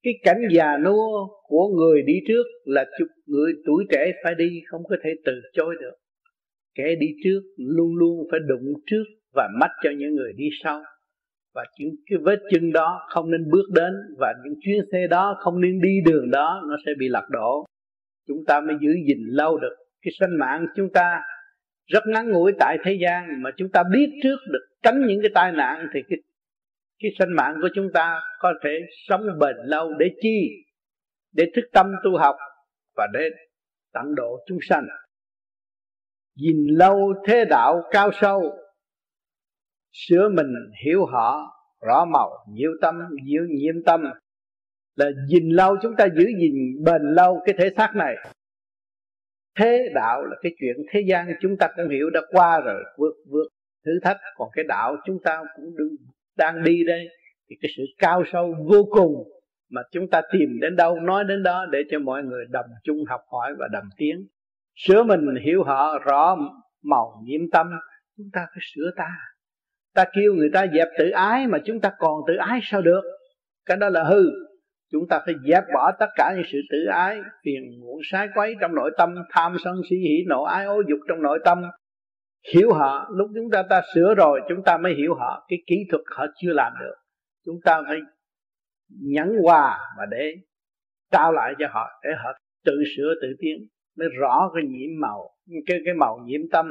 Cái cảnh già nua của người đi trước là chục người tuổi trẻ phải đi, không có thể từ chối được. Kẻ đi trước luôn luôn phải đụng trước và mắt cho những người đi sau. Và những cái vết chân đó không nên bước đến và những chuyến xe đó không nên đi đường đó, nó sẽ bị lạc đổ. Chúng ta mới giữ gìn lâu được. Cái sinh mạng chúng ta rất ngắn ngủi tại thế gian, mà chúng ta biết trước được tránh những cái tai nạn thì cái cái sinh mạng của chúng ta có thể sống bền lâu để chi? Để thức tâm tu học và để tận độ chúng sanh. Nhìn lâu thế đạo cao sâu, sửa mình hiểu họ, rõ màu, nhiễu tâm, nhiễu nhiễm tâm. Là nhìn lâu chúng ta giữ gìn bền lâu cái thể xác này thế đạo là cái chuyện thế gian chúng ta cũng hiểu đã qua rồi vượt vượt thử thách. Còn cái đạo chúng ta cũng đừng, đang đi đây thì cái sự cao sâu vô cùng mà chúng ta tìm đến đâu nói đến đó để cho mọi người đồng chung học hỏi và đồng tiến. Sửa mình hiểu họ rõ màu nhiễm tâm chúng ta phải sửa ta. Ta kêu người ta dẹp tự ái mà chúng ta còn tự ái sao được? Cái đó là hư chúng ta phải dẹp bỏ tất cả những sự tự ái, phiền muộn, sai quấy trong nội tâm, tham sân si, hỉ nộ, ái ố dục trong nội tâm. Hiểu họ, lúc chúng ta ta sửa rồi, chúng ta mới hiểu họ. Cái kỹ thuật họ chưa làm được. Chúng ta phải nhẫn hòa và để trao lại cho họ, để họ tự sửa, tự tiến, mới rõ cái nhiễm màu, cái cái màu nhiễm tâm,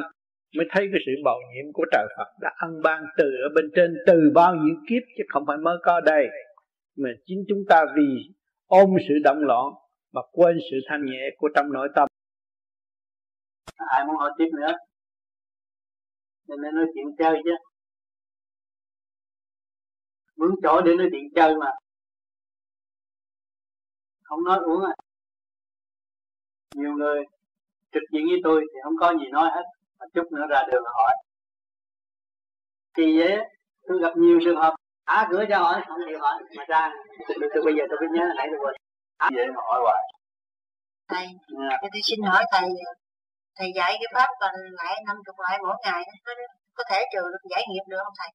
mới thấy cái sự bầu nhiễm của trời Phật đã ân ban từ ở bên trên từ bao nhiêu kiếp chứ không phải mới có đây mà chính chúng ta vì ôm sự động loạn mà quên sự thanh nhẹ của trong nội tâm. Ai muốn hỏi tiếp nữa? Nên nói chuyện chơi chứ. Muốn chỗ để nói chuyện chơi mà. Không nói uống à. Nhiều người trực diện với tôi thì không có gì nói hết, mà chút nữa ra đường hỏi. Kỳ vậy tôi gặp nhiều trường hợp á cửa cho hỏi không chịu hỏi mà ra. Tôi, tôi bây giờ tôi mới nhớ nãy tôi quên. Á vậy hỏi hoài. Thầy à. tôi xin hỏi thầy thầy dạy cái pháp còn lại năm chục lại mỗi ngày có, có thể trừ được giải nghiệp được không thầy?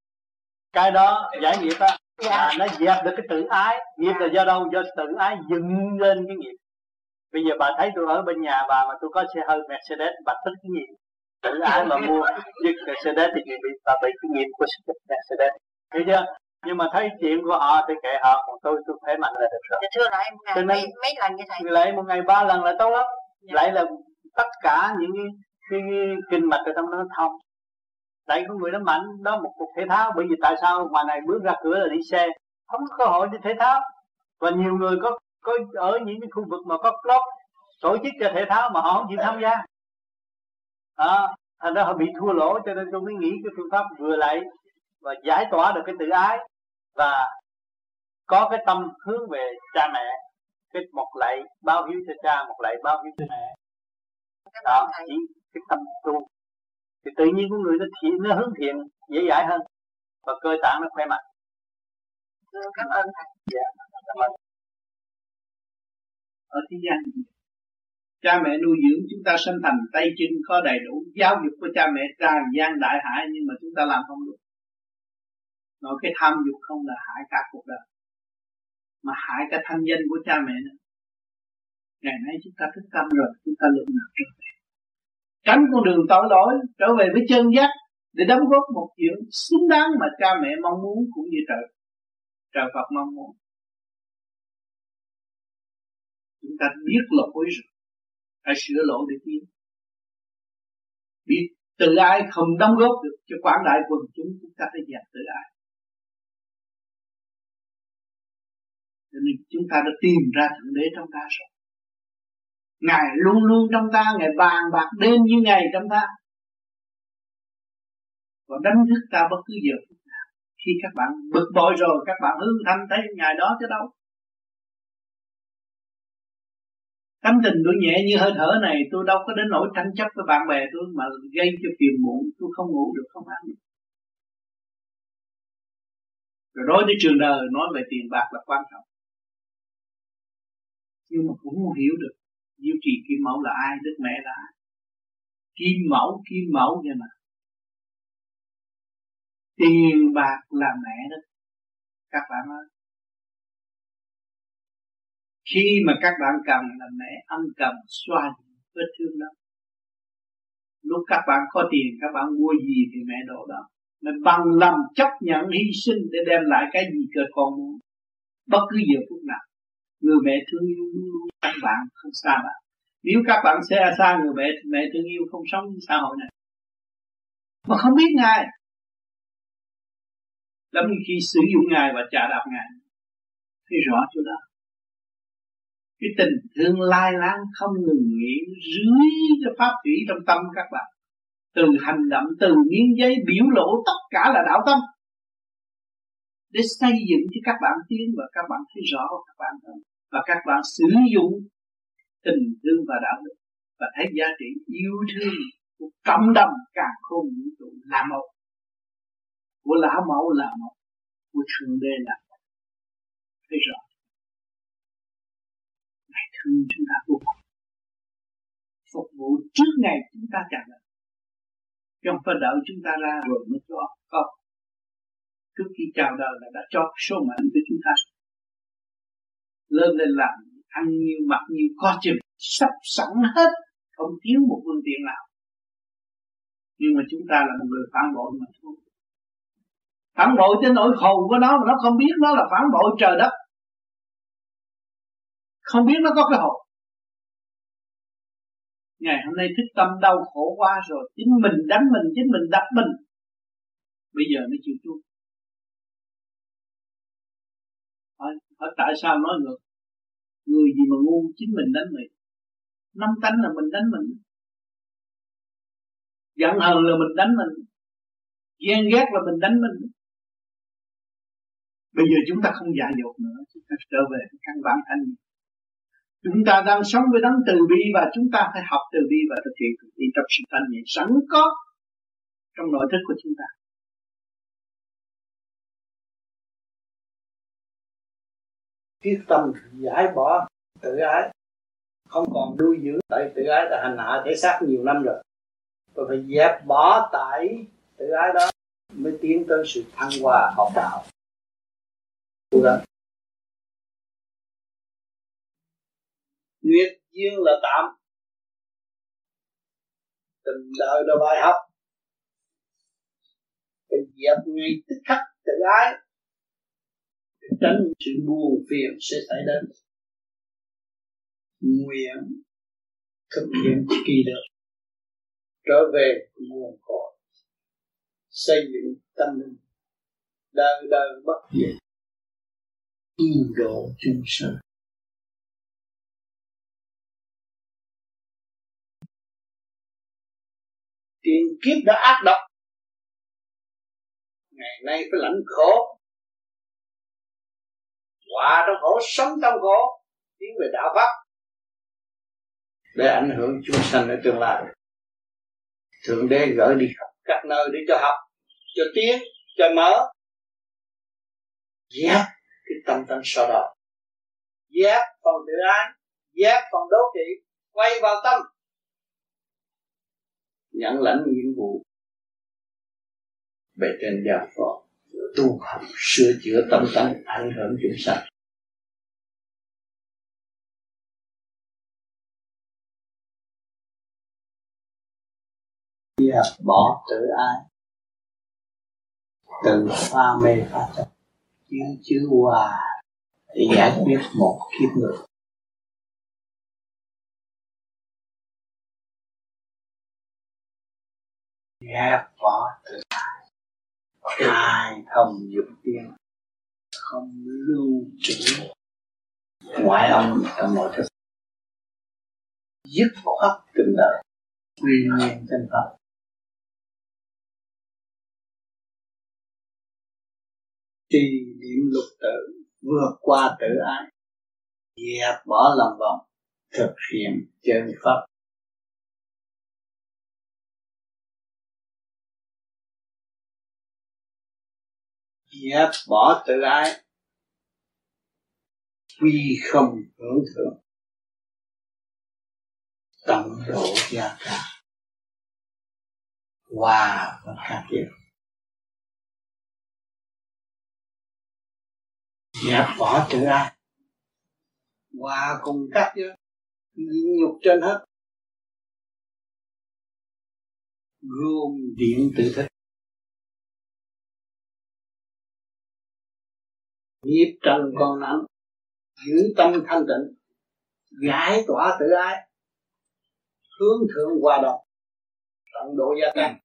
Cái đó giải nghiệp á dạ. là nó dẹp được cái tự ái. Nghiệp là do đâu? Do tự ái dựng lên cái nghiệp. Bây giờ bà thấy tôi ở bên nhà bà mà tôi có xe hơi Mercedes bà thích cái gì tự ái mà mua. Chiếc Mercedes thì bị bà bị cái nghiệp của Mercedes. Thấy chưa nhưng mà thấy chuyện của họ thì kệ họ còn tôi tôi khỏe mạnh là được rồi. Dạ thưa lại một ngày mấy, mấy lần như thầy? lại một ngày ba lần là tốt lắm. Dạ. lại là tất cả những cái, cái, cái kinh mạch ở trong đó thông. Tại con người nó mạnh đó một cuộc thể thao. Bởi vì tại sao ngoài này bước ra cửa là đi xe? Không có cơ hội đi thể thao. Và nhiều người có có ở những cái khu vực mà có club tổ chức cho thể thao mà họ không chịu tham gia. À, thành ra họ bị thua lỗ cho nên tôi mới nghĩ cái phương pháp vừa lại và giải tỏa được cái tự ái và có cái tâm hướng về cha mẹ cái một lạy bao hiếu cho cha một lạy bao hiếu cho mẹ. Đó chỉ cái tâm tu. Thì tự nhiên của người nó thiện nó hướng thiện dễ dãi hơn. Và cơ tạng nó khỏe mạnh. Cảm ơn thầy. Dạ cảm ơn. Ở thế gian cha mẹ nuôi dưỡng chúng ta sinh thành tay chân có đầy đủ giáo dục của cha mẹ tràn gian đại hải nhưng mà chúng ta làm không được nói cái tham dục không là hại cả cuộc đời, mà hại cả thanh danh của cha mẹ nữa. Ngày nay chúng ta thức tâm rồi, chúng ta lượng nào trở về tránh con đường tội lỗi, trở về với chân giác để đóng góp một chuyện xứng đáng mà cha mẹ mong muốn cũng như trời trời Phật mong muốn. Chúng ta biết lỗi rồi, phải sửa lỗi để tiến. Biết tự ai không đóng góp được cho quảng đại quần chúng chúng ta phải dẹp tự ai cho nên chúng ta đã tìm ra thượng đế trong ta rồi. Ngài luôn luôn trong ta, ngài bàn bạc đêm như ngày trong ta. Và đánh thức ta bất cứ giờ phút nào. Khi các bạn bực bội rồi, các bạn hương thanh thấy ngài đó chứ đâu. Tâm tình tôi nhẹ như hơi thở này, Tôi đâu có đến nỗi tranh chấp với bạn bè tôi Mà gây cho phiền muộn. Tôi không ngủ được, không ăn được. Rồi nói với trường đời, Nói về tiền bạc là quan trọng. Nhưng mà cũng không hiểu được. Diệu trì kim mẫu là ai? Đức mẹ là ai? Kim mẫu kim mẫu vậy mà. Tiền bạc là mẹ đó. Các bạn ơi. Khi mà các bạn cần là mẹ ân cần xoa vết thương đó. Lúc các bạn có tiền, các bạn mua gì thì mẹ đổ đó. Mình bằng lòng chấp nhận hy sinh để đem lại cái gì cơ con muốn. Bất cứ giờ phút nào người mẹ thương yêu luôn luôn các bạn không xa bạn. Nếu các bạn sẽ xa người mẹ thì mẹ thương yêu không sống xã hội này. Mà không biết ngài. Lắm khi sử dụng ngài và trả đạp ngài. Thấy rõ chỗ đó. Cái tình thương lai láng không ngừng nghỉ dưới cái pháp thủy trong tâm các bạn. Từ hành động, từ miếng giấy biểu lộ tất cả là đạo tâm. Để xây dựng cho các bạn tiến và các bạn thấy rõ các bạn hơn và các bạn sử dụng tình thương và đạo đức và thấy giá trị yêu thương của cộng đồng càng khôn vũ trụ là một. Của lão mẫu là một, của thượng đế là một. Thấy rõ? Thương chúng ta vô cùng. Phục vụ trước ngày chúng ta chào đời trong phần phải đợi chúng ta ra rồi mới cho. Có trước khi chào đời là đã cho số mệnh của chúng ta lên lên làm, ăn nhiều, mặc nhiều có chừng, sắp sẵn hết, không thiếu một phương tiện nào. Nhưng mà chúng ta là một người phản bội mà thôi. Phản bội tới nỗi hồn của nó mà nó không biết nó là phản bội trời đất. Không biết nó có cái hồn. Ngày hôm nay thức tâm đau khổ quá rồi, chính mình đánh mình, chính mình đập mình. Bây giờ mới chịu chuông ở tại sao nói ngược? Người gì mà ngu? Chính mình đánh mình năm tánh là mình đánh mình. Giận hờn là mình đánh mình. Ghen ghét là mình đánh mình. Bây giờ chúng ta không dạy dột nữa. Chúng ta trở về căn bản thanh chúng ta đang sống với đấng từ bi và chúng ta phải học từ bi và thực hiện từ bi trong sự thanh nhẹ sẵn có trong nội thức của chúng ta. Quyết tâm giải bỏ tự ái, không còn nuôi dưỡng tại tự ái đã hành hạ thể xác nhiều năm rồi. Tôi phải dẹp bỏ tại tự ái đó mới tiến tới sự thăng hoa học đạo. Cố gắng. Nguyệt duyên là tạm. Tình đời là bài học. Phải dẹp ngay tức khắc tự ái tránh sự buồn phiền sẽ xảy đến. Nguyện thực hiện kỳ được. Trở về nguồn cội. Xây dựng tâm linh. Đời đời bất diệt. Yên độ chúng sanh. Tiền kiếp đã ác độc. Ngày nay phải lãnh khổ hòa trong khổ, sống trong khổ tiến về đạo pháp. Để ảnh hưởng chúng sanh ở tương lai. Thượng đế gửi đi khắp các nơi để cho học, cho tiến, cho mở. Dẹp cái tâm tâm sau đó. Dẹp phần tự ái dẹp phần đố kỵ, quay vào tâm. Nhận lãnh nhiệm vụ. Bề trên giao phó tu học, sửa chữa tâm tánh, ảnh hưởng chúng sanh. Dẹp bỏ tự ai? Từ pha mê pha chấp, chiếu chứa hòa để giải quyết một kiếp người. Ghét bỏ tự ai? Khai thông dục tiên không lưu trữ. Ngoại âm trong nội thức dứt khoát từng đời. Quy nguyên chân pháp trì niệm lục tự vượt qua tự ái. Dẹp bỏ lòng vòng, thực hiện chân pháp. Dẹp bỏ tự ái. Quy không hưởng thượng tận độ gia ca. Hòa và khác biệt dẹp bỏ tự ái. Hòa cùng các giới. Nhục trên hết. Gồm điện tự thức. Nghiệp trần còn nặng giữ tâm thanh tịnh giải tỏa tự ái hướng thượng hòa đồng tận độ gia tăng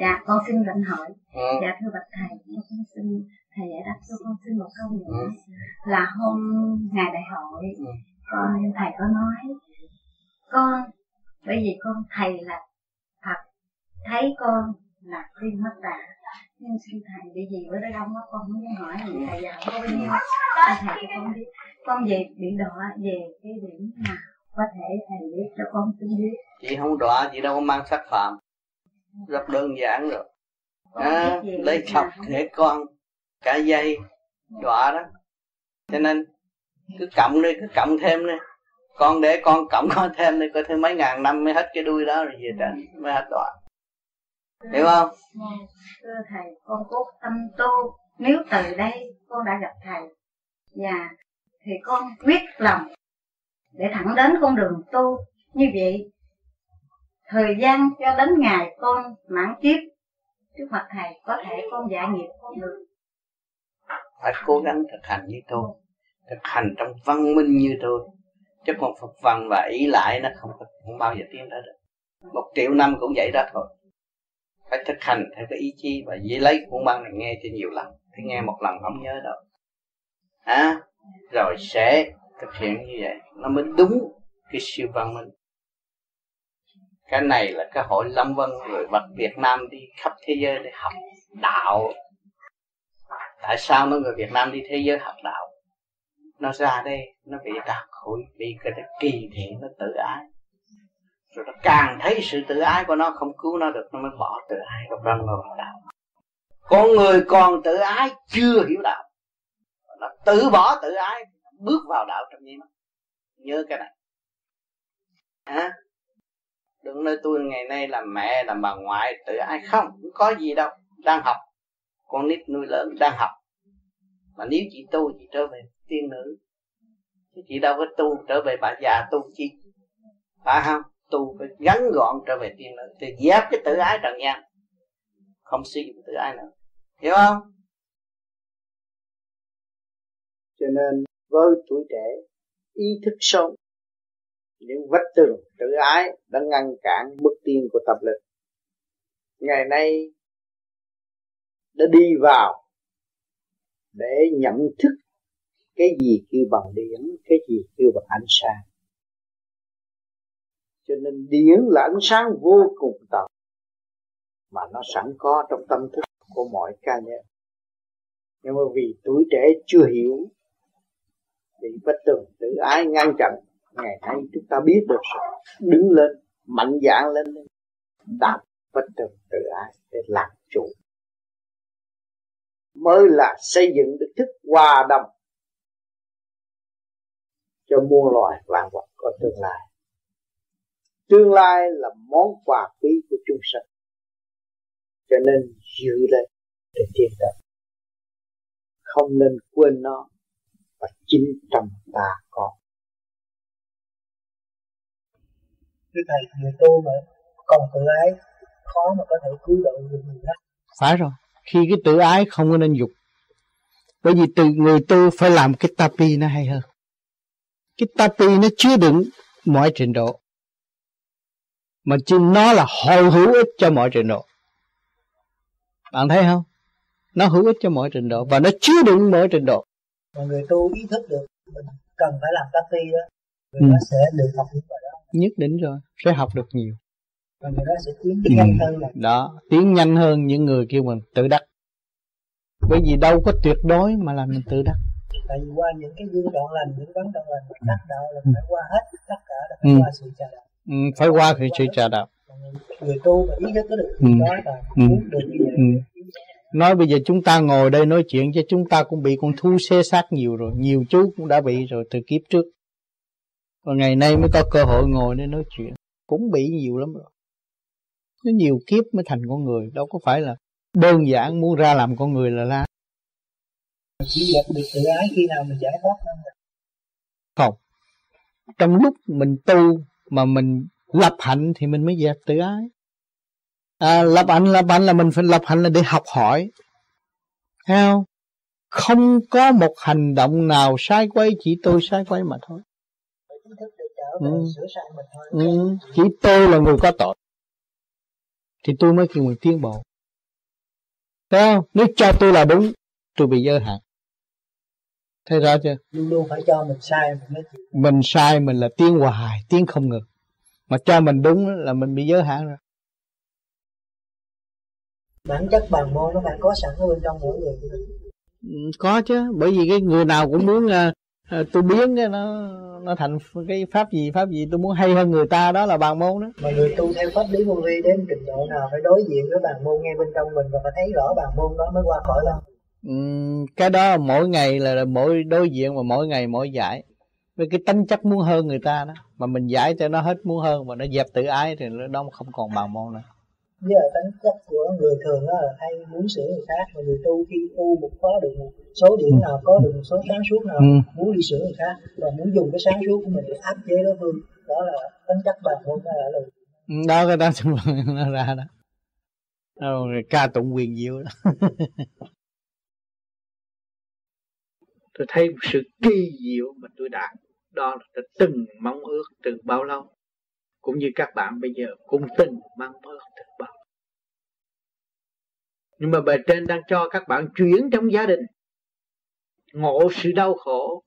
Dạ, con xin định hỏi. Ừ. Dạ thưa bạch thầy, con xin thầy giải đáp cho con xin một câu nữa là hôm ngày đại hội Ừ. con thầy có nói con bởi vì con thầy là thấy con là khuyên mất đà. Nhưng xin thầy bởi vì bữa đó đông quá con muốn hỏi thì thầy giàu có bao nhiêu thầy cho con biết. Con về bị đọa về cái điểm nào? Có thể thầy biết cho con xin biết. Chị không đọa chị đâu có mang sắc phạm. Rất đơn giản rồi. À, gì lấy chọc thể con. Cả dây đọa đó. Cho nên cứ cộng đi cứ cộng thêm đi. Con để con cộng <laughs> con thêm đi coi thêm mấy ngàn năm mới hết cái đuôi đó rồi về trên mới hết đọa hiểu không? Thưa thầy con cố tâm tu. Nếu từ đây con đã gặp thầy và thì con quyết lòng để thẳng đến con đường tu. Như vậy thời gian cho đến ngày con mãn kiếp trước mặt thầy có thể con giải nghiệp con được. Phải cố gắng thực hành như tôi thực hành trong văn minh như tôi. Chứ còn phục văn và ý lại nó không không bao giờ tiến tới được. Một triệu năm cũng vậy đó thôi phải thực hành theo cái ý chí và dễ lấy cuốn băng này nghe cho nhiều lần. Thì nghe một lần không nhớ đâu. À, rồi sẽ thực hiện như vậy. Nó mới đúng cái siêu văn minh. Cái này là cái hội lâm vân người vật Việt Nam đi khắp thế giới để học đạo. Tại sao nó người Việt Nam đi thế giới học đạo? Nó ra đây nó bị đặc hội bị cái kỳ thị nó tự ái rồi nó càng thấy sự tự ái của nó không cứu nó được nó mới bỏ tự ái lúc đó nó vào đạo. Con người còn tự ái chưa hiểu đạo. Nó tự bỏ tự ái bước vào đạo trong nháy mắt. Nhớ cái này. À, đừng nói tôi ngày nay làm mẹ làm bà ngoại tự ái không cũng có gì đâu. Đang học. Con nít nuôi lớn đang học. Mà nếu chị tu chị trở về tiên nữ. Chị đâu có tu trở về bà già tu chi? Phải không? Tu phải gắn gọn trở về tiên lợi thì dẹp cái tự ái trần gian. Không sử dụng tự ái nữa. Hiểu không? Cho nên, với tuổi trẻ, ý thức sâu, những vách tường tự ái đã ngăn cản bước tiên của tập lực. Ngày nay, đã đi vào để nhận thức cái gì kêu bằng điển cái gì kêu bằng ánh sáng cho nên điển là ánh sáng vô cùng tận mà nó sẵn có trong tâm thức của mọi ca nhân. Nhưng mà vì tuổi trẻ chưa hiểu bị bất tường tự ái ngăn chặn, ngày nay chúng ta biết được rồi đứng lên, mạnh dạn lên, đạp bất tường tự ái để làm chủ. Mới là xây dựng được thức hòa đồng cho muôn loài vạn vật có tương lai tương lai là món quà quý của chúng sinh cho nên giữ lên để tiến tới. Không nên quên nó và chính trong ta có. Thưa thầy người tu mà còn tự ái khó mà có thể cứu độ được người khác. Phải rồi. Khi cái tự ái không có nên dục. Bởi vì từ người tu phải làm cái tapi nó hay hơn. Cái tapi nó chứa đựng mọi trình độ mà chứ nó là hồi hữu ích cho mọi trình độ. Bạn thấy không? Nó hữu ích cho mọi trình độ và nó chứa đựng mọi trình độ. Mà người tu ý thức được mình cần phải làm tapi đó người ừ. sẽ được học những bài đó. Nhất định rồi sẽ học được nhiều. Và người đó sẽ tiến ừ. nhanh hơn là... đó tiến nhanh hơn những người kêu mình tự đắc. Bởi vì đâu có tuyệt đối mà làm mình tự đắc. Tại vì qua những cái giai đoạn lành những vấn đoạn lành đắc đạo là phải qua hết tất cả là phải ừ. qua sự trà đạo ừ, phải qua cái sự trà đạo. Người tu ý thức có được ừ. đó là ừ. muốn được như vậy ừ. nói bây giờ chúng ta ngồi đây nói chuyện cho chúng ta cũng bị con thu xê sát nhiều rồi nhiều chú cũng đã bị rồi từ kiếp trước. Và ngày nay mới có cơ hội ngồi để nói chuyện. Cũng bị nhiều lắm rồi. Nó nhiều kiếp mới thành con người đâu có phải là đơn giản muốn ra làm con người là ra chỉ dẹp được tự ái khi nào mình giải thoát không? Không. Trong lúc mình tu mà mình lập hạnh thì mình mới dẹp tự ái. À, lập hạnh lập hạnh là mình phải lập hạnh là để học hỏi. Theo không? Không có một hành động nào sai quay chỉ tôi sai quay mà thôi. Ừ. Ừ. chỉ tôi là người có tội. Thì tôi mới kêu người tiến bộ. Thấy không? Nếu cho tôi là đúng tôi bị giới hạn thấy rõ chưa luôn luôn phải cho mình sai mình mới mình sai mình là tiến hoài tiến không ngừng. Mà cho mình đúng là mình bị giới hạn rồi. Bản chất bằng môn nó phải có sẵn ở bên trong mỗi người ừ, có chứ. Bởi vì cái người nào cũng muốn uh, tôi biến cái nó nó thành cái pháp gì pháp gì tôi muốn hay hơn người ta đó là bàn môn đó. Mà người tu theo pháp lý vô vi đến trình độ nào phải đối diện với bàn môn ngay bên trong mình và phải thấy rõ bàn môn đó mới qua khỏi đâu cái đó mỗi ngày là mỗi đối diện và mỗi ngày mỗi giải. Với cái tính chất muốn hơn người ta đó mà mình giải cho nó hết muốn hơn và nó dẹp tự ái thì nó không còn bàn môn nữa. Với là tính chất của người thường đó là hay muốn sửa người khác mà người tu khi tu một có được một số điểm nào có được một số sáng suốt nào ừ. muốn đi sửa người khác và muốn dùng cái sáng suốt của mình để áp chế đối phương đó là tính chất bản môn đó là đó cái đó <laughs> nó ra đó. Đâu ca tụng quyền diệu đó <laughs> tôi thấy một sự kỳ diệu mà tôi đạt đó là tôi từng mong ước từ bao lâu. Cũng như các bạn bây giờ cũng từng mong ước từ bao nhưng mà bề trên đang cho các bạn chuyển trong gia đình. Ngộ sự đau khổ,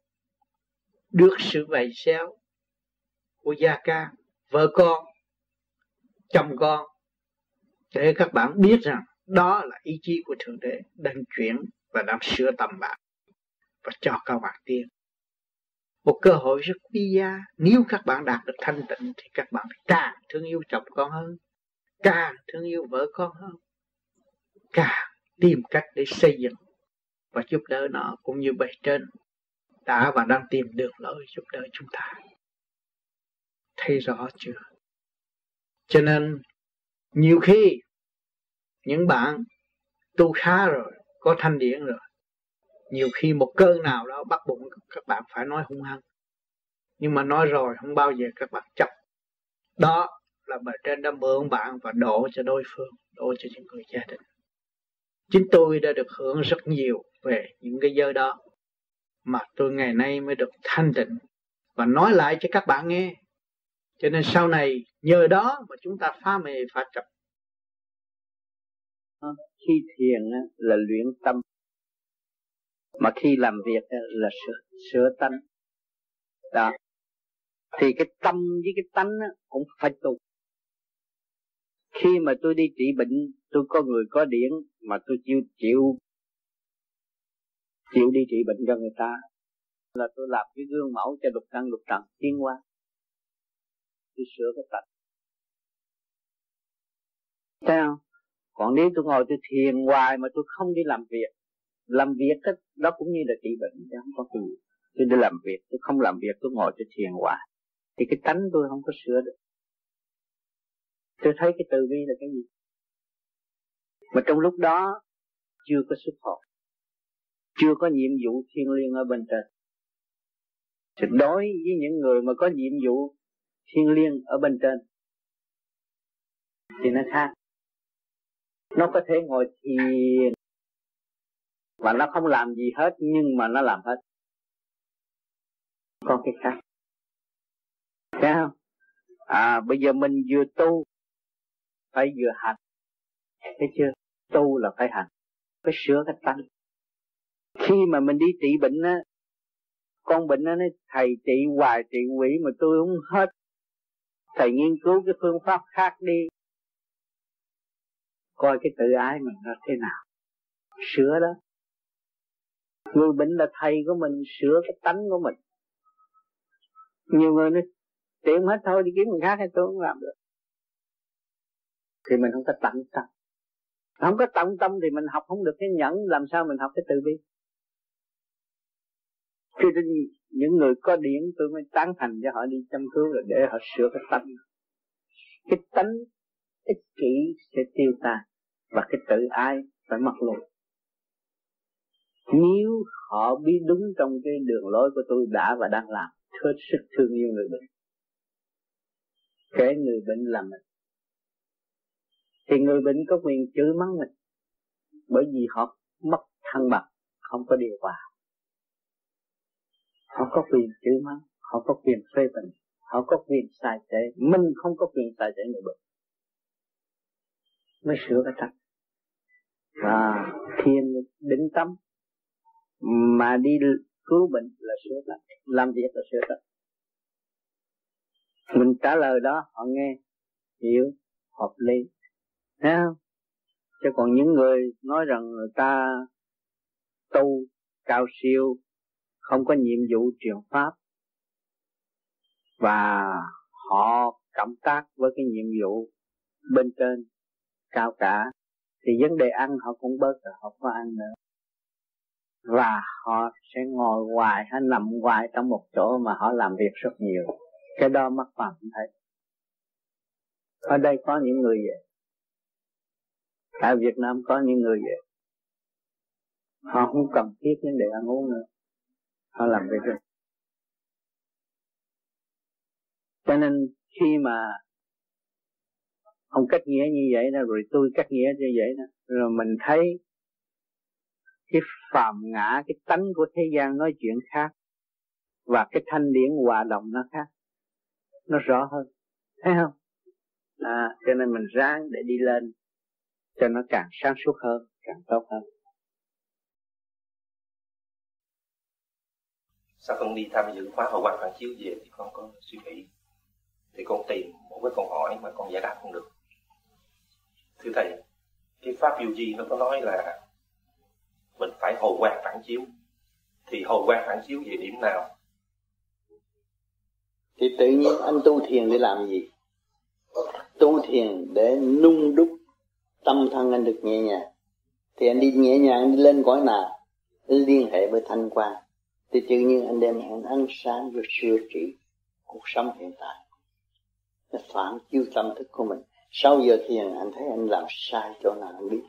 được sự vầy xéo của gia ca, vợ con, chồng con. Để các bạn biết rằng đó là ý chí của thượng đế đang chuyển và đang sửa tâm bạn và cho các bạn tiên một cơ hội rất quý giá. Nếu các bạn đạt được thanh tịnh, thì các bạn càng thương yêu chồng con hơn. Càng thương yêu vợ con hơn. Càng tìm cách để xây dựng và giúp đỡ nó cũng như bề trên. Đã và đang tìm đường lối giúp đỡ chúng ta. Thấy rõ chưa? Cho nên, nhiều khi những bạn tu khá rồi, có thanh điển rồi nhiều khi một cơn nào đó bắt buộc các bạn phải nói hung hăng. Nhưng mà nói rồi không bao giờ các bạn chấp. Đó là bề trên đã mượn bạn và đổ cho đối phương, đổ cho những người gia đình. Chính tôi đã được hưởng rất nhiều về những cái giới đó, mà tôi ngày nay mới được thanh tịnh và nói lại cho các bạn nghe. Cho nên sau này, nhờ đó mà chúng ta phá mê phá chấp khi thiền là luyện tâm mà khi làm việc ờ, là sửa, sửa tánh. Đó. Thì cái tâm với cái tánh cũng phải tu khi mà tôi đi trị bệnh tôi có người có điển mà tôi chịu chịu chịu đi trị bệnh cho người ta là tôi làm cái gương mẫu cho lục căn lục trần tiến qua tôi sửa cái tật thấy không? Còn nếu tôi ngồi tôi thiền hoài mà tôi không đi làm việc làm việc đó, đó cũng như là trị bệnh chứ không có gì tôi đi làm việc tôi không làm việc tôi ngồi tôi thiền hoài. Thì cái tánh tôi không có sửa được. Tôi thấy cái từ bi là cái gì? Mà trong lúc đó chưa có xuất hồn chưa có nhiệm vụ thiên liêng ở bên trên. Thì đối với những người mà có nhiệm vụ thiên liêng ở bên trên thì nó khác. Nó có thể ngồi thiền và nó không làm gì hết, nhưng mà nó làm hết. Có cái khác. Thấy không? À bây giờ mình vừa tu, phải vừa hành. Thấy chưa? Tu là phải hành. Phải sửa cái tánh khi mà mình đi trị bệnh á, con bệnh nó nói, thầy trị hoài trị quỷ mà tôi không hết. Thầy nghiên cứu cái phương pháp khác đi. Coi cái tự ái mình nó thế nào. Sửa đó người bệnh là thầy của mình, sửa cái tánh của mình. Nhiều người nói, tiện hết thôi đi kiếm người khác hay tôi không làm được. Thì mình không có tận tâm. Không có tận tâm thì mình học không được cái nhẫn, làm sao mình học cái từ bi? Khi đến những người có điển, tôi mới tán thành cho họ đi chăm cứu là để họ sửa cái tánh. Cái tánh ích kỷ sẽ tiêu tan và cái tự ai phải mặc luôn nếu họ biết đúng trong cái đường lối của tôi đã và đang làm, hết sức thương yêu người bệnh. Kể người bệnh là mình. Thì người bệnh có quyền chửi mắng mình, bởi vì họ mất thăng bằng, không có điều hòa. Họ có quyền chửi mắng, họ có quyền phê bình, họ có quyền sai trái. Mình không có quyền sai trái người bệnh. Mới sửa cái trách và thiền định tâm mà đi cứu bệnh là sửa tật, làm việc là sửa tật. mình trả lời đó họ nghe hiểu hợp lý. Thấy không? Chứ còn những người nói rằng người ta tu cao siêu không có nhiệm vụ truyền pháp và họ cộng tác với cái nhiệm vụ bên trên cao cả thì vấn đề ăn họ cũng bớt rồi họ có ăn nữa và họ sẽ ngồi hoài hay nằm hoài trong một chỗ mà họ làm việc rất nhiều. Cái đó mất phàm thấy ở đây có những người vậy. Tại Việt Nam có những người vậy. Họ không cần thiết vấn đề ăn uống nữa. Họ làm việc được cho nên khi mà ông cách nghĩa như vậy đó, rồi tôi cách nghĩa như vậy đó, rồi mình thấy cái phàm ngã cái tánh của thế gian nói chuyện khác và cái thanh điển hòa đồng nó khác nó rõ hơn. Thấy không? À, cho nên mình ráng để đi lên cho nó càng sáng suốt hơn càng tốt hơn. Sau con đi tham dự khóa hậu quan phản chiếu về thì con có suy nghĩ thì con tìm một cái câu hỏi mà con giải đáp không được. Thưa thầy cái pháp vô di nó có nói là mình phải hồi quang phản chiếu. Thì hồi quang phản chiếu về điểm nào? Thì tự nhiên anh tu thiền để làm gì? Tu thiền để nung đúc tâm thân anh được nhẹ nhàng. Thì anh đi nhẹ nhàng, anh đi lên cõi nào? Liên hệ với thanh quan thì tự nhiên anh đem hẹn ánh sáng rồi sửa trị cuộc sống hiện tại. Nó phản chiếu tâm thức của mình. Sau giờ thiền, anh thấy anh làm sai chỗ nào, anh biết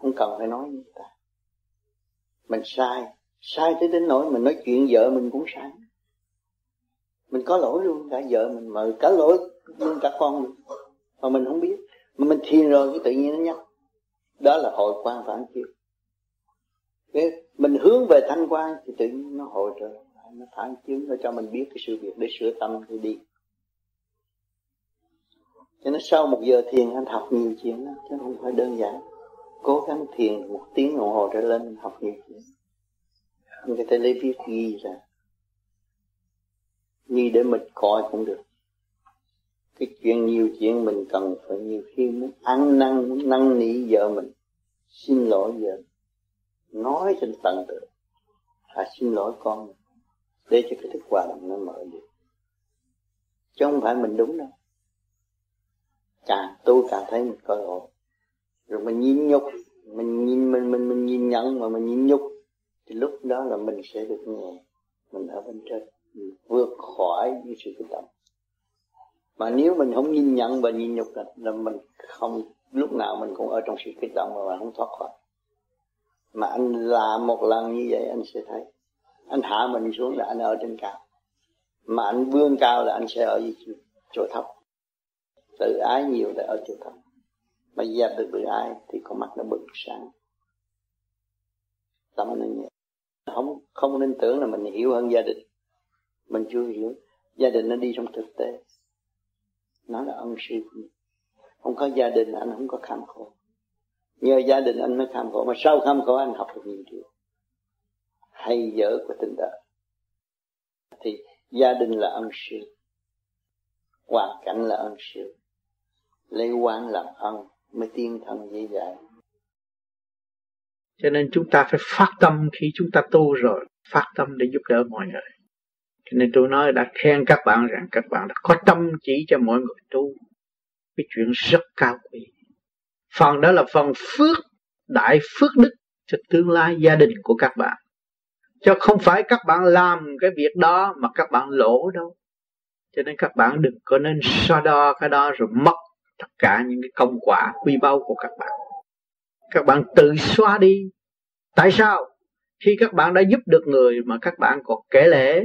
không cần phải nói như ta. Mình sai. Sai tới đến nỗi mình nói chuyện vợ mình cũng sai. Mình có lỗi luôn, cả vợ mình mà cả lỗi luôn cả con mình. Mà mình không biết. Mà mình thiền rồi cái tự nhiên nó nhắc. Đó là hội quan phản chiếu. Cái mình hướng về thanh quan thì tự nhiên nó hội trở nó phản chiếu, nó cho mình biết cái sự việc để sửa tâm thì đi. Cho nên sau một giờ thiền anh học nhiều chuyện đó chứ không phải đơn giản cố gắng thiền một tiếng đồng hồ trở lên, học nhiều chuyện anh có lấy viết ghi ra. Ghi để mình coi cũng được. Cái chuyện nhiều chuyện mình cần phải nhiều khi muốn ăn năn, muốn năn nỉ vợ mình, xin lỗi vợ. Nói trên tận tự à xin lỗi con. Để cho cái thức hòa đồng nó mở được chứ không phải mình đúng đâu. Càng tu càng thấy mình có lỗi rồi mình nhìn nhục mình nhìn mình mình mình nhìn nhận mà mình nhìn nhục thì lúc đó là mình sẽ được nhẹ mình ở bên trên mình vượt khỏi những sự kích động mà nếu mình không nhìn nhận và nhìn nhục là, là mình không lúc nào mình cũng ở trong sự kích động mà mình không thoát khỏi. Mà anh làm một lần như vậy anh sẽ thấy. Anh hạ mình xuống là anh ở trên cao. Mà anh vươn cao là anh sẽ ở chỗ thấp. Tự ái nhiều là ở chỗ thấp mà gia được tự ai thì con mắt nó bừng sáng. Tâm nó nhẹ. Không không nên tưởng là mình hiểu hơn gia đình. Mình chưa hiểu. Gia đình nó đi trong thực tế. Nó là ân sư của mình. không có gia đình, anh không có kham khổ. Nhờ gia đình anh mới kham khổ. Mà sau kham khổ, anh học được nhiều điều. Hay dở của tình đời. Thì gia đình là ân sư. Hoàn cảnh là ân sư. Lấy quan làm ân mới tiên thân dễ dàng cho nên chúng ta phải phát tâm khi chúng ta tu rồi, phát tâm để giúp đỡ mọi người. Cho nên tôi nói đã khen các bạn rằng các bạn đã có tâm chỉ cho mọi người tu. Cái chuyện rất cao quý. Phần đó là phần phước, đại phước đức cho tương lai gia đình của các bạn. Cho không phải các bạn làm cái việc đó mà các bạn lỗ đâu. Cho nên các bạn đừng có nên so đo cái đó rồi mất tất cả những cái công quả quy báu của các bạn. Các bạn tự xóa đi. Tại sao? Khi các bạn đã giúp được người mà các bạn còn kể lễ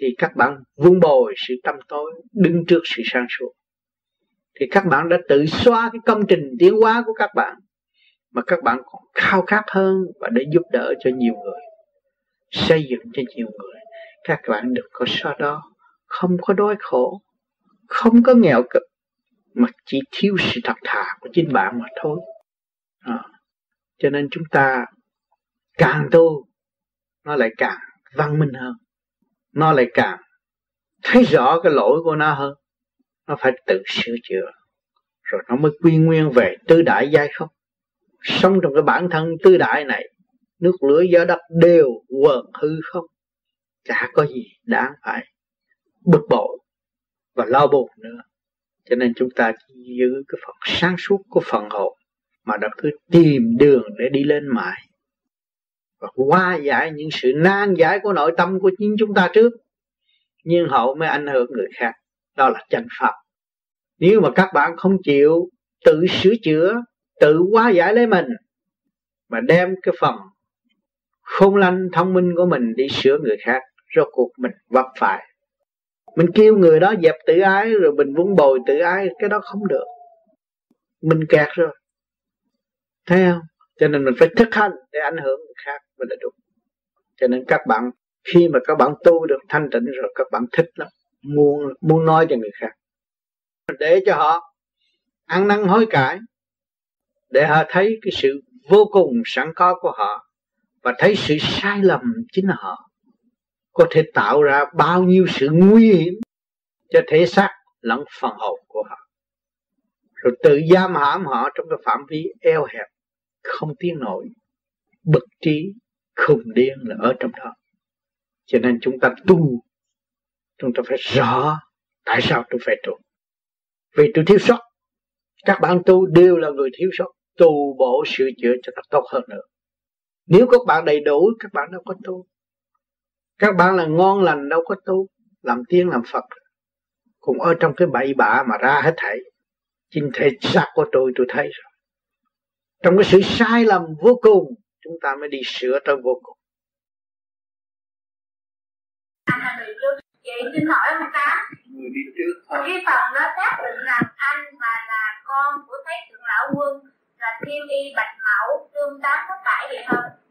thì các bạn vun bồi sự tâm tối, đứng trước sự sáng suốt. Thì các bạn đã tự xóa cái công trình tiến hóa của các bạn mà các bạn còn khao khát hơn và để giúp đỡ cho nhiều người, xây dựng cho nhiều người. Các bạn được có so đó. Không có đói khổ. Không có nghèo cực mà chỉ thiếu sự thật thà của chính bạn mà thôi. À, cho nên chúng ta càng tu nó lại càng văn minh hơn. Nó lại càng thấy rõ cái lỗi của nó hơn. Nó phải tự sửa chữa rồi nó mới quy nguyên về tư đại giai không? Sống trong cái bản thân tư đại này nước lửa gió đất đều quần hư không? Chả có gì đáng phải bực bội và lo buồn nữa cho nên chúng ta giữ cái phần sáng suốt của phần hồn, mà đã cứ tìm đường để đi lên mãi. Và qua giải những sự nan giải của nội tâm của chính chúng ta trước, nhưng hậu mới ảnh hưởng người khác. Đó là chân pháp. Nếu mà các bạn không chịu tự sửa chữa, tự hóa giải lấy mình, mà đem cái phần khôn lanh thông minh của mình đi sửa người khác, rốt cuộc mình vấp phải mình kêu người đó dẹp tự ái rồi mình vun bồi tự ái, cái đó không được. Mình kẹt rồi. Thấy không? Cho nên mình phải thực hành để ảnh hưởng người khác mới là đúng. Cho nên các bạn, khi mà các bạn tu được thanh tịnh rồi, các bạn thích lắm. Muốn muốn nói cho người khác. Để cho họ ăn năn hối cải, để họ thấy cái sự vô cùng sẵn có của họ và thấy sự sai lầm chính là họ có thể tạo ra bao nhiêu sự nguy hiểm cho thể xác lẫn phần hồn của họ. Rồi tự giam hãm họ trong cái phạm vi eo hẹp, không tiến nổi, bực trí, khùng điên là ở trong đó. Cho nên chúng ta tu, chúng ta phải rõ tại sao tôi phải tu. Vì tôi thiếu sót, các bạn tu đều là người thiếu sót, tu bổ sửa chữa cho nó tốt hơn nữa. Nếu các bạn đầy đủ, các bạn đâu có tu các bạn là ngon lành đâu có tu làm tiên làm phật. Cũng ở trong cái bậy bạ mà ra hết thảy. Chính thể xác của tôi tôi thấy rồi. Trong cái sự sai lầm vô cùng chúng ta mới đi sửa tới vô cùng. Vậy xin hỏi ông tám người đi trước. thôi cái phần đó xác định rằng anh mà là con của thấy thượng lão quân là thiên y bạch mẫu tương tám có phải vậy không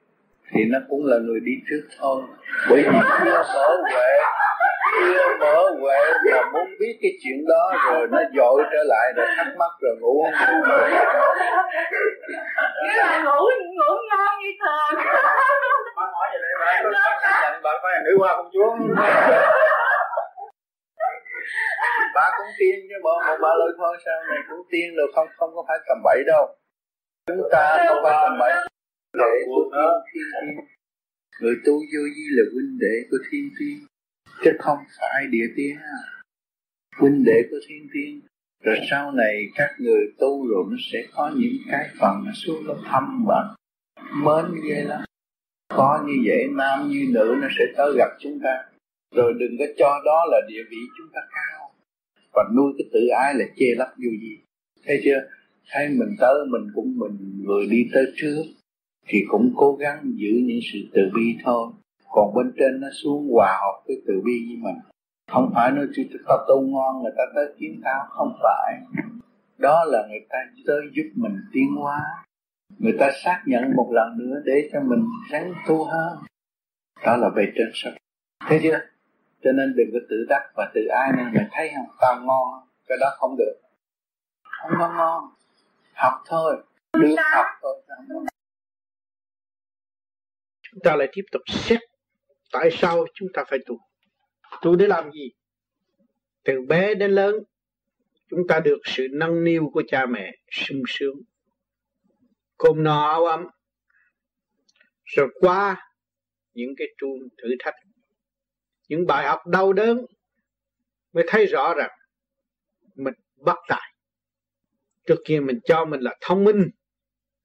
thì nó cũng là người đi trước thôi. Bởi vì chưa mở huệ chưa mở huệ mà muốn biết cái chuyện đó rồi nó dội trở lại rồi thắc mắc rồi ngủ không nghĩa là ngủ ngủ ngon như thường bạn hỏi vậy đây bạn bạn phải nữ hoa công chúa <laughs> bà cũng tiên chứ bộ một bà lời thôi sao này cũng tiên rồi không không có phải cầm bậy đâu. Chúng ta không phải cầm bậy đệ của thiên người tu vô vi là huynh đệ của thiên tiên, chứ không phải địa tiên. Huynh đệ của thiên tiên, rồi sau này các người tu rồi nó sẽ có những cái phần nó xuống nó thăm bạn mến ghê lắm. Có như vậy, nam như nữ, nó sẽ tới gặp chúng ta. Rồi đừng có cho đó là địa vị chúng ta cao. Và nuôi cái tự ái là chê lấp vô gì. Thấy chưa? Thấy mình tới, mình cũng mình người đi tới trước thì cũng cố gắng giữ những sự từ bi thôi. Còn bên trên nó xuống hòa hợp với từ bi với mình. Không phải nói chúng ta tu ngon người ta tới kiếm tao không phải. Đó là người ta tới giúp mình tiến hóa. Người ta xác nhận một lần nữa để cho mình ráng tu hơn. Đó là về trên sắc thấy chưa? Cho nên đừng có tự đắc và tự ai nên mình thấy không tao ngon cái đó không được. Không có ngon. Học thôi. Được học thôi không chúng ta lại tiếp tục xét tại sao chúng ta phải tu. Tu để làm gì? Từ bé đến lớn, chúng ta được sự nâng niu của cha mẹ sung sướng. Cơm no áo ấm, rồi qua những cái chuông thử thách. Những bài học đau đớn mới thấy rõ rằng mình bất tài. Trước kia mình cho mình là thông minh,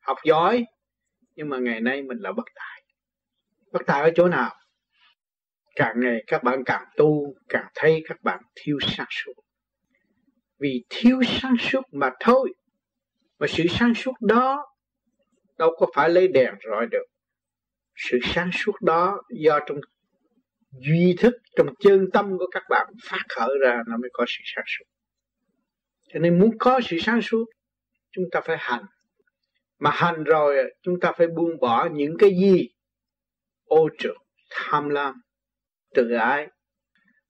học giỏi, nhưng mà ngày nay mình là bất tài bất tài ở chỗ nào? Càng ngày các bạn càng tu, càng thấy các bạn thiếu sáng suốt. Vì thiếu sáng suốt mà thôi. Mà sự sáng suốt đó đâu có phải lấy đèn rọi được. Sự sáng suốt đó do trong duy thức, trong chân tâm của các bạn phát khởi ra nó mới có sự sáng suốt. Cho nên muốn có sự sáng suốt, chúng ta phải hành. Mà hành rồi, chúng ta phải buông bỏ những cái gì ô trượt tham lam tự ái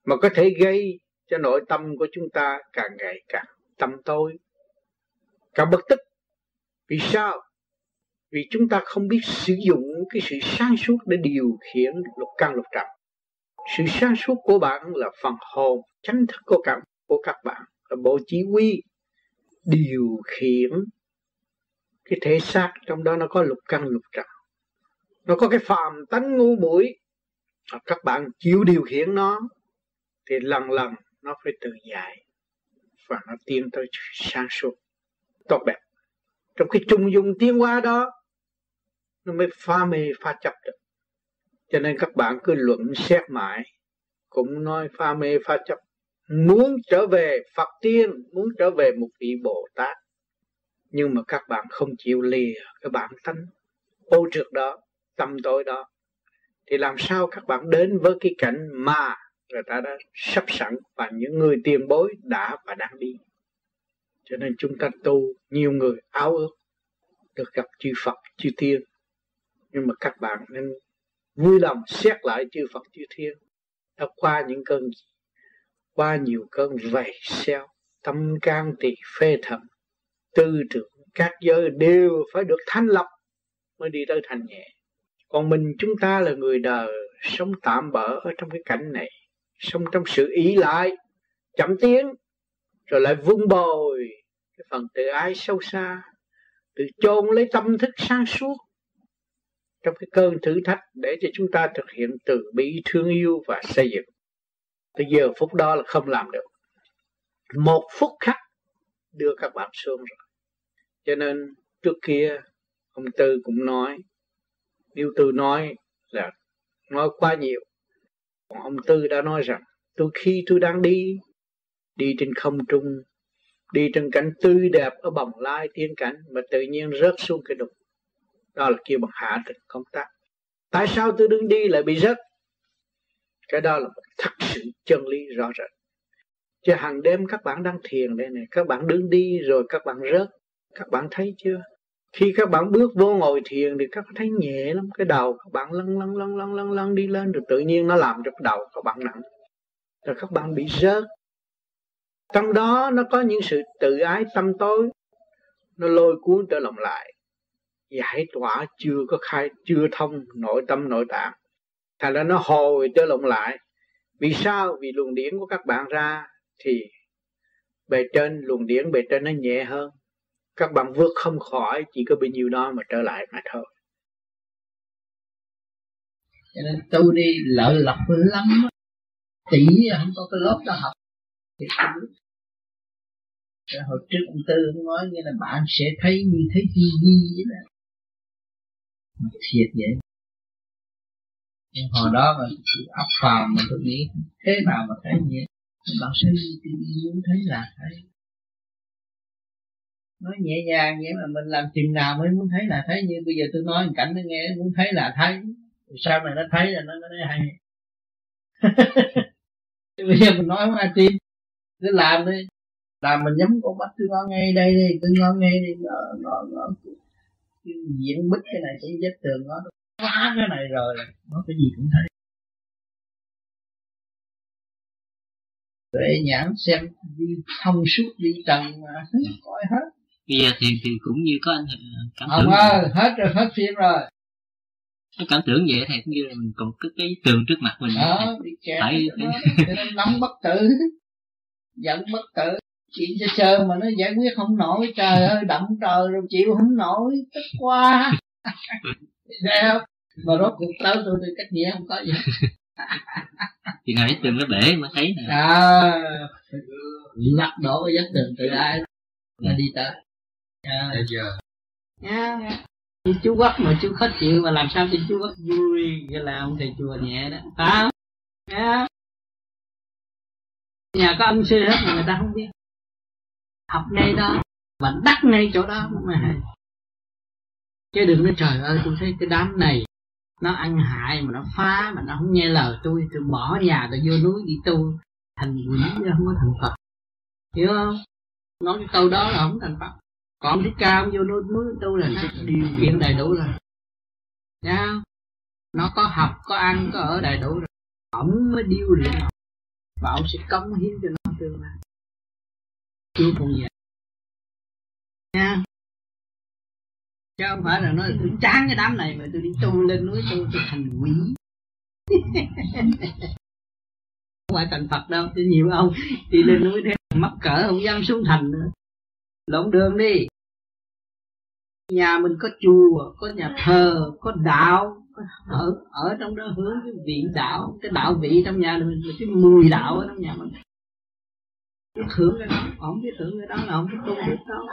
mà có thể gây cho nội tâm của chúng ta càng ngày càng tâm tối. Càng bất tức. Vì sao? Vì chúng ta không biết sử dụng cái sự sáng suốt để điều khiển lục căn lục trần. Sự sáng suốt của bạn là phần hồn chánh thức của các, của các bạn là bộ chỉ huy điều khiển cái thể xác trong đó nó có lục căn lục trần nó có cái phàm tánh ngu muội. Các bạn chịu điều khiển nó, thì lần lần nó phải tự giải và nó tiến tới sáng suốt, tốt đẹp. Trong cái trung dung tiến hóa đó, nó mới pha mê pha chấp được. Cho nên các bạn cứ luận xét mãi, cũng nói pha mê pha chấp muốn trở về Phật tiên, muốn trở về một vị Bồ Tát. Nhưng mà các bạn không chịu lìa cái bản tánh ô trượt đó tâm tối đó, thì làm sao các bạn đến với cái cảnh mà người ta đã sắp sẵn và những người tiền bối đã và đang đi. Cho nên chúng ta tu nhiều người áo ước, được gặp chư Phật, chư Tiên nhưng mà các bạn nên vui lòng xét lại chư Phật, chư Thiên. Đã qua những cơn qua nhiều cơn vầy xeo, tâm can tỳ phê thầm. Tư tưởng các giới đều phải được thanh lập mới đi tới thành nhẹ còn mình chúng ta là người đời, sống tạm bỡ ở trong cái cảnh này, sống trong sự ý lại, chậm tiến, rồi lại vun bồi cái phần tự ái sâu xa, tự chôn lấy tâm thức sáng suốt trong cái cơn thử thách để cho chúng ta thực hiện từ bi thương yêu và xây dựng. Tới giờ phút đó là không làm được. Một phút khắc đưa các bạn xuống rồi. Cho nên trước kia, ông tư cũng nói nếu tư nói là, nói quá nhiều. Còn ông tư đã nói rằng, tôi khi tôi đang đi đi trên không trung, đi trên cảnh tươi đẹp ở bồng lai tiên cảnh mà tự nhiên rớt xuống cái đục. Đó là kêu bằng hạ tịch công tác. Tại sao tôi đứng đi lại bị rớt? Cái đó là thật sự chân lý rõ rệt. Chứ hàng đêm các bạn đang thiền đây này, các bạn đứng đi rồi các bạn rớt, các bạn thấy chưa? Khi các bạn bước vô ngồi thiền thì các bạn thấy nhẹ lắm, cái đầu các bạn lăn lăn lăn lăn lăn lăn đi lên rồi tự nhiên nó làm cho cái đầu các bạn nặng. Rồi các bạn bị rớt. Trong đó nó có những sự tự ái tâm tối. Nó lôi cuốn trở lòng lại. Giải tỏa chưa có khai, chưa thông nội tâm, nội tạng. Thành ra nó hồi trở lộn lại. Vì sao? Vì luồng điển của các bạn ra thì bề trên, luồng điển bề trên nó nhẹ hơn các bạn vượt không khỏi, chỉ có bị nhiêu đó mà trở lại mà thôi. Cho nên tu đi lợi lộc lắm tỷ không có cái lớp đó học, thì rồi hồi trước ông tư cũng nói như là bạn sẽ thấy như thế gì gì vậy đó. Mà thiệt vậy. Nhưng hồi đó mà ấp phàm mà tôi nghĩ, thế nào mà thấy như vậy? Bạn sẽ đi muốn thấy là thấy nói nhẹ nhàng vậy mà mình làm chừng nào mới muốn thấy là thấy. Như bây giờ tôi nói cảnh nó nghe, muốn thấy là thấy. Sau này nó thấy là nó nó thấy hay. <laughs> Bây giờ mình nói không ai tin? Cứ làm đi. Làm mình nhắm con mắt, tôi ngon ngay đây đi, tôi ngon ngay đi. Nó nó nó diễn bích cái này trên vết tường nó phá cái này rồi. Nó cái gì cũng thấy. Tuệ nhãn xem đi thông suốt đi trần mà coi hết bây giờ thì thì cũng như có anh cảm tưởng ơi hết rồi hết phim rồi. Cái cảm tưởng vậy thầy cũng như là mình còn cái cái tường trước mặt mình. Đó bị kẹt phải nắm bất tử. <laughs> Giận bất tử. Chuyện sơ sơ mà nó giải quyết không nổi trời ơi đậm trời rồi chịu không nổi tức quá. <laughs> Thấy mà rốt cuộc tới tôi thì cách nghĩa không có gì. <laughs> Thì ngồi cái tường nó bể mới thấy nè. À lắc đổ cái vách tường từ ai là đi tới à. bây giờ nha yeah. chú quắc mà chú khó chịu mà làm sao cho chú quắc vui cái là ông thầy chùa nhẹ đó. Phải yeah. nhà có âm sư hết mà người ta không biết. Học ngay đó và đắc ngay chỗ đó mà hay chứ đừng nói trời ơi tôi thấy cái đám này nó ăn hại mà nó phá mà nó không nghe lời tôi tôi bỏ nhà tôi vô núi đi tu. Thành quỷ không có thành phật. Hiểu không? Nói cái câu đó là không thành phật còn cái ca vô núi núi tu là nó điều kiện đầy đủ rồi. Nha nó có học, có ăn, có ở đầy đủ rồi. Ổng mới điêu luyện và ông sẽ cống hiến cho nó tương lai. Chưa còn gì nha chứ không phải là nói tôi chán cái đám này mà tôi đi tu lên núi tu tôi thành quỷ. <laughs> Không phải thành phật đâu chứ nhiều ông đi lên núi thế, mắc cỡ không dám xuống thành nữa lộn đường đi. Nhà mình có chùa có nhà thờ có đạo ở ở trong đó hướng cái vị đạo cái đạo vị trong nhà mình là cái mùi đạo ở trong nhà mình. Biết hưởng cái đó không biết hưởng cái đó là không biết tu được đâu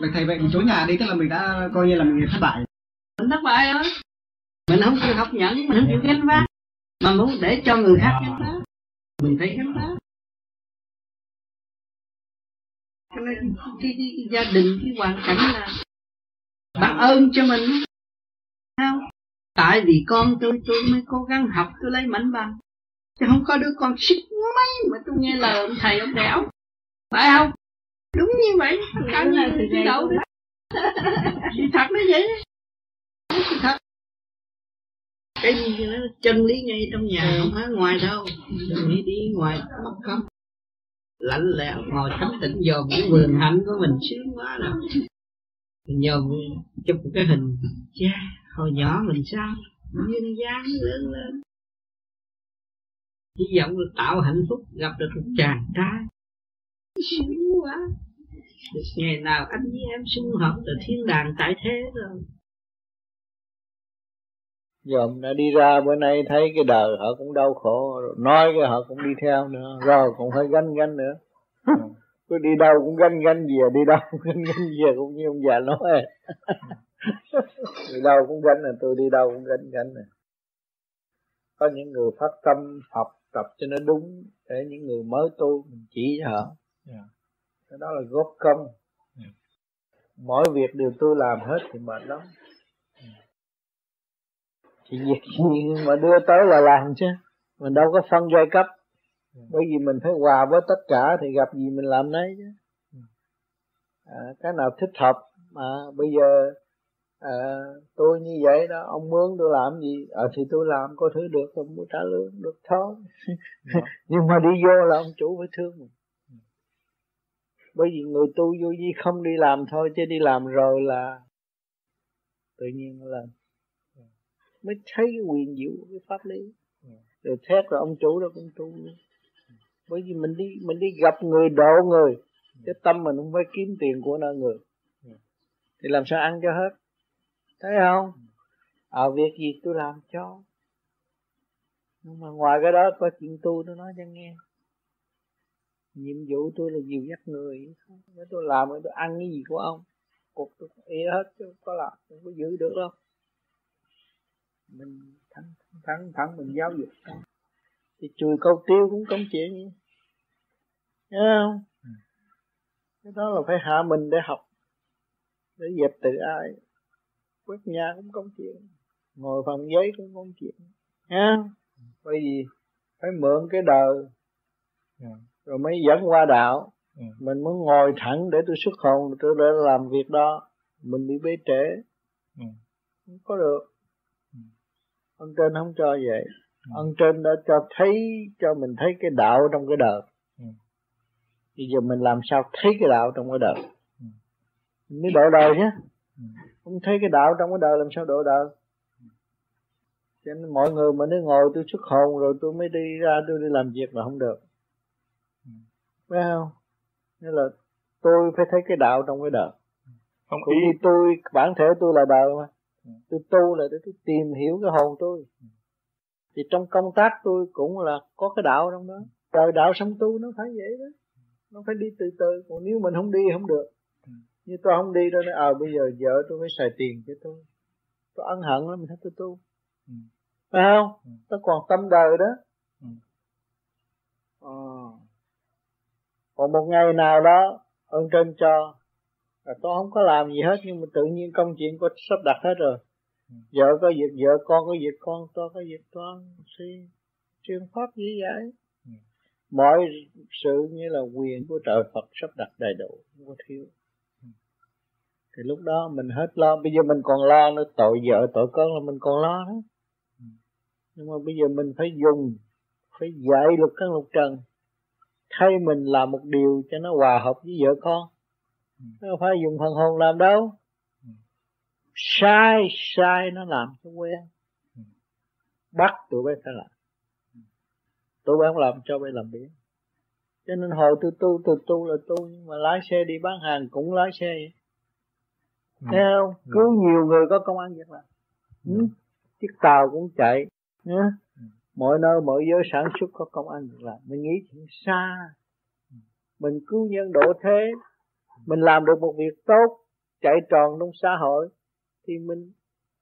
vậy thầy vậy mình chối nhà đi tức là mình đã coi như là mình thất bại. Mình thất bại rồi. Mình không chịu học nhận mình không chịu gánh vác. Mà muốn để cho người khác gánh vác. Mình phải gánh vác cho nên cái, cái, cái gia đình cái hoàn cảnh là bạn ơn cho mình. Không tại vì con tôi tôi mới cố gắng học tôi lấy mảnh bằng. Chứ không có đứa con xích mấy mà tôi nghe lời ông thầy ông đẻo. Phải không? Đúng như vậy. Nhà thì đi đâu đó sự thật nó vậy. Sự thật. Cái gì nó chân lý ngay trong nhà ừ. không phải ngoài đâu. Đừng nghĩ đi ngoài mất không lạnh lẽo, ngồi thánh tĩnh dòm cái vườn hạnh của mình, sướng quá rồi mình dòm chụp một cái hình, cha, hồi nhỏ mình sao? Duyên dáng lớn lên. Hy vọng được tạo hạnh phúc, gặp được một chàng trai. Sướng quá. Được ngày nào anh với em sung hợp từ thiên đàng tại thế rồi dòm đã đi ra bữa nay thấy cái đời họ cũng đau khổ nói cái họ cũng đi theo nữa rồi cũng phải gánh gánh nữa. Cứ đi đâu cũng gánh gánh về đi đâu cũng gánh gánh về cũng như ông già nói. Đi đâu cũng gánh là tôi đi đâu cũng gánh gánh này có những người phát tâm học tập cho nó đúng để những người mới tu mình chỉ cho họ. Yeah. cái đó là góp công. Yeah. mỗi việc đều tôi làm hết thì mệt lắm chỉ việc gì mà đưa tới là làm chứ? Mình đâu có phân giai cấp. Bởi vì mình phải hòa với tất cả thì gặp gì mình làm nấy chứ. À, cái nào thích hợp mà bây giờ à, tôi như vậy đó ông mướn tôi làm gì? À, thì tôi làm có thứ được tôi muốn trả lương được thôi. <laughs> Nhưng mà đi vô là ông chủ phải thương mình. Bởi vì người tu vô vi không đi làm thôi chứ đi làm rồi là tự nhiên lên mới thấy cái quyền diệu cái pháp lý. Rồi thét rồi ông chủ đó cũng tu. Bởi vì mình đi mình đi gặp người độ người cái tâm mình không phải kiếm tiền của nơi người. Thì làm sao ăn cho hết? Thấy không? Ở à, việc gì tôi làm cho. Nhưng mà ngoài cái đó có chuyện tu nó nói cho nghe. Nhiệm vụ tôi là dìu dắt người. Nếu tôi làm tôi ăn cái gì của ông. Cuộc tôi hết chứ có làm không có giữ được đâu mình thắng thắng thắng mình giáo dục con thì chùi câu tiêu cũng công chuyện vậy Thấy không ừ. cái đó là phải hạ mình để học để dẹp tự ai quét nhà cũng công chuyện ngồi phòng giấy cũng công chuyện ha bởi vì phải mượn cái đời ừ. rồi mới dẫn qua đạo ừ. mình muốn ngồi thẳng để tôi xuất hồn tôi để làm việc đó mình bị bế trễ ừ. không có được ừ. Ông trên không cho vậy ừ. ông trên đã cho thấy cho mình thấy cái đạo trong cái đời ừ. bây giờ mình làm sao thấy cái đạo trong cái đời ừ. mình mới độ đời nhé ừ. không thấy cái đạo trong cái đời làm sao độ đời cho nên mọi người mà nếu ngồi tôi xuất hồn rồi tôi mới đi ra tôi đi làm việc là không được phải không nên là tôi phải thấy cái đạo trong cái đời không cũng ý. như tôi bản thể tôi là đời mà tôi tu là để tôi tìm hiểu cái hồn tôi. Thì trong công tác tôi cũng là có cái đạo trong đó. Trời đạo sống tu nó phải vậy đó. Nó phải đi từ từ. Còn nếu mình không đi không được. Như tôi không đi đâu nói ờ à, bây giờ vợ tôi phải xài tiền cho tôi. Tôi ân hận lắm mình thấy tôi tu. Ừ. phải không? Ừ. tôi còn tâm đời đó. Ừ. à. còn một ngày nào đó ơn trên cho là tôi không có làm gì hết nhưng mà tự nhiên công chuyện có sắp đặt hết rồi. Vợ có việc vợ con có việc con tôi có việc con suy truyền pháp gì vậy. Mọi sự như là quyền của trời Phật sắp đặt đầy đủ không có thiếu. Thì lúc đó mình hết lo. Bây giờ mình còn lo nữa. Tội vợ tội con là mình còn lo đó. Nhưng mà bây giờ mình phải dùng phải dạy luật căn lục trần. Thay mình làm một điều cho nó hòa hợp với vợ con nó phải dùng phần hồn làm đâu. Sai sai nó làm cho quen. Bắt tụi bay phải làm. Tụi bay không làm cho bay làm biến. Cho nên hồi tôi tu tôi tu là tu nhưng mà lái xe đi bán hàng cũng lái xe vậy. Ừ. thấy không? Ừ. cứu nhiều người có công ăn việc làm. Ừ. chiếc tàu cũng chạy nhá ừ. mọi nơi mọi giới sản xuất có công ăn việc làm. Mình nghĩ chuyện xa. Mình cứu nhân độ thế mình làm được một việc tốt, chạy tròn trong xã hội, thì mình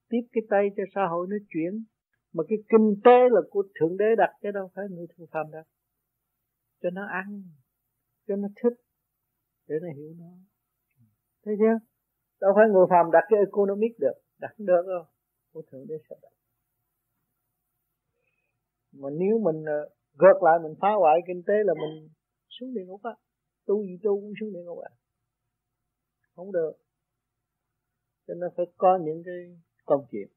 tiếp cái tay cho xã hội nó chuyển. Mà cái kinh tế là của thượng đế đặt chứ đâu phải người thường phàm đặt cho nó ăn, cho nó thích, để nó hiểu nó. Thấy chưa? Đâu phải người phàm đặt cái economic được, đặt được đâu. Của thượng đế sẽ đặt. Mà nếu mình ờ, gợt lại mình phá hoại kinh tế là mình xuống địa ngục á. Tu gì tu cũng xuống địa ngục á không được. Cho nên phải có những cái công chuyện.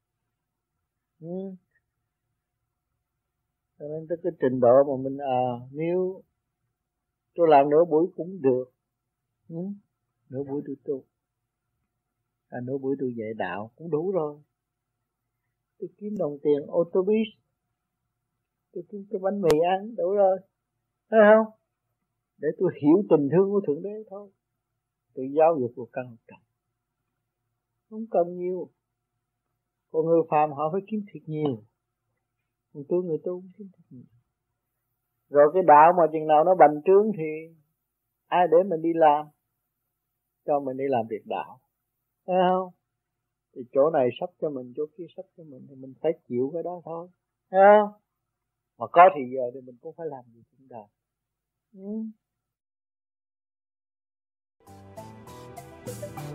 Ừ. cho nên tới cái trình độ mà mình à nếu tôi làm nửa buổi cũng được. Ừ. nửa buổi tôi tu. À, nửa buổi tôi dạy đạo cũng đủ rồi. Tôi kiếm đồng tiền ô tô bus tôi kiếm cái bánh mì ăn đủ rồi. Thấy không? Để tôi hiểu tình thương của thượng đế thôi tự giáo dục của căn trần không cần nhiều. Còn người phàm họ phải kiếm thiệt nhiều. Còn tôi, người tu không kiếm thiệt nhiều. Rồi cái đạo mà chừng nào nó bành trướng thì ai để mình đi làm? Cho mình đi làm việc đạo. Thấy không? Thì chỗ này sắp cho mình, chỗ kia sắp cho mình thì mình phải chịu cái đó thôi. Thấy không? Mà có thì giờ thì mình cũng phải làm gì cũng đạo. Ừ. Thank you.